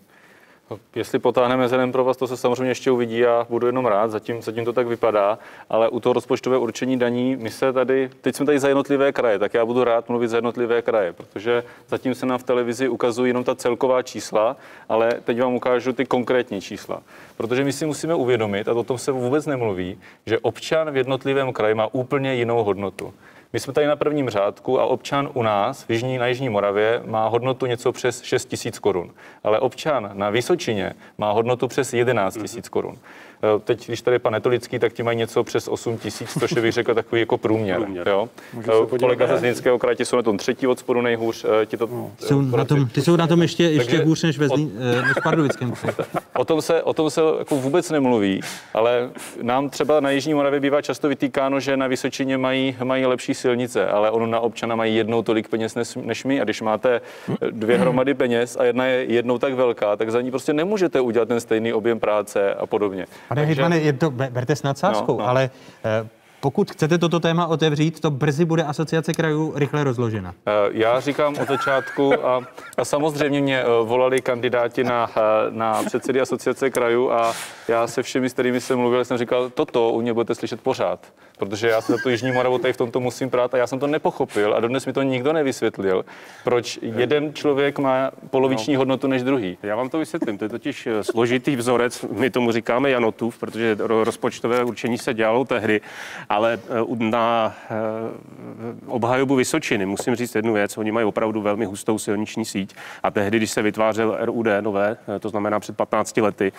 Jestli potáhneme jeden pro vás, to se samozřejmě ještě uvidí a budu jenom rád, zatím, zatím to tak vypadá, ale u toho rozpočtového určení daní, my se tady, teď jsme tady za jednotlivé kraje, tak já budu rád mluvit za jednotlivé kraje, protože zatím se nám v televizi ukazují jenom ta celková čísla, ale teď vám ukážu ty konkrétní čísla. Protože my si musíme uvědomit, a o tom se vůbec nemluví, že občan v jednotlivém kraji má úplně jinou hodnotu. My jsme tady na prvním řádku a občan u nás v Jižní, na Jižní Moravě má hodnotu něco přes 6 tisíc korun, ale občan na Vysočině má hodnotu přes 11 tisíc korun. Eh, teď, když tady je pan Netolický, tak ti mají něco přes 8 tisíc, což je bych řekl takový jako průměr. průměr. Jo? Eh, kolega ze Zlínského kraje, ti jsou na tom třetí od spodu nejhůř. eh, Ti to, No. Jsou na tom, ty jsou na tom ještě, ještě Takže hůř než ve Zlín, než v Pardubickém kraji. *laughs* O tom se, o tom se jako vůbec nemluví, ale nám třeba na Jižní Moravě bývá často vytýkáno, že na Vysočině mají, mají lepší silnice, ale ono na občana mají jednou tolik peněz než, než my. A když máte dvě hromady peněz a jedna je jednou tak velká, tak za ní prostě nemůžete udělat ten stejný objem práce a podobně. Pane Takže- Hejtmane, je to, be- berte s nadsázkou, No, no. ale eh, pokud chcete toto téma otevřít, to brzy bude asociace krajů rychle rozložena. Eh, Já říkám od začátku a, a samozřejmě mě eh, volali kandidáti na, eh, na předsedy asociace krajů a já se všemi, s kterými jsem mluvil, jsem říkal, toto u mě budete slyšet pořád, protože já se za tu Jižní Moravu tady v tomto musím prát a já jsem to nepochopil a dodnes mi to nikdo nevysvětlil, proč jeden člověk má poloviční No. hodnotu než druhý. Já vám to vysvětlím. To je totiž složitý vzorec, my tomu říkáme Janotův, protože ro- rozpočtové určení se dělalo tehdy, ale eh, na eh, obhajobu Vysočiny musím říct jednu věc. Oni mají opravdu velmi hustou silniční síť a tehdy, když se vytvářel RUD nové, eh, to znamená před 15 lety,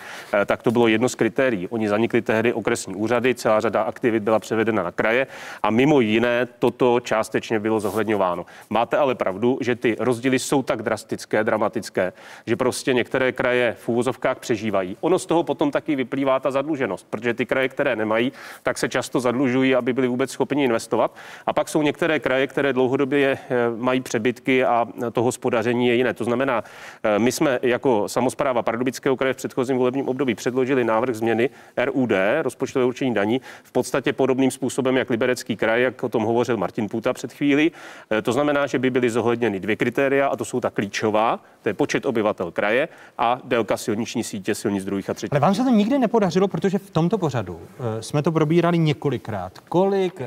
tak to bylo jedno z kritérií. Oni zanikli tehdy okresní úřady, celá řada aktivit byla převedena na kraje a mimo jiné toto částečně bylo zohledňováno. Máte ale pravdu, že ty rozdíly jsou tak drastické, dramatické, že prostě některé kraje v úvozovkách přežívají. Ono z toho potom taky vyplývá ta zadluženost, protože ty kraje, které nemají, tak se často zadlužují, aby byli vůbec schopni investovat. A pak jsou některé kraje, které dlouhodobě eh, mají přebytky a to hospodaření je jiné. To znamená, eh, my jsme jako samozpráva Pardubického kraje v předchozím volebním období předložili návrh změny RUD, rozpočtové určení daní, v podstatě podobným způsobem, jak Liberecký kraj, jak o tom hovořil Martin Půta před chvílí. Eh, To znamená, že by byly zohledněny dvě kritéria, a to jsou ta klíčová, to je počet obyvatel kraje a délka silniční sítě silnic druhých a třetích. Ale vám se to nikdy nepodařilo, protože v tomto pořadu jsme to probírali několikrát. Kolik eh,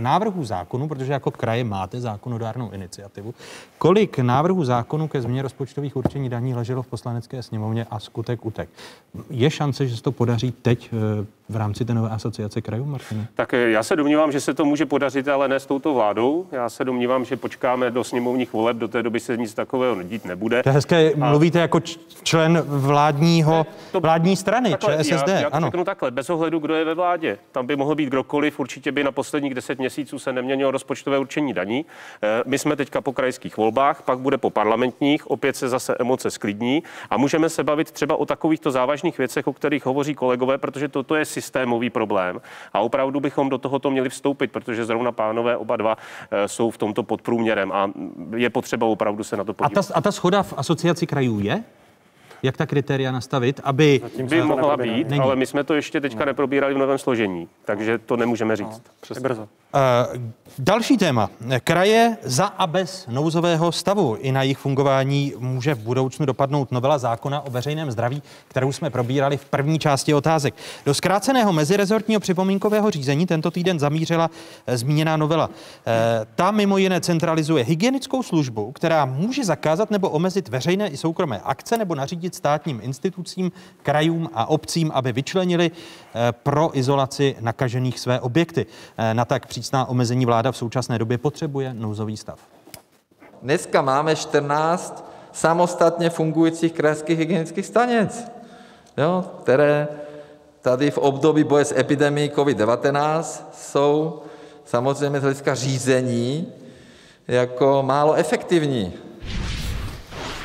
návrhů zákonů, protože jako kraje máte zákonodárnou iniciativu, kolik návrhů zákonů ke změně rozpočtových určení daní leželo v poslanecké sněmovně a skutek utek. Je šance, že se to podaří teď eh, v rámci té nové asociace krajů, Martine? Tak eh, já se domnívám, že se to může podařit, ale ne s touto vládou. Já se domnívám, že počkáme do sněmovních voleb, do té doby se nic takového dít nebude. To je hezké, A- mluvíte jako člen vládního, vládní strany, Takhle, ČSSD, já, já to ano. řeknu takhle, bez ohledu, kdo je ve vládě. Tam by mohl být kdokoliv, určitě by na posledních deset měsíců se neměnilo rozpočtové určení daní. Eh, My jsme teďka po krajských volbách, pak bude po parlamentních, opět se zase emoce sklidní a můžeme se bavit třeba o takovýchto závažných věcech, o kterých hovoří kolegové, protože toto je systémový problém a opravdu bychom do tohoto měli vstoupit, protože zrovna pánové oba dva eh, jsou v tomto podprůměrem a je potřeba opravdu se na to A podívat. ta, a ta schoda v asociaci krajů je? Jak ta kritéria nastavit, aby... by mohla být, Není. ale my jsme to ještě teďka neprobírali v novém složení, takže to nemůžeme říct. Přesně. Brzo. Uh, další téma. Kraje za a bez nouzového stavu i na jejich fungování může v budoucnu dopadnout novela zákona o veřejném zdraví, kterou jsme probírali v první části otázek. Do zkráceného mezirezortního připomínkového řízení tento týden zamířila eh, zmíněná novela. Eh, ta mimo jiné centralizuje hygienickou službu, která může zakázat nebo omezit veřejné i soukromé akce nebo nařídit státním institucím, krajům a obcím, aby vyčlenili eh, pro izolaci nakažených své objekty. Eh, Na tak přísná omezení vláda v současné době potřebuje nouzový stav. Dneska máme 14 samostatně fungujících krajských hygienických stanic, jo, které tady v období boje s epidemií COVID-19 jsou samozřejmě z hlediska řízení jako málo efektivní.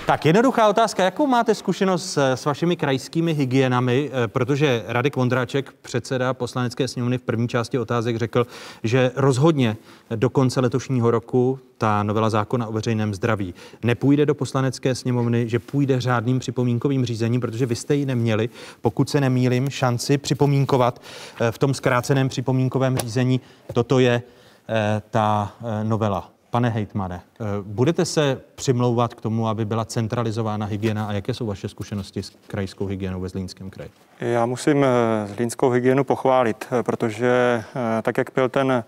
Tak jednoduchá otázka, jakou máte zkušenost s, s vašimi krajskými hygienami, Eh, protože Radek Vondráček, předseda poslanecké sněmovny v první části otázek řekl, že rozhodně do konce letošního roku ta novela zákona o veřejném zdraví nepůjde do poslanecké sněmovny, že půjde řádným připomínkovým řízením, protože vy jste ji neměli, pokud se nemýlim, šanci připomínkovat eh, v tom zkráceném připomínkovém řízení. Toto je eh, ta novela. Pane hejtmane, eh, budete se přimlouvat k tomu, aby byla centralizována hygiena a jaké jsou vaše zkušenosti s krajskou hygienou ve Zlínském kraji? Já musím eh, zlínskou hygienu pochválit, eh, protože tak, jak byl ten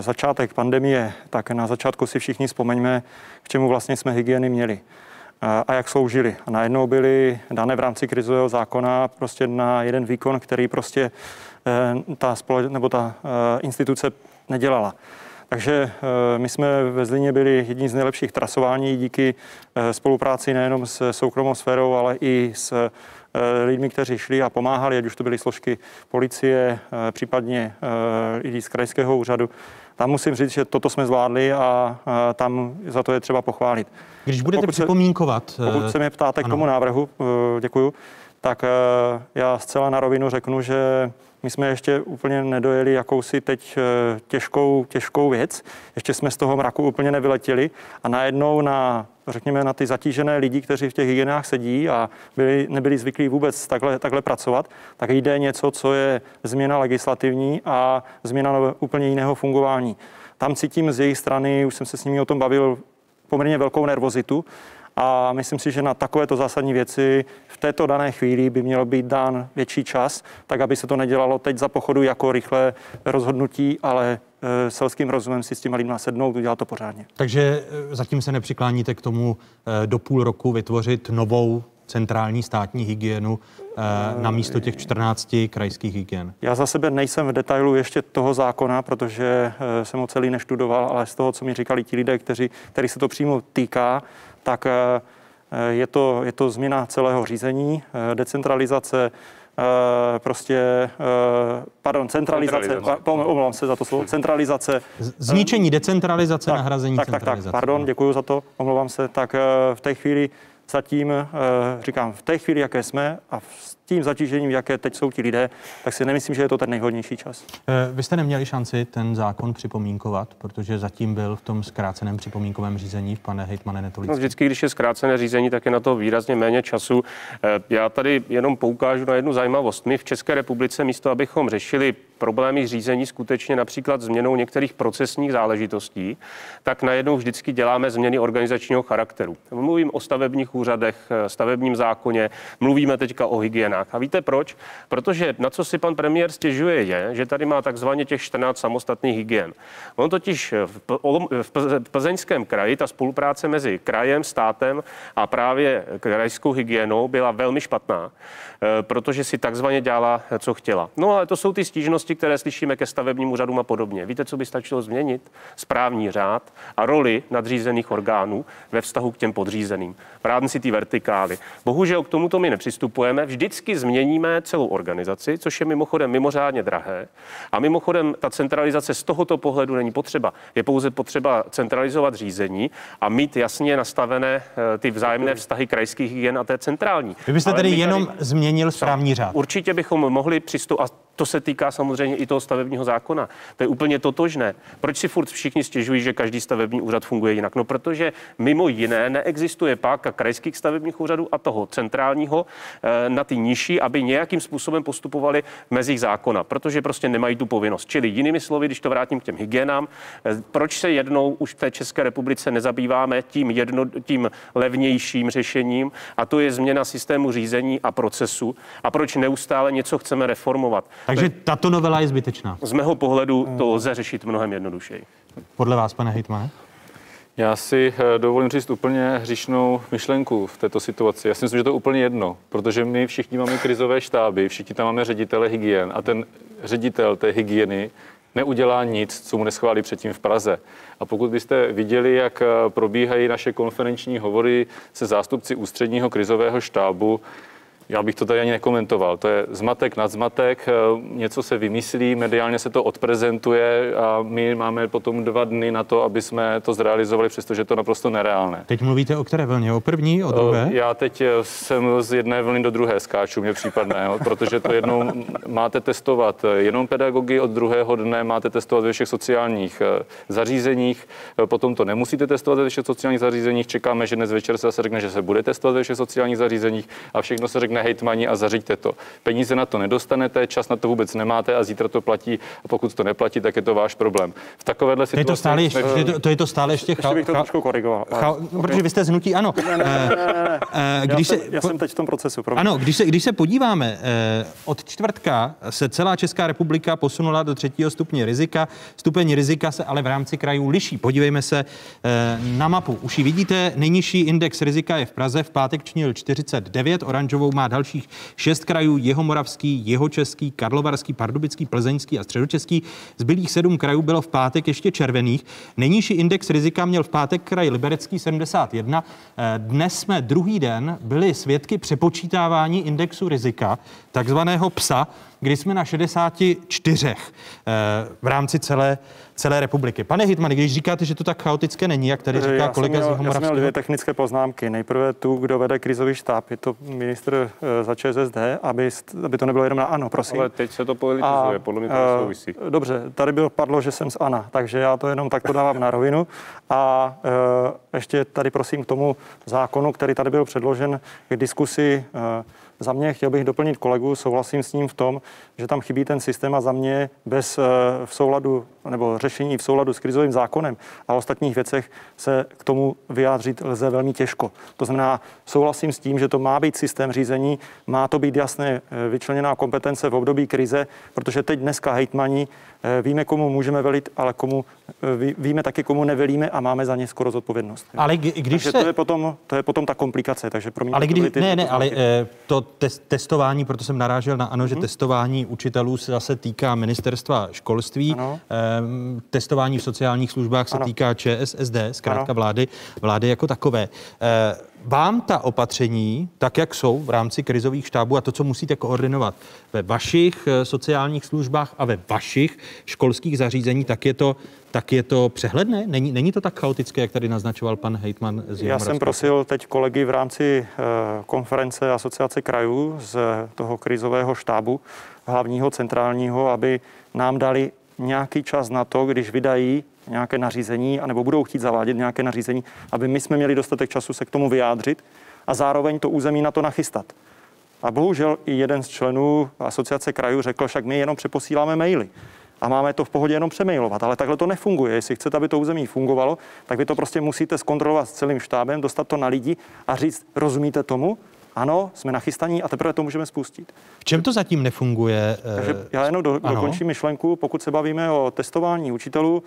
začátek pandemie, tak na začátku si všichni vzpomeňme, k čemu vlastně jsme hygieny měli a jak sloužili. A najednou byly dané v rámci krizového zákona prostě na jeden výkon, který prostě ta, spole- nebo ta instituce nedělala. Takže my jsme ve Zlíně byli jedni z nejlepších trasování díky spolupráci nejenom s soukromou sférou, ale i s lidmi, kteří šli a pomáhali, ať už to byly složky policie, případně lidi z krajského úřadu. Tam musím říct, že toto jsme zvládli a tam za to je třeba pochválit. Když budete pokud připomínkovat... Se, pokud se mě ptáte ano. k tomu návrhu, děkuju, tak já zcela na rovinu řeknu, že my jsme ještě úplně nedojeli jakousi teď eh, těžkou, těžkou věc. Ještě jsme z toho mraku úplně nevyletěli a najednou na řekněme, na ty zatížené lidi, kteří v těch hygienách sedí a byli, nebyli zvyklí vůbec takhle, takhle pracovat, tak jde něco, co je změna legislativní a změna úplně jiného fungování. Tam cítím z jejich strany, už jsem se s nimi o tom bavil, poměrně velkou nervozitu, a myslím si, že na takovéto zásadní věci v této dané chvíli by měl být dán větší čas, tak aby se to nedělalo teď za pochodu jako rychlé rozhodnutí, ale e, selským rozumem si s těma lidma sednout, udělat to pořádně. Takže e, zatím se nepřikláníte k tomu e, do půl roku vytvořit novou centrální státní hygienu na místo těch 14 krajských hygien? Já za sebe nejsem v detailu ještě toho zákona, protože jsem ho celý neštudoval, ale z toho, co mi říkali ti lidé, kteří, který se to přímo týká, tak eh, je to, je to změna celého řízení, eh, decentralizace, eh, prostě, pardon, centralizace, centralizace. omlouvám se za to slovo, centralizace. Zničení decentralizace, tak, nahrazení tak, centralizace. Tak, tak, pardon, děkuji za to, omlouvám se. Tak v té chvíli zatím, říkám, v té chvíli, jaké jsme a s tím zatížením, jaké teď jsou ti lidé, tak si nemyslím, že je to ten nejhodnější čas. Vy jste neměli šanci ten zákon připomínkovat, protože zatím byl v tom zkráceném připomínkovém řízení, pane hejtmane Netolický. No, vždycky, když je zkrácené řízení, tak je na to výrazně méně času. Já tady jenom poukážu na jednu zajímavost. My v České republice místo, abychom řešili problémy řízení skutečně například změnou některých procesních záležitostí, tak najednou vždycky děláme změny organizačního charakteru. Mluvím o stavebních úřadech, stavebním zákoně, mluvíme teďka o hygienách. A víte proč? Protože na co si pan premiér stěžuje je, že tady má takzvaně těch 14 samostatných hygien. On totiž v plzeňském kraji ta spolupráce mezi krajem, státem a právě krajskou hygienou byla velmi špatná, eh, protože si takzvaně dělala, co chtěla. No ale to jsou ty stížnosti, které slyšíme ke stavebním úřadům a podobně. Víte, co by stačilo změnit? Správní řád a roli nadřízených orgánů ve vztahu k těm podřízeným. V si ty vertikály. Bohužel k tomuto my nepřistupujeme. Vždycky změníme celou organizaci, což je mimochodem mimořádně drahé. A mimochodem ta centralizace z tohoto pohledu není potřeba. Je pouze potřeba centralizovat řízení a mít jasně nastavené eh, ty vzájemné vztahy krajských hygien a té centrální. Vy byste tedy jenom tady... změnil správní řád. Určitě bychom mohli přistoupit, a to se týká samozřejmě i toho stavebního zákona. To je úplně totožné. Proč si furt všichni stěžují, že každý stavební úřad funguje jinak? No, protože mimo jiné neexistuje páka krajských stavebních úřadů a toho centrálního eh, na ty nižší, aby nějakým způsobem postupovali mezích zákona, protože prostě nemají tu povinnost. Čili jinými slovy, když to vrátím k těm hygienám, eh, proč se jednou už v té České republice nezabýváme tím, jedno, tím levnějším řešením, a to je změna systému řízení a procesu, a proč neustále něco chceme reformovat. Takže tato novela je zbytečná. Z mého pohledu to lze řešit mnohem jednodušeji. Podle vás, pane Hejtmane? Já si eh, dovolím říct úplně hřišnou myšlenku v této situaci. Já si myslím, že to je úplně jedno, protože my všichni máme krizové štáby, všichni tam máme ředitele hygien a ten ředitel té hygieny neudělá nic, co mu neschválí předtím v Praze. A pokud byste viděli, jak eh, probíhají naše konferenční hovory se zástupci ústředního krizového štábu, já bych to tady ani nekomentoval. To je zmatek nad zmatek, eh, něco se vymyslí, mediálně se to odprezentuje a my máme potom dva dny na to, aby jsme to zrealizovali, přestože je to naprosto nereálné. Teď mluvíte o které vlně? O první, o druhé? Eh, já teď eh, jsem z jedné vlny do druhé skáču, mě případné, protože to jednou máte testovat jenom pedagogy, od druhého dne máte testovat ve všech sociálních zařízeních, potom to nemusíte testovat ve všech sociálních zařízeních, čekáme, že dnes večer se zase řekne, že se bude testovat ve všech sociálních zařízeních a všechno se řekne nehejtmani a zařiďte to. Peníze na to nedostanete, čas na to vůbec nemáte a zítra to platí a pokud to neplatí, tak je to váš problém. V takovéhle situaci... To je to stále ještě, to, je to, to je to stále ještě... Ještě bych to trošku korigoval. Chal, no, protože vy jste znutí, ano. Když já, jsem, se, já jsem teď v tom procesu. Promiň. Ano, když se, když se podíváme, eh, od čtvrtka se celá Česká republika posunula do třetího stupně rizika. Stupeň rizika se ale v rámci krajů liší. Podívejme se eh, na mapu. Už ji vidíte, nejnižší index rizika je v Praze, v pátek činil 49, oranžovou má dalších šest krajů, Jihomoravský, Jihočeský, Karlovarský, Pardubický, Plzeňský a Středočeský. Zbylých sedm krajů bylo v pátek ještě červených. Nejnižší index rizika měl v pátek kraj Liberecký 71. Eh, dnes jsme druhý den byli svědky přepočítávání indexu rizika, takzvaného PSA, kdy jsme na 64 v rámci celé celé republiky. Pane Hitman, když říkáte, že to tak chaotické není, jak tady říká já kolega měl, z Jihomoravského? Já jsem měl dvě technické poznámky. Nejprve tu, kdo vede krizový štáb, je to ministr eh, za ČSSD, aby, aby to nebylo jenom na ano, prosím. Ale teď se to politizuje, podle mě to eh, nesouvisí. Dobře, tady bylo padlo, že jsem z ANA, takže já to jenom takto dávám na rovinu. A ještě tady prosím k tomu zákonu, který tady byl předložen k diskusi za mě chtěl bych doplnit kolegu, souhlasím s ním v tom, že tam chybí ten systém a za mě bez eh, v souladu nebo řešení v souladu s krizovým zákonem a ostatních věcech se k tomu vyjádřit lze velmi těžko. To znamená, souhlasím s tím, že to má být systém řízení, má to být jasně eh, vyčleněná kompetence v období krize, protože teď dneska hejtmani eh, víme, komu můžeme velit, ale komu víme taky, komu nevelíme a máme za ně skoro zodpovědnost. Ale když takže se... to, je potom, to je potom ta komplikace, takže pro mě ale kdy, ty, ne, ne, ale to test, testování, proto jsem narážel na ano, že mhm. testování učitelů se zase týká ministerstva školství, ano. Ehm, testování v sociálních službách se ano. týká ČSSD, zkrátka ano. vlády, vlády jako takové. Ehm, vám ta opatření, tak jak jsou v rámci krizových štábů a to, co musíte koordinovat ve vašich eh, sociálních službách a ve vašich školských zařízení, tak je to, tak je to přehledné? Není, není to tak chaotické, jak tady naznačoval pan Hejtman z Já jsem prosil teď kolegy v rámci uh, konference Asociace krajů z toho krizového štábu hlavního centrálního, aby nám dali nějaký čas na to, když vydají nějaké nařízení, anebo budou chtít zavádět nějaké nařízení, aby my jsme měli dostatek času se k tomu vyjádřit a zároveň to území na to nachystat. A bohužel i jeden z členů asociace krajů řekl, však my jenom přeposíláme maily a máme to v pohodě jenom přemailovat, ale takhle to nefunguje. Jestli chcete, aby to území fungovalo, tak vy to prostě musíte zkontrolovat s celým štábem, dostat to na lidi a říct, rozumíte tomu? Ano, jsme nachystaní a teprve to můžeme spustit. V čem to zatím nefunguje? Takže já jenom do, dokončím myšlenku. Pokud se bavíme o testování učitelů,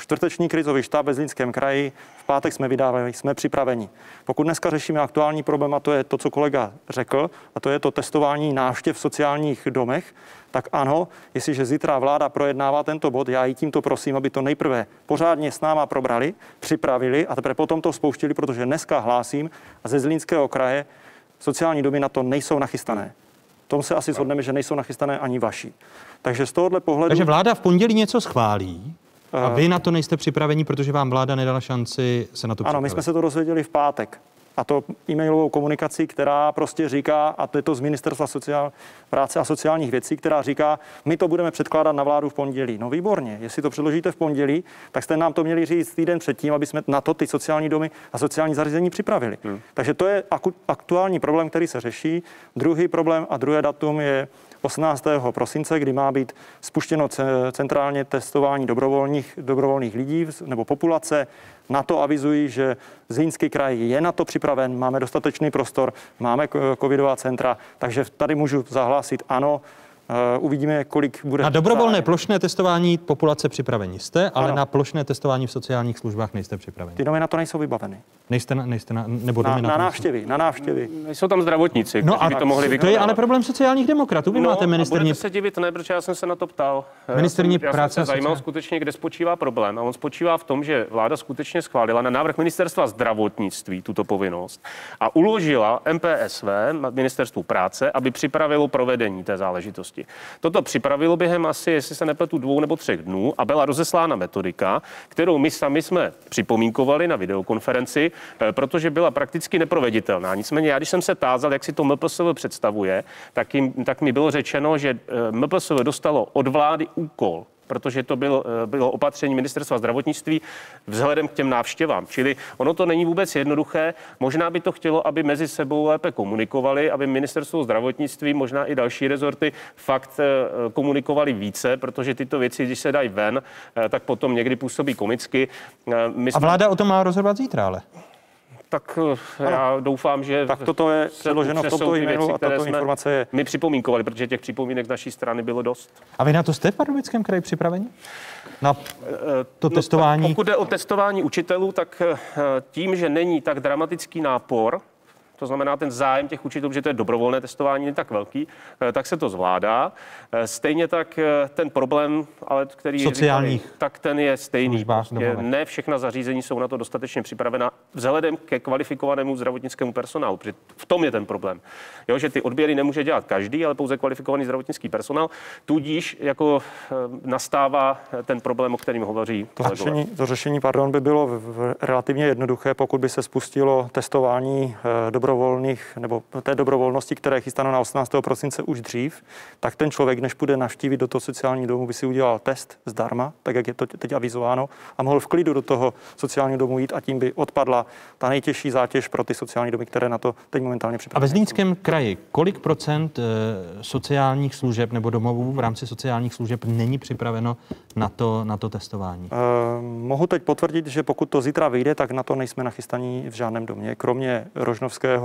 čtvrteční krizový štáb ve Zlínském kraji. V pátek jsme vydávali, jsme připraveni. Pokud dneska řešíme aktuální problém, a to je to, co kolega řekl, a to je to testování návštěv v sociálních domech, tak ano, jestliže zítra vláda projednává tento bod, já ji tímto prosím, aby to nejprve pořádně s náma probrali, připravili a teprve potom to spouštili, protože dneska hlásím a ze Zlínského kraje sociální domy na to nejsou nachystané. V tom se asi shodneme, že nejsou nachystané ani vaši. Takže z tohohle pohledu... Takže vláda v pondělí něco schválí, a vy na to nejste připraveni, protože vám vláda nedala šanci se na to připravit. Ano, my jsme se to dozvěděli v pátek. A to e-mailovou komunikací, která prostě říká, a to je to z Ministerstva sociál, práce a sociálních věcí, která říká, my to budeme předkládat na vládu v pondělí. No výborně, jestli to předložíte v pondělí, tak jste nám to měli říct týden předtím, aby jsme na to ty sociální domy a sociální zařízení připravili. Hmm. Takže to je aktuální problém, který se řeší. Druhý problém a druhé datum je 18. prosince, kdy má být spuštěno centrálně testování dobrovolných, dobrovolných lidí nebo populace. Na to avizují, že Zlínský kraj je na to připraven, máme dostatečný prostor, máme covidová centra, takže tady můžu zahlásit ano, uvidíme, kolik bude. Na dobrovolné plošné testování populace připraveni jste, ale ano. na plošné testování v sociálních službách nejste připraveni. Ty domy na to nejsou vybaveny. Nejste na, nejste na, nebo na, na, na návštěvy, na návštěvy. Jsou tam zdravotníci, no a by to mohli vykonat. To je ale problém sociálních demokratů. Vy no, máte ministerní... se divit, ne, protože já jsem se na to ptal. Ministerní já práce jsem se zajímal skutečně, kde spočívá problém. A on spočívá v tom, že vláda skutečně schválila na návrh ministerstva zdravotnictví tuto povinnost a uložila MPSV, ministerstvu práce, aby připravilo provedení té záležitosti. Toto připravilo během asi, jestli se nepletu, dvou nebo třech dnů a byla rozeslána metodika, kterou my sami jsme připomínkovali na videokonferenci, eh, protože byla prakticky neproveditelná. Nicméně já, když jsem se tázal, jak si to MPSV představuje, tak, jim, tak mi bylo řečeno, že eh, MPSV dostalo od vlády úkol protože to bylo, eh, bylo opatření ministerstva zdravotnictví vzhledem k těm návštěvám. Čili ono to není vůbec jednoduché. Možná by to chtělo, aby mezi sebou lépe komunikovali, aby ministerstvo zdravotnictví, možná i další rezorty fakt eh, komunikovali více, protože tyto věci, když se dají ven, eh, tak potom někdy působí komicky. My jsme... A vláda o tom má rozhodovat zítra, ale tak ano. já doufám, že... Tak toto je předloženo v tomto e-mailu a tato informace je... My připomínkovali, protože těch připomínek z naší strany bylo dost. A vy na to jste v Pardubickém kraji připraveni? Na to no, testování? Pokud jde o testování učitelů, tak tím, že není tak dramatický nápor, to znamená ten zájem těch učitelů, že to je dobrovolné testování, není tak velký, eh, tak se to zvládá. Eh, Stejně tak eh, ten problém, ale který Sociálních říkali, tak ten je stejný. službách Prostě ne všechna zařízení jsou na to dostatečně připravena vzhledem ke kvalifikovanému zdravotnickému personálu. V tom je ten problém. Jo, že ty odběry nemůže dělat každý, ale pouze kvalifikovaný zdravotnický personál. Tudíž jako nastává ten problém, o kterém hovoří To kolegové. řešení, to řešení pardon, by bylo v, v, relativně jednoduché, pokud by se spustilo testování eh, dobrovolných nebo té dobrovolnosti, které je chystáno na 18. prosince už dřív, tak ten člověk, než půjde navštívit do toho sociálního domu, by si udělal test zdarma, tak jak je to teď avizováno, a mohl v klidu do toho sociálního domu jít a tím by odpadla ta nejtěžší zátěž pro ty sociální domy, které na to teď momentálně A připravují. ve Zlínském kraji, kolik procent eh, sociálních služeb nebo domovů v rámci sociálních služeb není připraveno na to, na to testování? Eh, mohu teď potvrdit, že pokud to zítra vyjde, tak na to nejsme nachystaní v žádném domě, kromě Rožnovského,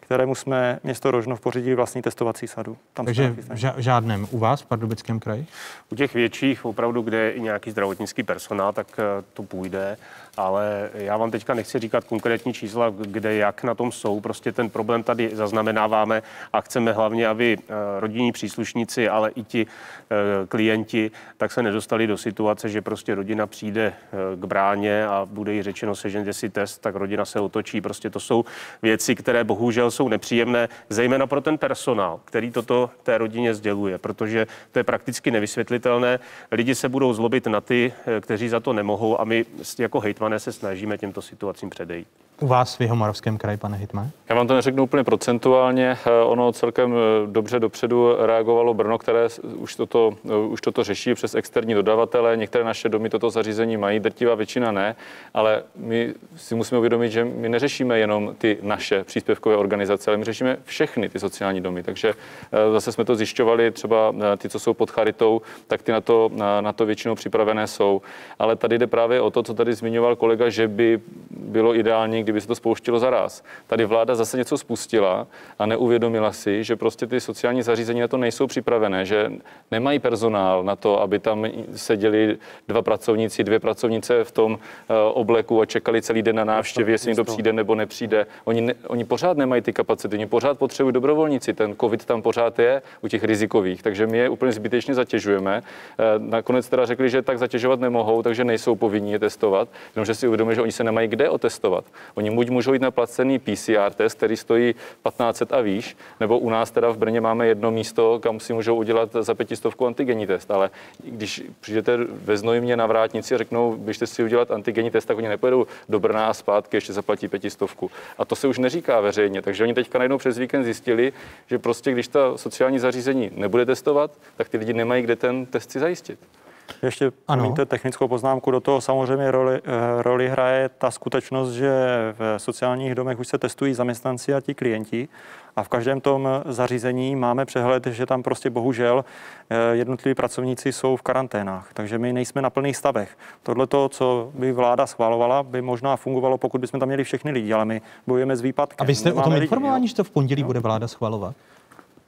kterému jsme město Rožnov pořídili vlastní testovací sadu. Tam Takže v ža- žádném u vás v Pardubickém kraji? U těch větších, opravdu, kde je i nějaký zdravotnický personál, tak eh, to půjde. Ale já vám teďka nechci říkat konkrétní čísla, kde jak na tom jsou. Prostě ten problém tady zaznamenáváme a chceme hlavně, aby eh, rodinní příslušníci, ale i ti eh, klienti, tak se nedostali do situace, že prostě rodina přijde eh, k bráně a bude jí řečeno sežeňte si test, tak rodina se otočí. Prostě to jsou věci, které bohužel jsou nepříjemné, zejména pro ten personál, který toto té rodině sděluje, protože to je prakticky nevysvětlitelné. Lidi se budou zlobit na ty, kteří za to nemohou a my jako hejtmané se snažíme těmto situacím předejít. U vás v Jihomoravském kraji, pane Hitman? Já vám to neřeknu úplně procentuálně. eh, Ono celkem eh, dobře dopředu reagovalo Brno, které už toto, eh, už toto řeší přes externí dodavatele. Některé naše domy toto zařízení mají, drtivá většina ne, ale my si musíme uvědomit, že my neřešíme jenom ty naše příspěvkové organizace, ale my řešíme všechny ty sociální domy. Takže eh, zase jsme to zjišťovali, třeba eh, ty, co jsou pod charitou, tak ty na to, na, na to většinou připravené jsou. Ale tady jde právě o to, co tady zmiňoval kolega, že by bylo ideální, kdyby se to spouštilo zaraz. Tady vláda zase něco spustila a neuvědomila si, že prostě ty sociální zařízení na to nejsou připravené, že nemají personál na to, aby tam seděli dva pracovníci, dvě pracovnice v tom eh, obleku a čekali celý den na návštěvě, jestli někdo přijde nebo nepřijde. Oni, ne, oni pořád nemají ty kapacity, oni pořád potřebují dobrovolníci. Ten covid tam pořád je u těch rizikových, takže my je úplně zbytečně zatěžujeme. Eh, Nakonec teda řekli, že tak zatěžovat nemohou, takže nejsou povinni je testovat, jenomže si uvědomili, že oni se nemají kde otestovat. Oni buď můžou jít na placený PCR test, který stojí 1500 a výš, nebo u nás teda v Brně máme jedno místo, kam si můžou udělat za pětistovku antigenní test, ale když přijdete ve Znojmě na vrátnici a řeknou, běžte si udělat antigenní test, tak oni nepojedou do Brna a zpátky, ještě zaplatí pětistovku. A to se už neříká veřejně, takže oni teďka najednou přes víkend zjistili, že prostě když ta sociální zařízení nebude testovat, tak ty lidi nemají kde ten test si zajistit. Ještě promiňte technickou poznámku do toho samozřejmě roli, eh, roli hraje ta skutečnost, že v sociálních domech už se testují zaměstnanci a ti klienti a v každém tom zařízení máme přehled, že tam prostě bohužel eh, jednotliví pracovníci jsou v karanténách, takže my nejsme na plných stavech. Tohle to, co by vláda schvalovala, by možná fungovalo, pokud bychom tam měli všechny lidi, ale my bojujeme s výpadkem. A vy jste o tom informováni, že to v pondělí bude vláda schvalovat?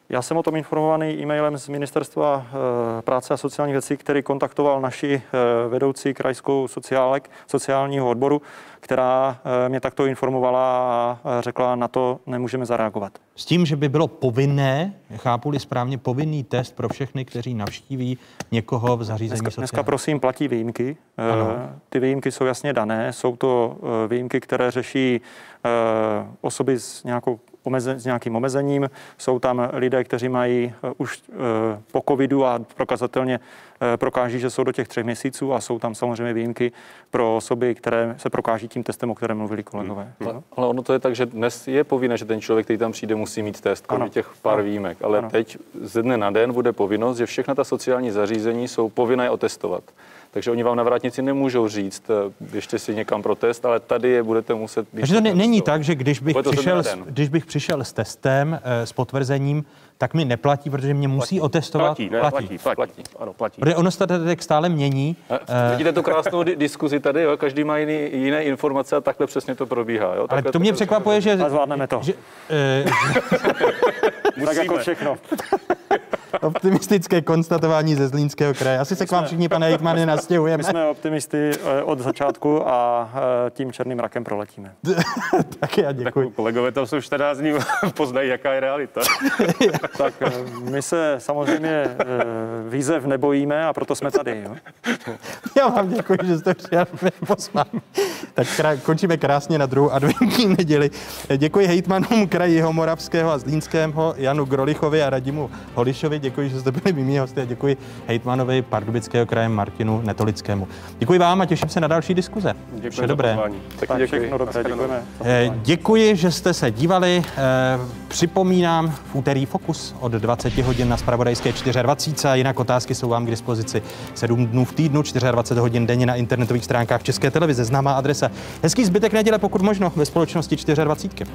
Já jsem o tom informovaný e-mailem z Ministerstva eh, práce a sociálních věcí, který kontaktoval naši eh, vedoucí krajskou sociálek, sociálního odboru, která eh, mě takto informovala a řekla, na to nemůžeme zareagovat. S tím, že by bylo povinné, chápu-li správně, povinný test pro všechny, kteří navštíví někoho v zařízení Dneska, sociální. dneska prosím platí výjimky. Ano. Ty výjimky jsou jasně dané. Jsou to výjimky, které řeší osoby s, nějakou omeze, s nějakým omezením. Jsou tam lidé, kteří mají eh, už eh, po covidu a prokazatelně eh, prokáží, že jsou do těch třech měsíců a jsou tam samozřejmě výjimky pro osoby, které se prokáží tím testem, o kterém mluvili kolegové. Ale, ale ono to je tak, že dnes je povinné, že ten člověk, který tam přijde, musí mít test, kromě těch pár Ano. výjimek. Ale Ano. teď ze dne na den bude povinnost, že všechna ta sociální zařízení jsou povinné otestovat. Takže oni vám na vrátnici nemůžou říct, eh, běžte si někam pro test, ale tady je budete muset být. Takže to ne, není tak, že když bych, přišel, když bych přišel s testem, eh, s potvrzením, tak mi neplatí, protože mě musí otestovat. Platí, ne, platí, platí, platí. Ano, platí. Protože ono se tady tak stále mění. Eh, Vidíte tu krásnou di- diskuzi tady, jo? každý má jiný, jiné informace a takhle přesně to probíhá. Jo? Ale Takhle to mě překvapuje, že... A zvládneme to. Že, eh, *laughs* tak jako všechno. *laughs* optimistické konstatování ze Zlínského kraje. Asi se k vám všichni, pane Hejtmane, *laughs* nastěhujeme. My jsme optimisty eh, od začátku a tím černým rakem proletíme. tak já děkuji. Tak kolegové to jsou 14 dní, poznají, jaká je realita. Tak eh, my se samozřejmě výzev nebojíme a proto jsme tady. Jo? *laughs* Já vám děkuji, že jste přijali pozvání. Tak krá- končíme krásně na druhou adventní neděli. Děkuji hejtmanům kraji Moravského a Zlínského Janu Grolichovi a Radimu Holišovi. Děkuji, že jste byli mými hosty a děkuji hejtmanovi Pardubického kraje Martinu Netolickému. Děkuji vám a těším se na další diskuze. Děkuji Vše dobré. Tak všechno dobré, děkujeme. Eh, Děkuji, že jste se dívali. Eh, Připomínám v úterý Fokus od 20 hodin na Spravodajské 24. A jinak otázky jsou vám k dispozici 7 dnů v týdnu, 24 hodin denně na internetových stránkách České televize. Známá adresa. Hezký zbytek neděle, pokud možno, ve společnosti 24.